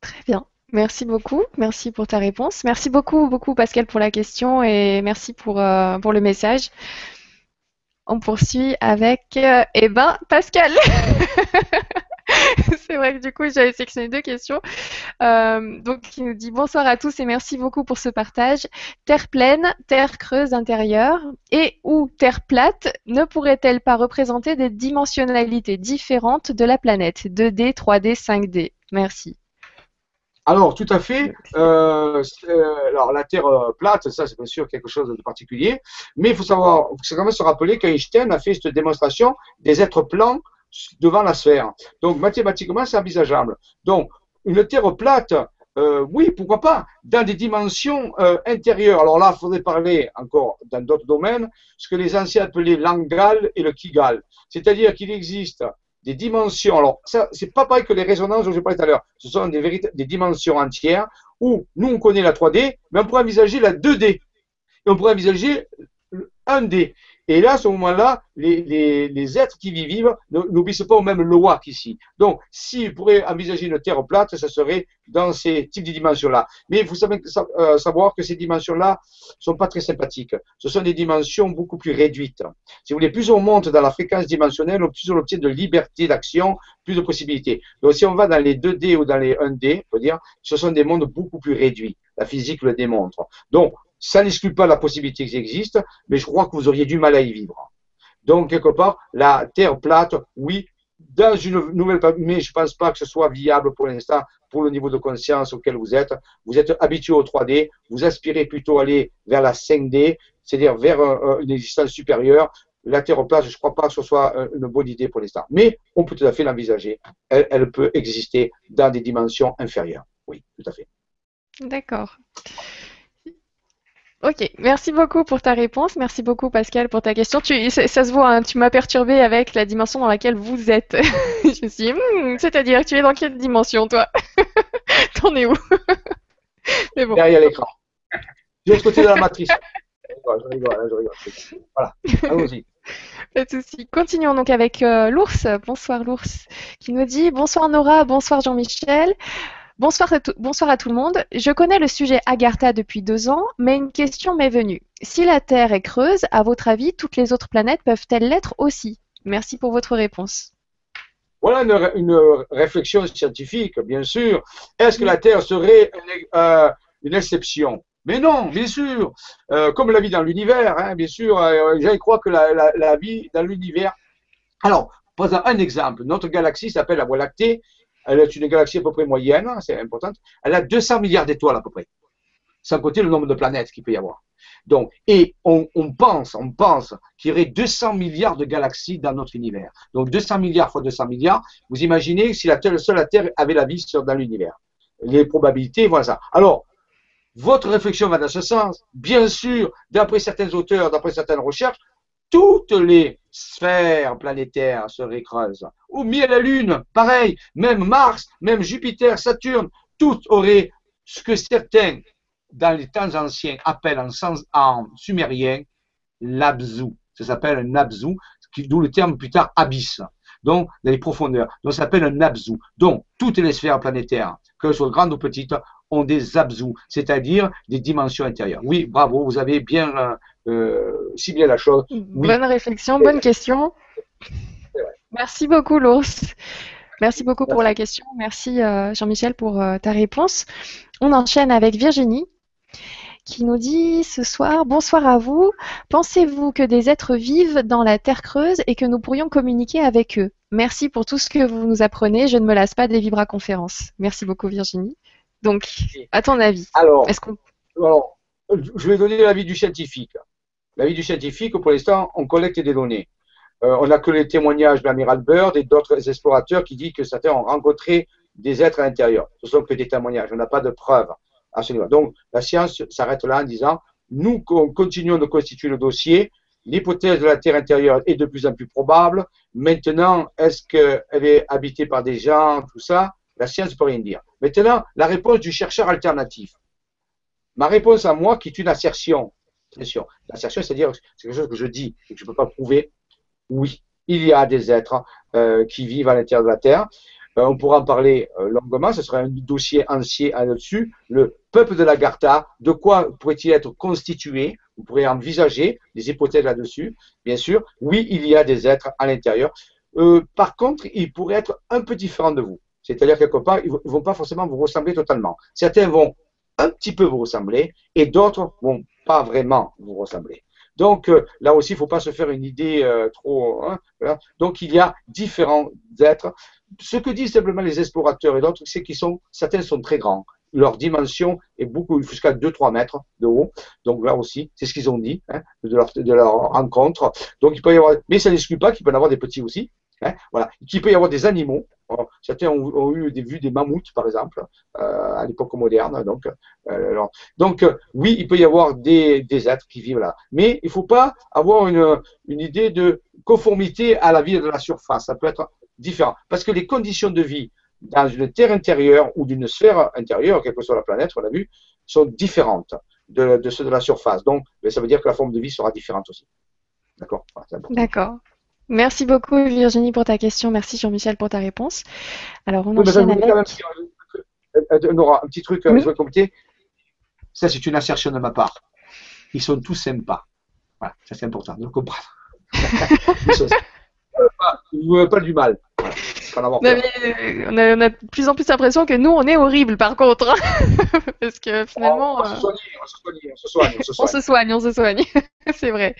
Très bien. Merci beaucoup. Merci pour ta réponse. Merci beaucoup, beaucoup Pascal pour la question et merci pour, euh, le message. On poursuit avec, euh, eh ben, Pascal. c'est vrai que du coup, j'avais sélectionné deux questions. Euh, donc, qui nous dit bonsoir à tous et merci beaucoup pour ce partage. Terre pleine, terre creuse intérieure et ou terre plate ne pourrait-elle pas représenter des dimensionnalités différentes de la planète? 2D, 3D, 5D Merci. Alors, tout à fait. Euh, alors, la Terre euh, plate, ça, c'est bien sûr quelque chose de particulier. Mais il faut savoir, faut quand même se rappeler qu'Einstein a fait cette démonstration des êtres plans devant la sphère. Donc, mathématiquement, c'est envisageable. Donc, une Terre plate, euh, oui, pourquoi pas, dans des dimensions intérieures. Alors là, il faudrait parler encore dans d'autres domaines, ce que les anciens appelaient l'angal et le kigal. C'est-à-dire qu'il existe des dimensions. Alors, ça, c'est pas pareil que les résonances dont j'ai parlé tout à l'heure. Ce sont des, des dimensions entières où nous, on connaît la 3D, mais on pourrait envisager la 2D. Et on pourrait envisager 1D. Et là, à ce moment-là, les, êtres qui y vivent n'obéissent pas aux mêmes lois qu'ici. Donc, s'ils pourraient envisager une Terre plate, ça serait dans ces types de dimensions-là. Mais il faut euh, savoir que ces dimensions-là sont pas très sympathiques. Ce sont des dimensions beaucoup plus réduites. Si vous voulez, plus on monte dans la fréquence dimensionnelle, plus on obtient de liberté d'action, plus de possibilités. Donc, si on va dans les 2D ou dans les 1D, on peut dire, ce sont des mondes beaucoup plus réduits. La physique le démontre. Donc, ça n'exclut pas la possibilité qu'ils existent, mais je crois que vous auriez du mal à y vivre. Donc, quelque part, la Terre plate, oui, dans une nouvelle, mais je ne pense pas que ce soit viable pour l'instant pour le niveau de conscience auquel vous êtes. Vous êtes habitué au 3D, vous aspirez plutôt à aller vers la 5D, c'est-à-dire vers une existence supérieure. La Terre plate, je ne crois pas que ce soit une bonne idée pour l'instant, mais on peut tout à fait l'envisager. elle peut exister dans des dimensions inférieures. Oui, tout à fait. D'accord. Ok, merci beaucoup pour ta réponse. Merci beaucoup Pascal pour ta question. Tu, ça, se voit, hein, tu m'as perturbé avec la dimension dans laquelle vous êtes. je me suis dit, hmm, c'est-à-dire, tu es dans quelle dimension toi? T'en es où? Mais bon. Derrière l'écran. De l'autre côté de la matrice. Je rigole, je rigole. Voilà, allons-y. Pas de souci. Continuons donc avec euh, l'ours. Bonsoir l'ours, qui nous dit bonsoir Nora, bonsoir Jean-Michel. Bonsoir à, bonsoir à tout le monde. Je connais le sujet Agartha depuis deux ans, mais une question m'est venue. Si la Terre est creuse, à votre avis, toutes les autres planètes peuvent-elles l'être aussi? Merci pour votre réponse. Voilà une, réflexion scientifique, bien sûr. Est-ce que la Terre serait une, euh, exception? Mais non, bien sûr. Euh, comme la vie dans l'univers, hein, bien sûr. Euh, je crois que la, vie dans l'univers. Alors, prenons un exemple. Notre galaxie s'appelle la Voie lactée elle est une galaxie à peu près moyenne, c'est important. Elle a 200 milliards d'étoiles à peu près, sans compter le nombre de planètes qu'il peut y avoir. Donc, et on, pense, on pense qu'il y aurait 200 milliards de galaxies dans notre univers. Donc 200 milliards fois 200 milliards, vous imaginez si la seule la Terre avait la vie sur, dans l'univers. Les probabilités, voilà ça. Alors, votre réflexion va dans ce sens. Bien sûr, d'après certains auteurs, d'après certaines recherches, toutes les sphères planétaires seraient creuses. Ou à la Lune, pareil, même Mars, même Jupiter, Saturne, toutes auraient ce que certains, dans les temps anciens, appellent en, sens, en sumérien l'abzu. Ça s'appelle un abzu, d'où le terme plus tard abysse. Donc, dans les profondeurs. Donc, ça s'appelle un abzu. Donc, toutes les sphères planétaires, que soit grandes ou petites, ont des abzus, c'est-à-dire des dimensions intérieures. Oui, bravo, vous avez bien euh, euh la chose. Bonne réflexion, bonne question. Merci beaucoup, l'ours. Merci beaucoup pour la question. Merci, euh, Jean-Michel, pour euh, ta réponse. On enchaîne avec Virginie qui nous dit ce soir Bonsoir à vous. Pensez-vous que des êtres vivent dans la Terre creuse et que nous pourrions communiquer avec eux? Merci pour tout ce que vous nous apprenez. Je ne me lasse pas des vibraconférences. Merci beaucoup, Virginie. Donc, à ton avis, alors, alors, je vais donner l'avis du scientifique. L'avis du scientifique, pour l'instant, on collecte des données. Euh, on n'a que les témoignages de l'amiral Bird et d'autres explorateurs qui disent que certains ont rencontré des êtres à l'intérieur. Ce sont que des témoignages. On n'a pas de preuves à ce niveau. Donc, la science s'arrête là en disant, nous continuons de constituer le dossier l'hypothèse de la Terre intérieure est de plus en plus probable. Maintenant, est-ce qu'elle est habitée par des gens, tout ça? La science ne peut rien dire. Maintenant, la réponse du chercheur alternatif. Ma réponse à moi, qui est une assertion. Attention, l'assertion, c'est-à-dire c'est quelque chose que je dis et que je ne peux pas prouver. Oui, il y a des êtres euh, qui vivent à l'intérieur de la Terre. Euh, on pourra en parler euh, longuement, ce sera un dossier entier là-dessus. Le peuple de l'Agartha, de quoi pourrait-il être constitué Vous pourrez envisager des hypothèses là-dessus, bien sûr. Oui, il y a des êtres à l'intérieur. Par contre, ils pourraient être un peu différents de vous. C'est-à-dire quelque part, ils ne vont pas forcément vous ressembler totalement. Certains vont un petit peu vous ressembler et d'autres vont pas vraiment vous ressembler. Donc là aussi, il ne faut pas se faire une idée trop. Hein, Donc il y a différents êtres ce que disent simplement les explorateurs et d'autres, c'est qu'ils sont, certains sont très grands. Leur dimension est beaucoup, jusqu'à 2-3 mètres de haut. Donc là aussi, c'est ce qu'ils ont dit hein, de, leur, de leur rencontre. Donc il peut y avoir, mais ça n'exclut pas qu'il peut y avoir des petits aussi. Hein, peut y avoir des animaux. certains ont, eu des vues des mammouths, par exemple, euh, à l'époque moderne. Donc, euh, donc oui, il peut y avoir des, êtres qui vivent là. Mais il ne faut pas avoir une, idée de conformité à la vie de la surface. Ça peut être différents. Parce que les conditions de vie dans une terre intérieure ou d'une sphère intérieure, quelle que soit la planète, on l'a vu, sont différentes de, de ceux de la surface. Donc, ben, ça veut dire que la forme de vie sera différente aussi. D'accord? D'accord. Merci beaucoup Virginie pour ta question. Merci Jean-Michel pour ta réponse. Alors on enchaîne avec... un petit truc, euh, je vais Ça, c'est une assertion de ma part. Ils sont tous sympas. Voilà, ça c'est important de le comprendre. Ils ne pas du mal. Euh, on, a, de plus en plus l'impression que nous, on est horrible par contre. Parce que finalement. on, se soigne, on, se soigne, on se soigne, on se soigne. on se soigne, C'est vrai.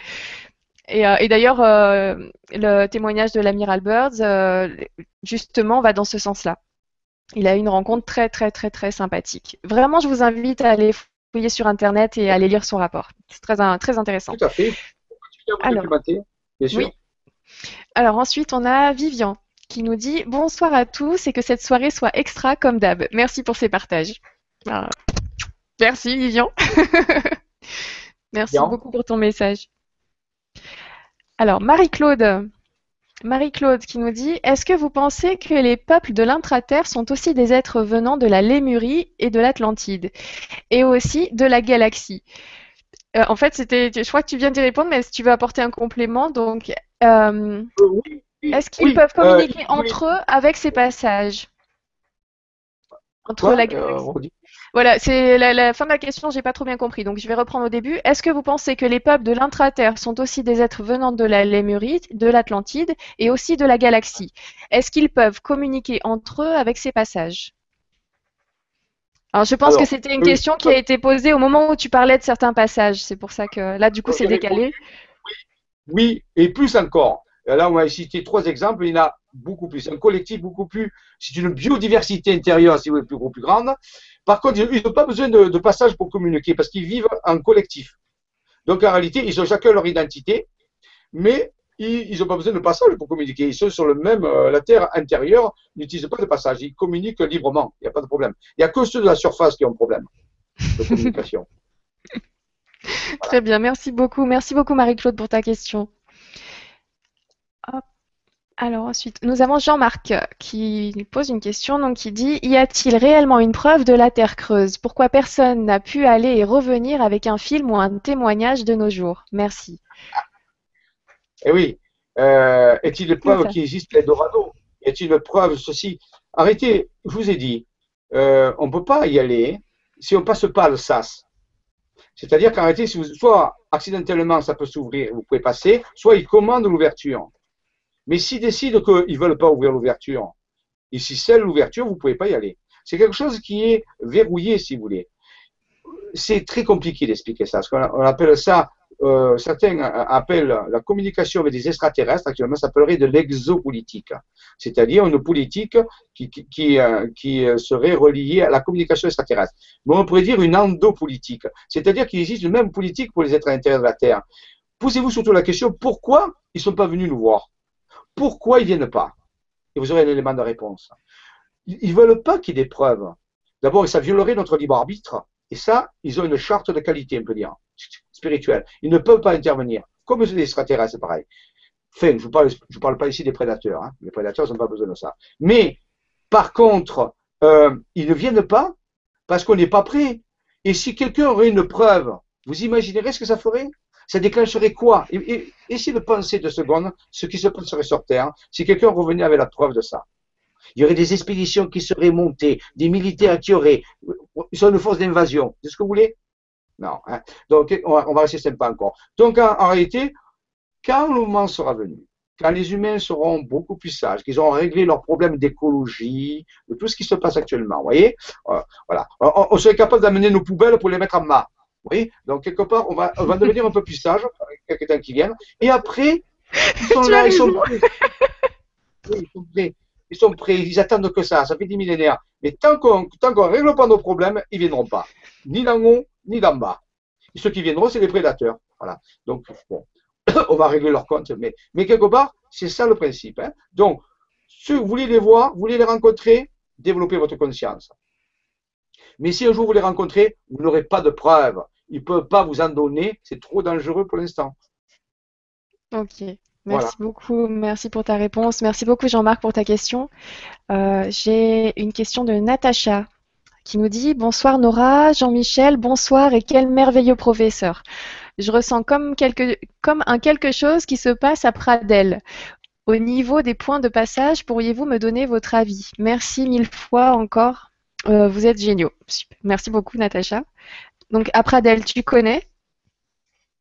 Et, euh, et d'ailleurs, euh, le témoignage de l'amiral Birds, justement, va dans ce sens-là. Il a eu une rencontre très, très, très, très sympathique. Vraiment, je vous invite à aller fouiller sur Internet et à aller lire son rapport. C'est très, très intéressant. Tout à fait. Alors, bien sûr. Oui. Alors ensuite, on a Vivian qui nous dit bonsoir à tous et que cette soirée soit extra comme d'hab. Merci pour ces partages. Ah. Merci Vivian. Merci beaucoup pour ton message. Alors Marie-Claude. Marie-Claude qui nous dit Est-ce que vous pensez que les peuples de l'intraterre sont aussi des êtres venant de la Lémurie et de l'Atlantide et aussi de la galaxie? Euh, En fait, c'était, je crois que tu viens d'y répondre, mais si tu veux apporter un complément, donc euh, est-ce qu'ils peuvent euh, communiquer entre eux avec ces passages? Entre la Voilà, c'est la, fin de la question, j'ai pas trop bien compris, donc je vais reprendre au début. Est-ce que vous pensez que les peuples de l'intraterre sont aussi des êtres venant de la Lémurie, de l'Atlantide et aussi de la galaxie? Est-ce qu'ils peuvent communiquer entre eux avec ces passages? Alors, je pense que c'était une question qui a été posée au moment où tu parlais de certains passages. C'est pour ça que là, du coup, c'est décalé. Oui, et plus encore. Là, on va citer trois exemples, il y en a beaucoup plus. Un collectif beaucoup plus, c'est une biodiversité intérieure, si vous voulez, plus, plus grande. Par contre, ils n'ont pas besoin de, passage pour communiquer parce qu'ils vivent en collectif. Donc, en réalité, ils ont chacun leur identité, mais ils n'ont pas besoin de passage pour communiquer. Ils sont sur le même, euh, la terre intérieure n'utilise pas de passage. Ils communiquent librement. Il n'y a pas de problème. Il n'y a que ceux de la surface qui ont problème de communication. Très bien, merci beaucoup. Merci beaucoup Marie-Claude pour ta question. Alors ensuite, nous avons Jean-Marc qui pose une question, donc qui dit Y a-t-il réellement une preuve de la Terre creuse? Pourquoi personne n'a pu aller et revenir avec un film ou un témoignage de nos jours? Merci. Eh oui. Euh, est-il une preuve qu'il existe l'Eldorado Est-il une preuve ceci? Arrêtez, je vous ai dit, euh, on ne peut pas y aller si on ne passe pas le SAS. C'est-à-dire qu'en réalité, si vous, soit accidentellement ça peut s'ouvrir, vous pouvez passer, soit ils commandent l'ouverture. Mais s'ils décident qu'ils ne veulent pas ouvrir l'ouverture, et si c'est l'ouverture, vous ne pouvez pas y aller. C'est quelque chose qui est verrouillé, si vous voulez. C'est très compliqué d'expliquer ça. On appelle ça euh, certains appellent la communication avec des extraterrestres, actuellement ça s'appellerait de l'exopolitique, c'est-à-dire une politique qui, qui, qui, qui, serait reliée à la communication extraterrestre. Mais on pourrait dire une endopolitique, c'est-à-dire qu'il existe une même politique pour les êtres intérieurs de la Terre. Posez-vous surtout la question pourquoi ils ne sont pas venus nous voir? Pourquoi ils ne viennent pas Et vous aurez un élément de réponse. Ils ne veulent pas qu'il y ait des preuves. D'abord, ça violerait notre libre arbitre. Et ça, ils ont une charte de qualité, on peut dire, spirituelle. Ils ne peuvent pas intervenir. Comme les extraterrestres, c'est pareil. Je ne parle, parle pas ici des prédateurs. Hein. Les prédateurs n'ont pas besoin de ça. Mais, par contre, euh, ils ne viennent pas parce qu'on n'est pas prêt. Et si quelqu'un aurait une preuve, vous imaginerez ce que ça ferait? Ça déclencherait quoi? Essayez de penser deux secondes ce qui se passerait sur Terre si quelqu'un revenait avec la preuve de ça? Il y aurait des expéditions qui seraient montées, des militaires qui auraient, ils sont une force d'invasion. C'est ce que vous voulez? Non. Hein. Donc, on va, rester sympa encore. Donc, en, réalité, quand le moment sera venu, quand les humains seront beaucoup plus sages, qu'ils auront réglé leurs problèmes d'écologie, de tout ce qui se passe actuellement, vous voyez? Euh, Voilà. On, serait capable d'amener nos poubelles pour les mettre en mât. Voyez? Donc, quelque part, on va, on va devenir un peu plus sage avec quelques temps qui viennent. Et après, ils sont là, ils sont prêts. ils sont prêts ils sont prêts, ils attendent que ça, ça fait des millénaires. Mais tant qu'on ne règle pas nos problèmes, ils ne viendront pas. Ni d'en haut, ni d'en bas. Et ceux qui viendront, c'est les prédateurs. Voilà. Donc, bon, on va régler leur compte. Mais, mais quelque part, c'est ça le principe. Hein. Donc, si vous voulez les voir, vous voulez les rencontrer, développez votre conscience. Mais si un jour vous les rencontrez, vous n'aurez pas de preuves. Ils ne peuvent pas vous en donner. C'est trop dangereux pour l'instant. Ok. Merci beaucoup, merci pour ta réponse. Merci beaucoup Jean-Marc pour ta question. Euh, j'ai une question de Natacha qui nous dit Bonsoir Nora, Jean-Michel, bonsoir et quel merveilleux professeur. Je ressens comme, quelque, comme un quelque chose qui se passe à Pradel. Au niveau des points de passage, pourriez-vous me donner votre avis? Merci mille fois encore. Euh, vous êtes géniaux. Merci beaucoup Natacha. Donc à Pradel, tu connais?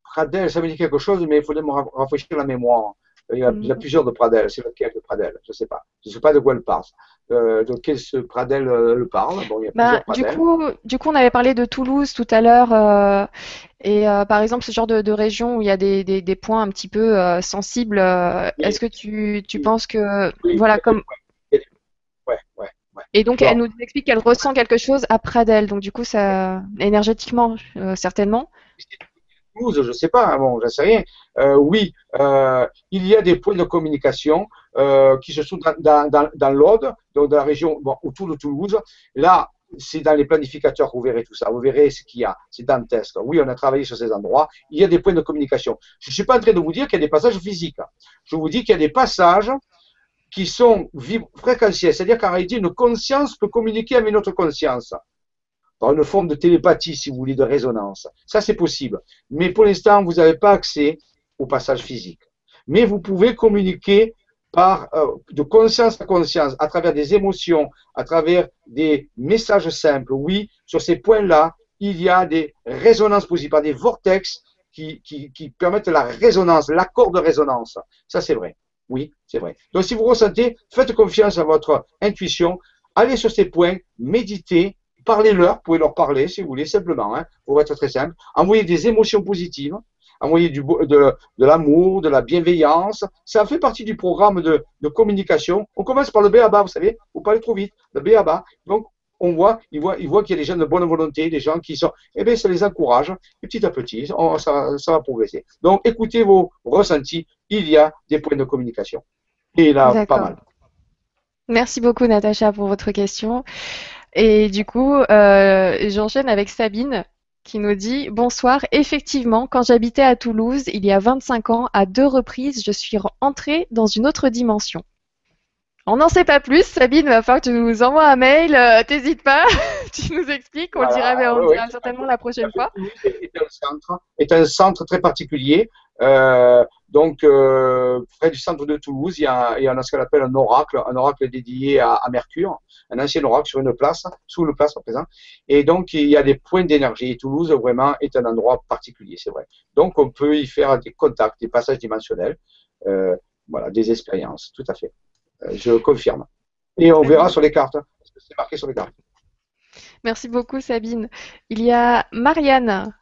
Pradel, ça me dit quelque chose, mais il faudrait me rafraîchir la mémoire. Il y a, mm. plusieurs de Pradel. C'est lequel de Pradel? Je ne sais pas. Je ne sais pas de quoi elle parle. Euh, de quel ce Pradel euh, le parle? Bon, il y a bah, du, coup, du coup, on avait parlé de Toulouse tout à l'heure. Euh, et par exemple, ce genre de, région où il y a des, des, points un petit peu sensibles, est-ce que tu, tu penses que. voilà, comme. Et donc, elle nous explique qu'elle ressent quelque chose à Pradel. Donc, du coup, ça, énergétiquement, certainement je ne sais pas, hein, bon, j'en sais rien. Euh, oui, euh, il y a des points de communication euh, qui se sont dans, dans, dans l'Aude, donc dans la région autour de Toulouse. Là, c'est dans les planificateurs que vous verrez tout ça. Vous verrez ce qu'il y a. C'est dantesque. Oui, on a travaillé sur ces endroits. Il y a des points de communication. Je ne suis pas en train de vous dire qu'il y a des passages physiques. Je vous dis qu'il y a des passages qui sont fréquentiels. C'est-à-dire qu'en réalité, une conscience peut communiquer avec une autre conscience par une forme de télépathie, si vous voulez, de résonance. Ça, c'est possible. Mais pour l'instant, vous n'avez pas accès au passage physique. Mais vous pouvez communiquer par euh, de conscience à conscience, à travers des émotions, à travers des messages simples. Oui, sur ces points-là, il y a des résonances possibles, par des vortex qui permettent la résonance, l'accord de résonance. Ça, c'est vrai. Oui, c'est vrai. Donc, si vous ressentez, faites confiance à votre intuition, allez sur ces points, méditez, parlez-leur, pouvez leur parler si vous voulez, simplement, hein, pour être très simple. Envoyez des émotions positives, envoyez de, l'amour, de la bienveillance. Ça fait partie du programme de, communication. On commence par le BABA, vous savez, vous parlez trop vite, le. Donc, on voit, ils voient, ils voient qu'il y a des gens de bonne volonté, des gens qui sont, eh bien, ça les encourage, et petit à petit, ça, ça va progresser. Donc, écoutez vos ressentis, il y a des points de communication. Et là, pas mal. Merci beaucoup, Natacha, pour votre question. Et du coup, euh, j'enchaîne avec Sabine qui nous dit Bonsoir. Effectivement, quand j'habitais à Toulouse il y a 25 ans, à deux reprises, je suis entrée dans une autre dimension. On n'en sait pas plus. Sabine, va falloir que tu nous envoies un mail. Euh, t'hésites pas. tu nous expliques. On le dira, mais on dira certainement la prochaine fois. Est un centre, est un centre très particulier. Euh, donc, euh, près du centre de Toulouse, il y a, il y a ce qu'on appelle un oracle, un oracle dédié à, à, Mercure, un ancien oracle sur une place, sous le place à présent. Et donc, il y a des points d'énergie. Et Toulouse, vraiment, est un endroit particulier, c'est vrai. Donc, on peut y faire des contacts, des passages dimensionnels, voilà, des expériences, tout à fait. Euh, je confirme. Et on verra sur les cartes, hein, parce que c'est marqué sur les cartes. Merci beaucoup, Sabine. Il y a Marianne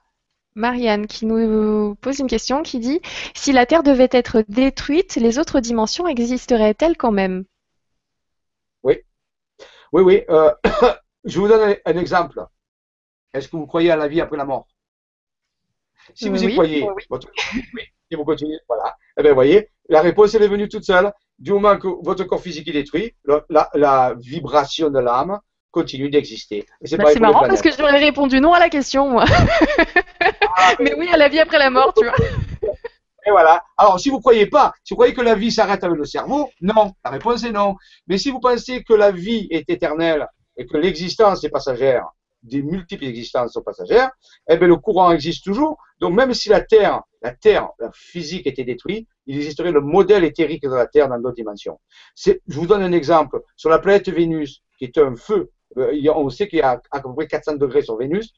Marianne qui nous pose une question qui dit Si la Terre devait être détruite, les autres dimensions existeraient-elles quand même? Oui. Oui, oui. Euh, je vous donne un, exemple. Est-ce que vous croyez à la vie après la mort? Si vous y croyez, oui. et vous continuez, voilà. Eh bien, voyez, la réponse, elle est venue toute seule. Du moment que votre corps physique est détruit, la vibration de l'âme, continue d'exister. C'est bah, marrant parce que j'aurais répondu non à la question, moi. Ah, mais oui, à la vie après la mort, tu vois. Et voilà. Alors, si vous ne croyez pas, si vous croyez que la vie s'arrête avec le cerveau, non. La réponse est non. Mais si vous pensez que la vie est éternelle et que l'existence est passagère, des multiples existences passagères, eh bien, le courant existe toujours. Donc, même si la Terre, la Terre, la physique était détruite, il existerait le modèle éthérique de la Terre dans d'autres dimensions. Je vous donne un exemple. Sur la planète Vénus, qui est un feu euh, on sait qu'il y a à peu près 400 degrés sur Vénus.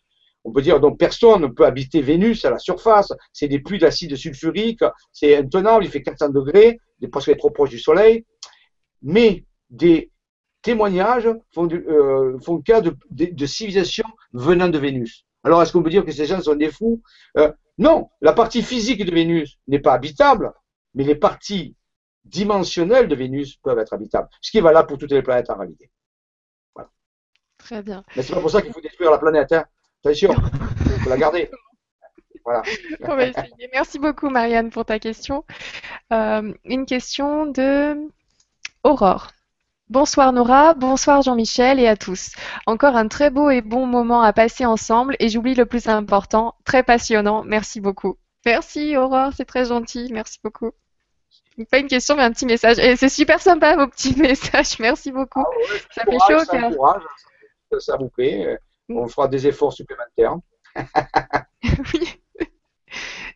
On peut dire donc personne ne peut habiter Vénus à la surface. C'est des pluies d'acide sulfurique, c'est intenable, il fait 400 degrés, parce qu'il est trop proche du Soleil. Mais des témoignages font, euh, font cas de, de, civilisations venant de Vénus. Alors est-ce qu'on peut dire que ces gens sont des fous? Euh, Non, la partie physique de Vénus n'est pas habitable, mais les parties dimensionnelles de Vénus peuvent être habitables, ce qui est valable pour toutes les planètes en réalité. Très bien. Mais c'est pas pour ça qu'il faut détruire la planète. Hein. Attention, il faut la garder. Voilà. Merci beaucoup, Marianne, pour ta question. Euh, une question de Aurore. Bonsoir Nora, bonsoir Jean-Michel et à tous. Encore un très beau et bon moment à passer ensemble et j'oublie le plus important, très passionnant. Merci beaucoup. Merci Aurore, c'est très gentil. Merci beaucoup. Pas une question, mais un petit message. Et c'est super sympa vos petits messages. Merci beaucoup. Ah ça fait chaud au cœur ça vous plaît, on fera des efforts supplémentaires. oui,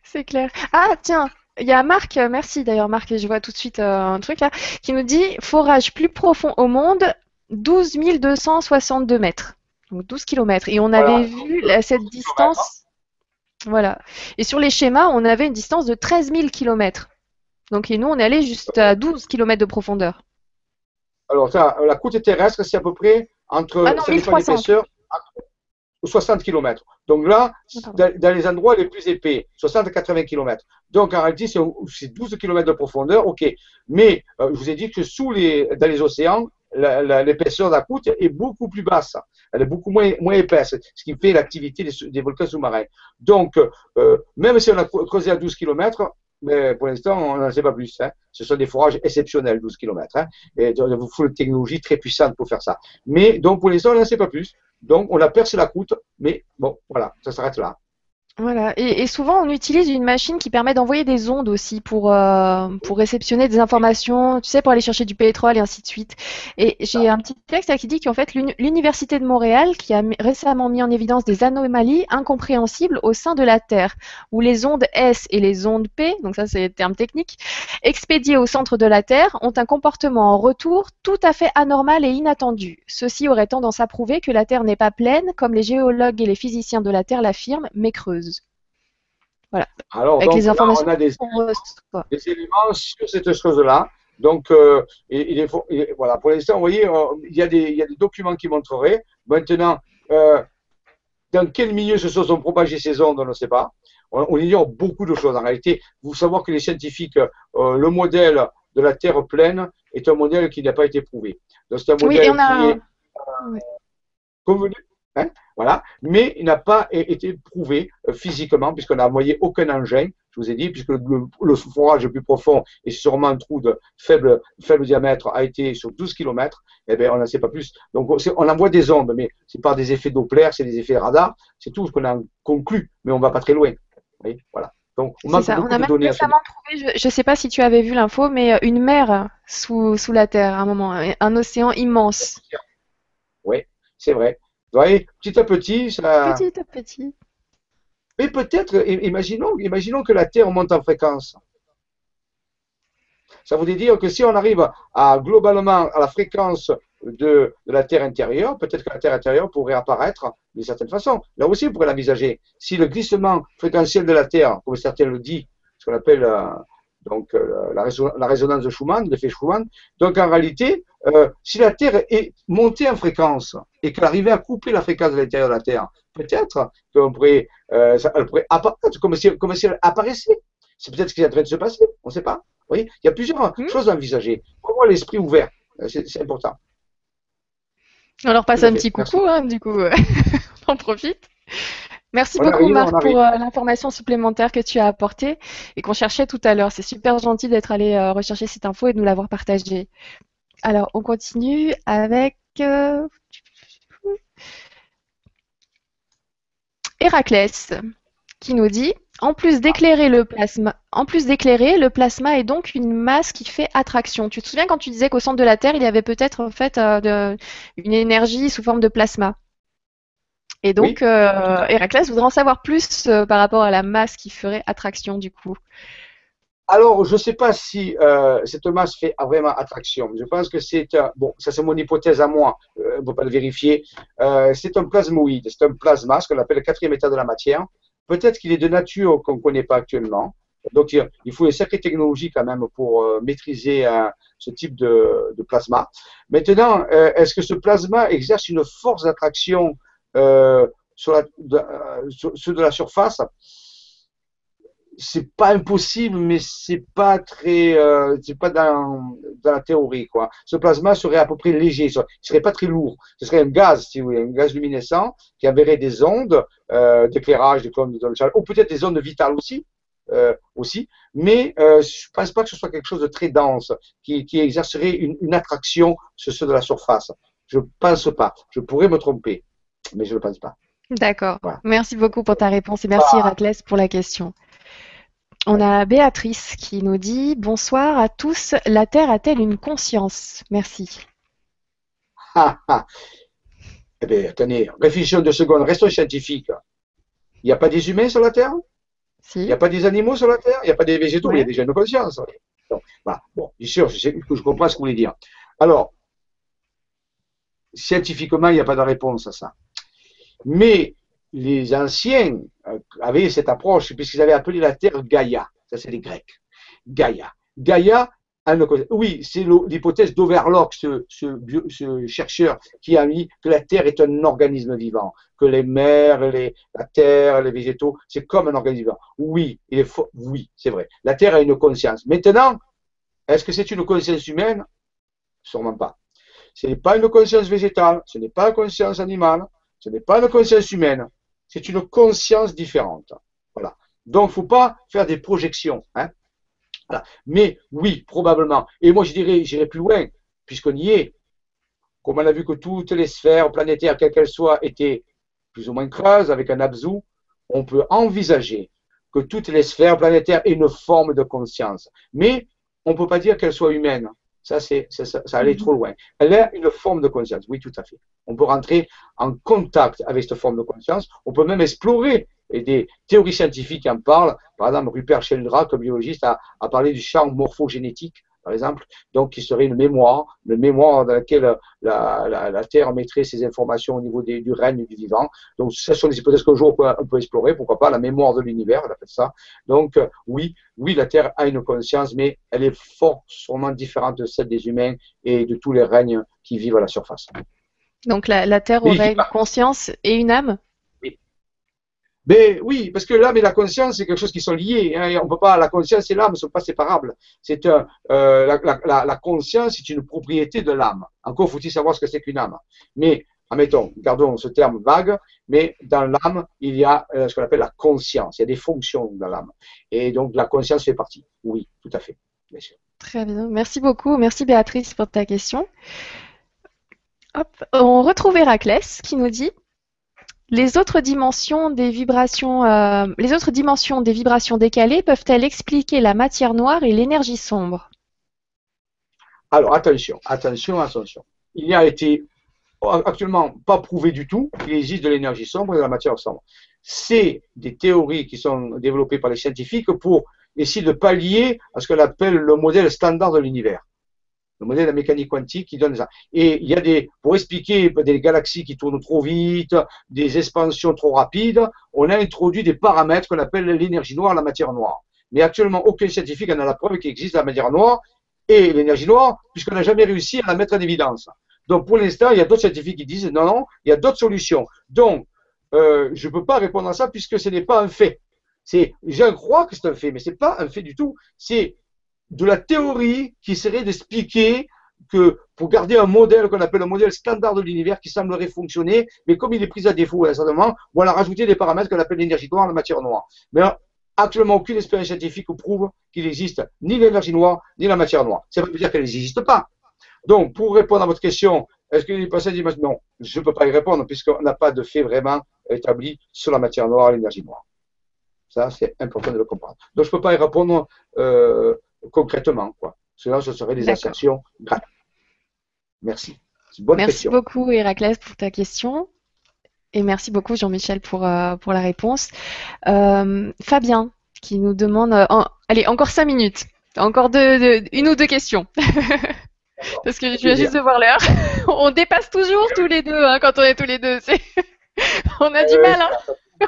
c'est clair. Ah, tiens, il y a Marc, merci d'ailleurs Marc, et je vois tout de suite euh, un truc là, qui nous dit forage plus profond au monde, 12 262 mètres. Donc 12 km. Et on avait vu cette distance. Voilà. Et sur les schémas, on avait une distance de 13 000 km. Donc et nous, on est allé juste à 12 km de profondeur. Alors ça, la côte terrestre, c'est à peu près entre ah non, 60 km. Donc là, dans, les endroits les plus épais, 60-80 km. Donc en réalité, c'est 12 km de profondeur, ok. Mais euh, je vous ai dit que sous les, dans les océans, l'épaisseur de la croûte est beaucoup plus basse. Elle est beaucoup moins, moins épaisse, ce qui fait l'activité des, volcans sous-marins. Donc, euh, même si on a creusé à 12 km, mais pour l'instant, on n'en sait pas plus. Hein. Ce sont des forages exceptionnels, 12 km. Hein. Et il vous faut une technologie très puissante pour faire ça. Mais donc, pour l'instant, on n'en sait pas plus. Donc, on a percé la croûte, mais bon, voilà, ça s'arrête là. Voilà, et, souvent on utilise une machine qui permet d'envoyer des ondes aussi pour, euh, pour réceptionner des informations, tu sais, pour aller chercher du pétrole et ainsi de suite. Et j'ai un petit texte qui dit qu'en fait l'Université de Montréal, qui a récemment mis en évidence des anomalies incompréhensibles au sein de la Terre, où les ondes S et les ondes P, donc ça c'est le terme technique, expédiées au centre de la Terre, ont un comportement en retour tout à fait anormal et inattendu. Ceci aurait tendance à prouver que la Terre n'est pas pleine, comme les géologues et les physiciens de la Terre l'affirment, mais creuse. Voilà. Alors, Avec les informations on a des, éléments sur cette chose-là. Donc, euh, il, voilà, pour l'instant, vous voyez, euh, il, y a des, il, y a des, documents qui montreraient. Maintenant, euh, dans quel milieu se sont propagées ces ondes, on ne sait pas. On, ignore beaucoup de choses. En réalité, vous savez que les scientifiques, le modèle de la Terre pleine est un modèle qui n'a pas été prouvé. Donc, c'est un modèle qui est convenu. Hein, voilà, mais il n'a pas été prouvé euh, physiquement puisqu'on n'a envoyé aucun engin, je vous ai dit, puisque le, forage le plus profond et sûrement un trou de faible, faible diamètre a été sur 12 km, eh bien on n'en sait pas plus. Donc on envoie des ondes, mais c'est pas des effets Doppler, c'est des effets radar, c'est tout ce qu'on a conclu, mais on va pas très loin. voilà. Donc, on, ça. on a même récemment trouvé, je ne sais pas si tu avais vu l'info, mais euh, une mer sous, sous la Terre à un moment, un océan immense. Oui, c'est vrai. Vous voyez, petit à petit, ça. Petit à petit. Mais peut-être, imaginons, imaginons que la Terre monte en fréquence. Ça voudrait dire que si on arrive à globalement à la fréquence de, la Terre intérieure, peut-être que la Terre intérieure pourrait apparaître d'une certaine façon. Là aussi, on pourrait l'envisager. Si le glissement fréquentiel de la Terre, comme certains le disent, ce qu'on appelle euh, donc euh, la, résonance de Schumann, l'effet Schumann. Donc en réalité, euh, si la Terre est montée en fréquence et qu'elle arrivait à couper la fréquence de l'intérieur de la Terre, peut-être qu'elle pourrait, euh, elle pourrait apparaître comme si, comme si elle apparaissait. C'est peut-être ce qui est en train de se passer, on ne sait pas. Vous voyez Il y a plusieurs hmm. choses à envisager. Comment l'esprit ouvert, c'est important. On leur passe un petit coucou, hein, du coup, on en profite. Merci beaucoup Marc pour euh, l'information supplémentaire que tu as apportée et qu'on cherchait tout à l'heure. C'est super gentil d'être allé euh, rechercher cette info et de nous l'avoir partagée. Alors, on continue avec euh, Héraclès qui nous dit en plus d'éclairer le plasma, en plus d'éclairer, le plasma est donc une masse qui fait attraction. Tu te souviens quand tu disais qu'au centre de la Terre, il y avait peut-être en fait une énergie sous forme de plasma? Et donc, euh, Héraclès voudrait en savoir plus euh, par rapport à la masse qui ferait attraction du coup. Alors, je ne sais pas si euh, cette masse fait vraiment attraction. Je pense que c'est bon, ça c'est mon hypothèse à moi, on ne peut pas le vérifier. c'est un plasmoïde, c'est un plasma, ce qu'on appelle le quatrième état de la matière. Peut-être qu'il est de nature qu'on ne connaît pas actuellement. Donc, il faut une certaine technologie quand même pour maîtriser ce type de, de plasma. Maintenant, est-ce que ce plasma exerce une force d'attraction euh, sur, ceux de la surface, c'est pas impossible, mais c'est pas très, euh, c'est pas dans, la théorie quoi. Ce plasma serait à peu près léger, il serait pas très lourd. Ce serait un gaz, si vous voulez, un gaz luminescent qui enverrait des ondes euh, d'éclairage, des de chaleur, ou peut-être des ondes vitales aussi, euh, aussi. Mais euh, je pense pas que ce soit quelque chose de très dense qui, qui exercerait une, une, attraction sur ceux de la surface. Je pense pas. Je pourrais me tromper mais je ne le pense pas. D'accord. Merci beaucoup pour ta réponse et merci Héraclès pour la question. On a Béatrice qui nous dit Bonsoir à tous, la Terre a-t-elle une conscience? Merci. Eh bien, attendez, réfléchissons deux secondes, restons scientifiques. Il n'y a pas des humains sur la Terre? Il n'y a pas des animaux sur la Terre? Il n'y a pas des végétaux Il y a déjà une conscience. Bon, bien sûr, je, je comprends ce que vous voulez dire. Alors, scientifiquement, il n'y a pas de réponse à ça. Mais les anciens euh, avaient cette approche puisqu'ils avaient appelé la Terre Gaïa. Ça, c'est les Grecs. Gaïa. Gaïa, oui, c'est l'hypothèse d'Overlock, ce, chercheur qui a mis que la Terre est un organisme vivant, que les mers, la Terre, les végétaux, c'est comme un organisme vivant. Oui, il est oui, c'est vrai. La Terre a une conscience. Maintenant, est-ce que c'est une conscience humaine? Sûrement pas. Ce n'est pas une conscience végétale, ce n'est pas une conscience animale, ce n'est pas une conscience humaine, c'est une conscience différente. Voilà. Donc, il ne faut pas faire des projections. Hein. Mais oui, probablement. Et moi, je dirais, j'irai plus loin, puisqu'on y est. Comme on a vu que toutes les sphères planétaires, quelles qu'elles soient, étaient plus ou moins creuses avec un absou, on peut envisager que toutes les sphères planétaires aient une forme de conscience. Mais on ne peut pas dire qu'elles soient humaines. Ça, c'est, ça, ça allait mhm. trop loin. Elle a une forme de conscience, oui, tout à fait. On peut rentrer en contact avec cette forme de conscience. On peut même explorer, et des théories scientifiques en parlent. Par exemple, Rupert Sheldrake, biologiste, a, a parlé du champ morphogénétique par exemple, donc qui serait une mémoire, une mémoire dans laquelle la, la, la Terre mettrait ses informations au niveau des, du règne du vivant. Donc, ce sont des hypothèses qu'un jour on peut, explorer, pourquoi pas, la mémoire de l'univers, on appelle ça. Donc, euh, oui, oui, la Terre a une conscience, mais elle est forcément différente de celle des humains et de tous les règnes qui vivent à la surface. Donc, la, la Terre aurait une conscience et une âme? Mais oui, parce que l'âme et la conscience, c'est quelque chose qui sont liés. Hein, peut pas, la conscience et l'âme ne sont pas séparables. C'est euh, la, la, la, conscience est une propriété de l'âme. Encore faut-il savoir ce que c'est qu'une âme. Mais, admettons, gardons ce terme vague, mais dans l'âme, il y a euh, ce qu'on appelle la conscience. Il y a des fonctions dans l'âme. Et donc, la conscience fait partie. Oui, tout à fait. Bien sûr. Très bien. Merci beaucoup. Merci Béatrice pour ta question. Hop. On retrouve Héraclès qui nous dit les autres dimensions des vibrations, euh, les autres dimensions des vibrations décalées peuvent-elles expliquer la matière noire et l'énergie sombre? Alors attention, attention, attention. Il n'y a été actuellement pas prouvé du tout qu'il existe de l'énergie sombre et de la matière sombre. C'est des théories qui sont développées par les scientifiques pour essayer de pallier à ce qu'on appelle le modèle standard de l'univers le modèle de la mécanique quantique qui donne ça. Et il y a des, pour expliquer des galaxies qui tournent trop vite, des expansions trop rapides, on a introduit des paramètres qu'on appelle l'énergie noire, la matière noire. Mais actuellement, aucun scientifique n'a la preuve qu'il existe la matière noire et l'énergie noire, puisqu'on n'a jamais réussi à la mettre en évidence. Donc, pour l'instant, il y a d'autres scientifiques qui disent non, non, il y a d'autres solutions. Donc, euh, je ne peux pas répondre à ça puisque ce n'est pas un fait. C'est, je crois que c'est un fait, mais ce n'est pas un fait du tout. C'est de la théorie qui serait d'expliquer que pour garder un modèle qu'on appelle un modèle standard de l'univers qui semblerait fonctionner, mais comme il est pris à défaut récemment, on va rajouter des paramètres qu'on appelle l'énergie noire, la matière noire. Mais actuellement, aucune expérience scientifique prouve qu'il existe ni l'énergie noire, ni la matière noire. Ça veut dire qu'elle n'existe pas. Donc, pour répondre à votre question, est-ce qu'il est passé Non, je ne peux pas y répondre puisqu'on n'a pas de fait vraiment établi sur la matière noire et l'énergie noire. Ça, c'est important de le comprendre. Donc, je ne peux pas y répondre euh, concrètement. Quoi. Cela, ce serait des assertions gratuites. Merci. merci beaucoup, Héraclès, pour ta question. Et merci beaucoup, Jean-Michel, pour, euh, pour la réponse. Euh, Fabien, qui nous demande. allez, encore cinq minutes. Encore deux, une ou deux questions. Parce que je viens juste de voir l'heure. on dépasse toujours tous les deux hein, quand on est tous les deux. on a du mal. Hein.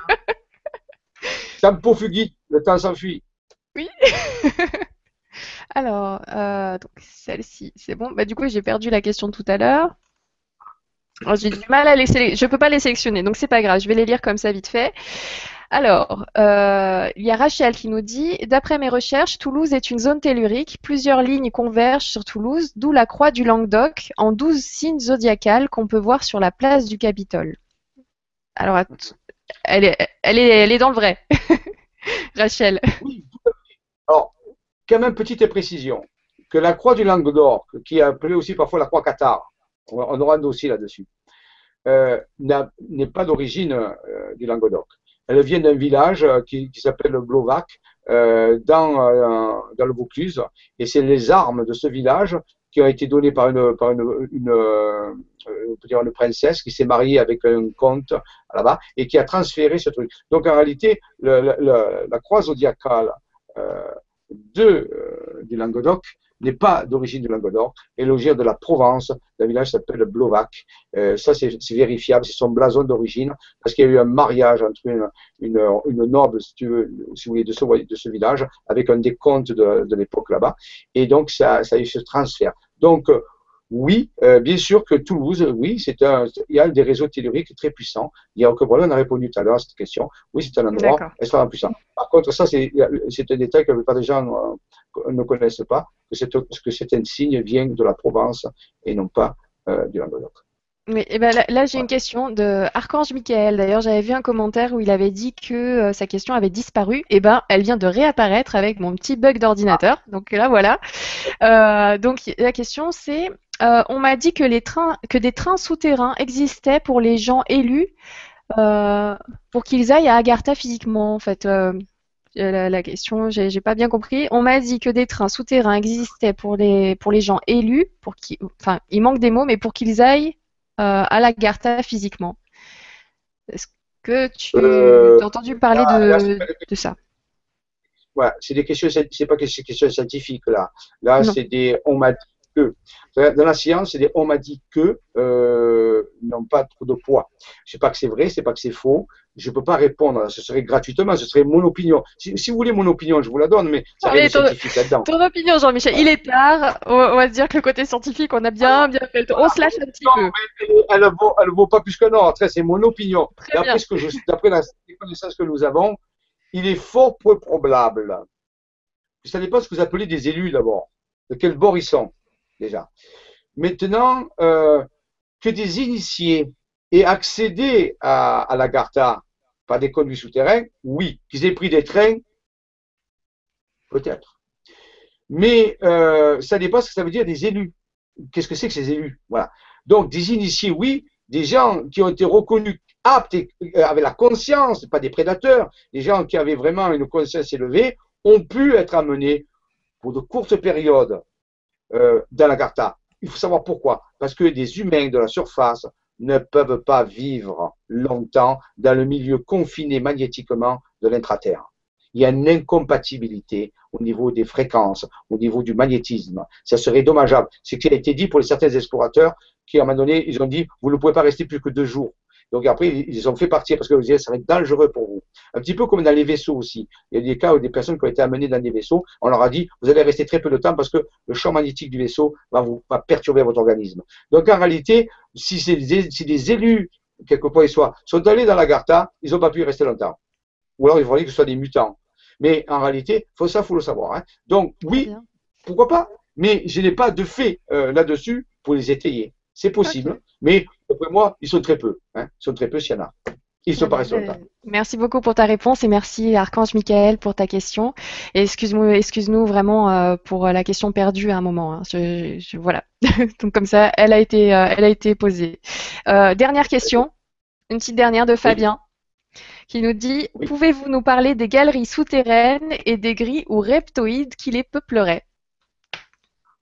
Tempo fugit, le temps s'enfuit. Oui. Alors, euh, celle-ci, c'est bon. Bah, du coup, j'ai perdu la question tout à l'heure. J'ai du mal à les sélectionner. Je peux pas les sélectionner, donc c'est pas grave. Je vais les lire comme ça vite fait. Alors, euh, il y a Rachel qui nous dit D'après mes recherches, Toulouse est une zone tellurique. Plusieurs lignes convergent sur Toulouse, d'où la croix du Languedoc en douze signes zodiacales qu'on peut voir sur la place du Capitole. Alors, elle est, elle est, elle est dans le vrai, Rachel. Quand même, petite précision que la croix du Languedoc, qui est appelée aussi parfois la croix Qatar, on aura un dossier là-dessus, euh, n'est pas d'origine euh, du Languedoc. Elle vient d'un village euh, qui, s'appelle Blovac, dans, le Vaucluse, et c'est les armes de ce village qui ont été données par une, princesse qui s'est mariée avec un comte là-bas et qui a transféré ce truc. Donc en réalité, la croix zodiacale de, du Languedoc n'est pas d'origine du Languedoc, et l'origine de la Provence, d'un village qui s'appelle Blovac. Euh, ça, c'est vérifiable, c'est son blason d'origine, parce qu'il y a eu un mariage entre une, une, une noble, si, tu veux, si vous voulez, de ce, de ce village, avec un des comtes de, de l'époque là-bas, et donc ça, ça a eu ce transfert. Donc, oui, euh, bien sûr que Toulouse, oui, c'est un, il y a des réseaux telluriques très puissants. Il y a aucun problème, on a répondu tout à l'heure à cette question. Oui, c'est un endroit extrêmement puissant. Par contre, ça, c'est, un détail que la plupart des gens ne connaissent pas, que, c'est, que cet signe vient de la Provence et non pas euh, du Languedoc. Mais ben là, j'ai une question de Archange Michael. D'ailleurs, j'avais vu un commentaire où il avait dit que euh, sa question avait disparu. Et eh ben, elle vient de réapparaître avec mon petit bug d'ordinateur. Donc là, voilà. Euh, donc la question, c'est euh, on m'a dit que les trains, que des trains souterrains existaient pour les gens élus, pour qu'ils aillent à Agartha physiquement. En fait, la, la, question, j'ai pas bien compris. On m'a dit que des trains souterrains existaient pour les pour les gens élus, pour qui, enfin, il manque des mots, mais pour qu'ils aillent euh, à la Garta physiquement. Est-ce que tu euh, as entendu parler de, ça? Ouais, c'est des questions, c'est pas des questions scientifiques là. Là, c'est des on m'a dit que. Dans la science, des on m'a dit que euh, n'ont pas trop de poids. Je sais pas que c'est vrai, c'est pas que c'est faux je ne peux pas répondre. Ce serait gratuitement, ce serait mon opinion. Si, vous voulez mon opinion, je vous la donne, mais ça rien scientifique là-dedans. Ton opinion, Jean-Michel, il est tard. On, va se dire que le côté scientifique, on a bien, bien fait. On se lâche un petit peu. elle ne vaut, pas plus que non. C'est mon opinion. D'après ce que je, d'après la connaissance que nous avons, il est fort peu probable. Ça dépend ce que vous appelez des élus d'abord. De quel bord ils sont, déjà. Maintenant, euh, que des initiés aient accédé à, la Garta par des conduits souterrains Oui. Qu'ils aient pris des trains Peut-être. Mais euh, ça dépend ce que ça veut dire des élus. Qu'est-ce que c'est que ces élus? Voilà. Donc des initiés, oui, des gens qui ont été reconnus aptes et euh, avec la conscience, pas des prédateurs, des gens qui avaient vraiment une conscience élevée, ont pu être amenés pour de courtes périodes euh, dans la Garta. Il faut savoir pourquoi. Parce que des humains de la surface ne peuvent pas vivre longtemps dans le milieu confiné magnétiquement de l'intraterre. Il y a une incompatibilité au niveau des fréquences, au niveau du magnétisme. Ça serait dommageable. C'est ce qui a été dit pour certains explorateurs qui, à un moment donné, ils ont dit, vous ne pouvez pas rester plus que deux jours. Donc après, ils les ont fait partir parce que vous disaient, ça va être dangereux pour vous. Un petit peu comme dans les vaisseaux aussi. Il y a des cas où des personnes qui ont été amenées dans des vaisseaux, on leur a dit, vous allez rester très peu de temps parce que le champ magnétique du vaisseau va vous va perturber votre organisme. Donc en réalité, si des, si des élus, quelque part ils soient, sont allés dans la Garta, ils n'ont pas pu y rester longtemps. Ou alors il faudrait que ce soit des mutants. Mais en réalité, faut ça, faut le savoir. Hein. Donc oui, pourquoi pas Mais je n'ai pas de fait euh, là-dessus pour les étayer. C'est possible, mais après moi, ils sont très peu. Hein. Ils sont très peu s'il y en a. Ils sont pas restés Merci beaucoup pour ta réponse et merci Archange Michael pour ta question. Et excuse-nous, excuse-nous vraiment euh, pour la question perdue à un moment. Hein. Je, voilà. Donc comme ça, elle a été, euh, elle a été posée. dernière question, une petite dernière de Fabien qui nous dit Pouvez-vous nous parler des galeries souterraines et des grilles ou reptoïdes qui les peupleraient?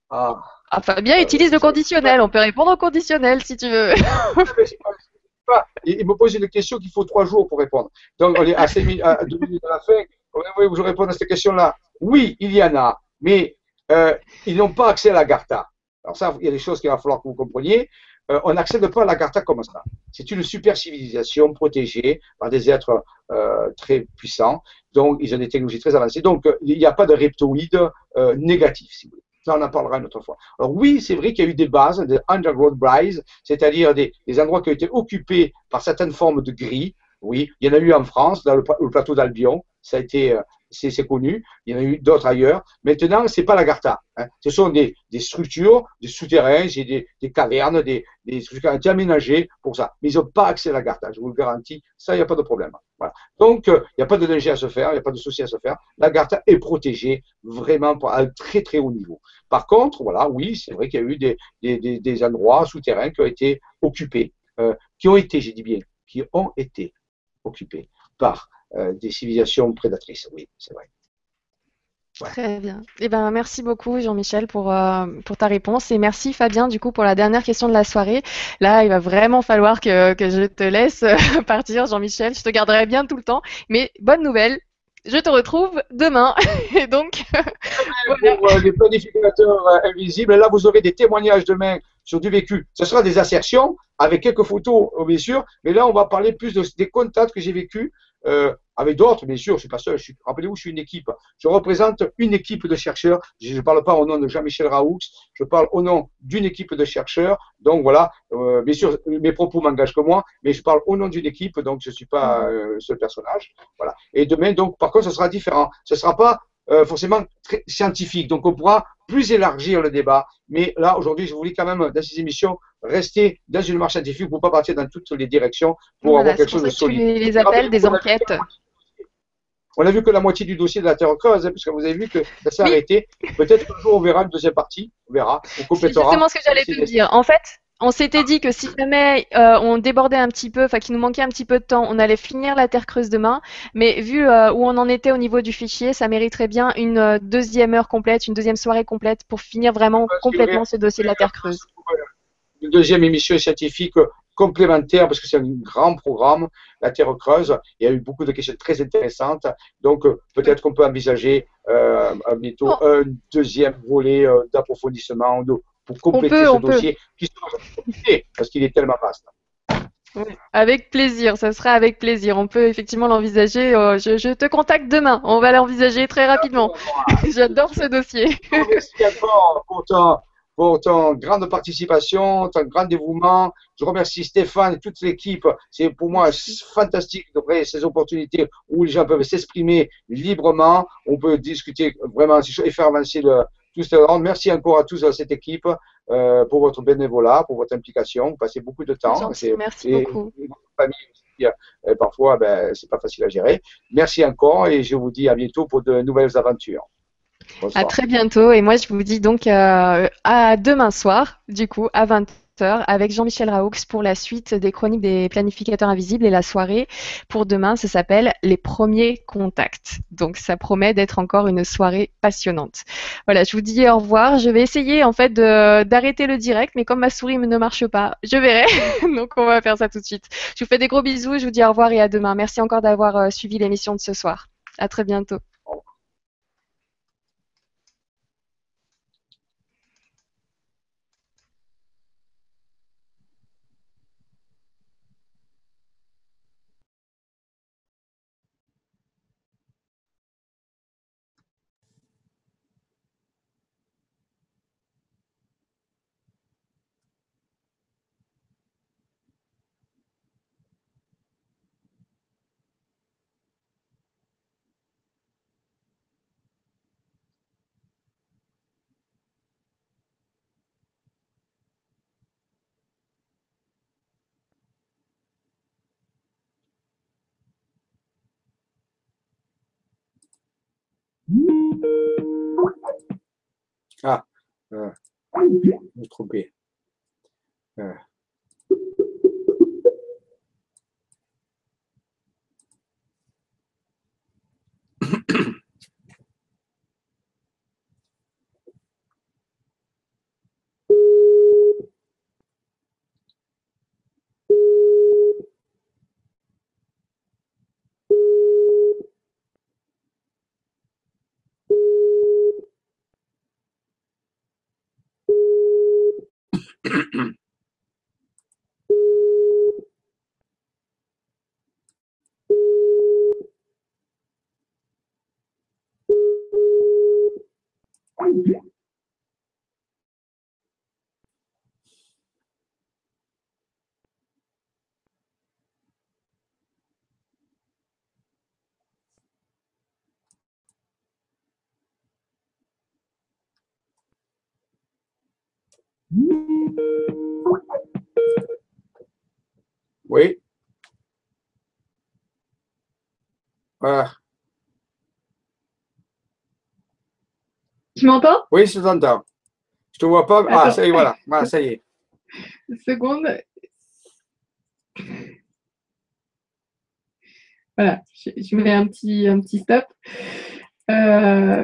Ah. Ah. Fabien utilise le conditionnel. On peut répondre au conditionnel si tu veux. Il me pose une question qu'il faut trois jours pour répondre. Donc, on est à, deux minutes de la fin. Vous que je réponde à cette question-là Oui, il y en a, mais euh, ils n'ont pas accès à la Garta. Alors ça, il y a des choses qu'il va falloir que vous compreniez. Euh, on n'accède pas à la Garta comme ça. C'est une super civilisation protégée par des êtres euh, très puissants. Donc, ils ont des technologies très avancées. Donc, il n'y a pas de reptoïdes négatifs, si vous voulez. Ça, on en parlera une autre fois. Alors oui, c'est vrai qu'il y a eu des bases, des underground brides, c'est-à-dire des, endroits qui ont été occupés par certaines formes de gris. Oui, il y en a eu en France, dans le, plateau d'Albion. Ça a été c'est connu. Il y en a eu d'autres ailleurs. Maintenant, c'est pas la Garta. Hein. Ce sont des, structures, des souterrains, des, des cavernes, des, des structures aménagées pour ça. Mais ils n'ont pas accès à la Garta, je vous le garantis. Ça, il n'y a pas de problème. Donc, euh, il n'y a pas de danger à se faire, il n'y a pas de souci à se faire. La Garta est protégée vraiment à un très très haut niveau. Par contre, voilà, oui, c'est vrai qu'il y a eu des, endroits souterrains qui ont été occupés, euh, qui ont été, j'ai dit bien, qui ont été occupés par des civilisations prédatrices. Oui, c'est vrai. Très bien. Eh ben, merci beaucoup Jean-Michel pour, euh, pour ta réponse et merci Fabien du coup pour la dernière question de la soirée. Là, il va vraiment falloir que, que je te laisse euh, partir Jean-Michel. Je te garderai bien tout le temps. Mais bonne nouvelle, je te retrouve demain. et donc, pour les planificateurs invisibles, là vous aurez des témoignages demain sur du vécu. Ce sera des assertions avec quelques photos bien sûr, mais là on va parler plus des contacts que j'ai vécus euh, avec d'autres, bien sûr, je suis pas seul. Rappelez-vous, je suis une équipe. Je représente une équipe de chercheurs. Je ne parle pas au nom de Jean-Michel Raoux, je parle au nom d'une équipe de chercheurs. Donc voilà, euh, bien sûr, mes propos m'engagent que moi, mais je parle au nom d'une équipe, donc je ne suis pas euh, ce personnage. Voilà. Et demain, donc, par contre, ce sera différent. Ce ne sera pas euh, forcément très scientifique. Donc on pourra plus élargir le débat. Mais là, aujourd'hui, je voulais quand même, dans ces émissions, rester dans une marche scientifique pour ne pas partir dans toutes les directions pour avoir quelque chose de solide. les appels des enquêtes. On a vu que la moitié du dossier de la Terre creuse, hein, puisque vous avez vu que ça s'est arrêté. Peut-être qu'un jour on verra une deuxième partie, on verra, on complétera. C'est justement ce que j'allais te dire. En fait, on s'était dit que si jamais euh, on débordait un petit peu, enfin qu'il nous manquait un petit peu de temps, on allait finir la Terre creuse demain. Mais vu euh, où on en était au niveau du fichier, ça mériterait bien une euh, deuxième heure complète, une deuxième soirée complète pour finir vraiment complètement ce dossier de la Terre creuse. Une deuxième émission scientifique complémentaire parce que c'est un grand programme, la Terre creuse. Il y a eu beaucoup de questions très intéressantes. Donc peut-être qu'on peut envisager bientôt oh. un deuxième volet d'approfondissement pour compléter ce dossier qui sera parce qu'il est tellement vaste. avec plaisir, ça sera avec plaisir. On peut effectivement l'envisager. Euh, je, te contacte demain. On va l'envisager très rapidement. J'adore ce dossier. Merci encore pour ton, pour ton grande participation, ton grand dévouement. Je remercie Stéphane et toute l'équipe. C'est pour moi fantastique de ces opportunités où les gens peuvent s'exprimer librement. On peut discuter vraiment et faire avancer le, Merci encore à tous à cette équipe euh, pour votre bénévolat, pour votre implication. Vous passez beaucoup de temps. Merci beaucoup. famille aussi, euh, parfois, ben, c'est pas facile à gérer. Merci encore et je vous dis à bientôt pour de nouvelles aventures. À très bientôt. Et moi, je vous dis donc euh, à demain soir, du coup, à 20h avec Jean-Michel Raoux pour la suite des chroniques des planificateurs invisibles et la soirée pour demain, ça s'appelle les premiers contacts. Donc ça promet d'être encore une soirée passionnante. Voilà, je vous dis au revoir. Je vais essayer en fait d'arrêter le direct, mais comme ma souris ne marche pas, je verrai. Donc on va faire ça tout de suite. Je vous fais des gros bisous, je vous dis au revoir et à demain. Merci encore d'avoir euh, suivi l'émission de ce soir. À très bientôt. Ah, euh, je me suis. Oui. Voilà. Tu m'entends? Oui, je t'entends. Je te vois pas. Ah, ça y est, voilà. voilà ça y est. Une seconde. Voilà, je, mets un petit, un petit stop. Euh,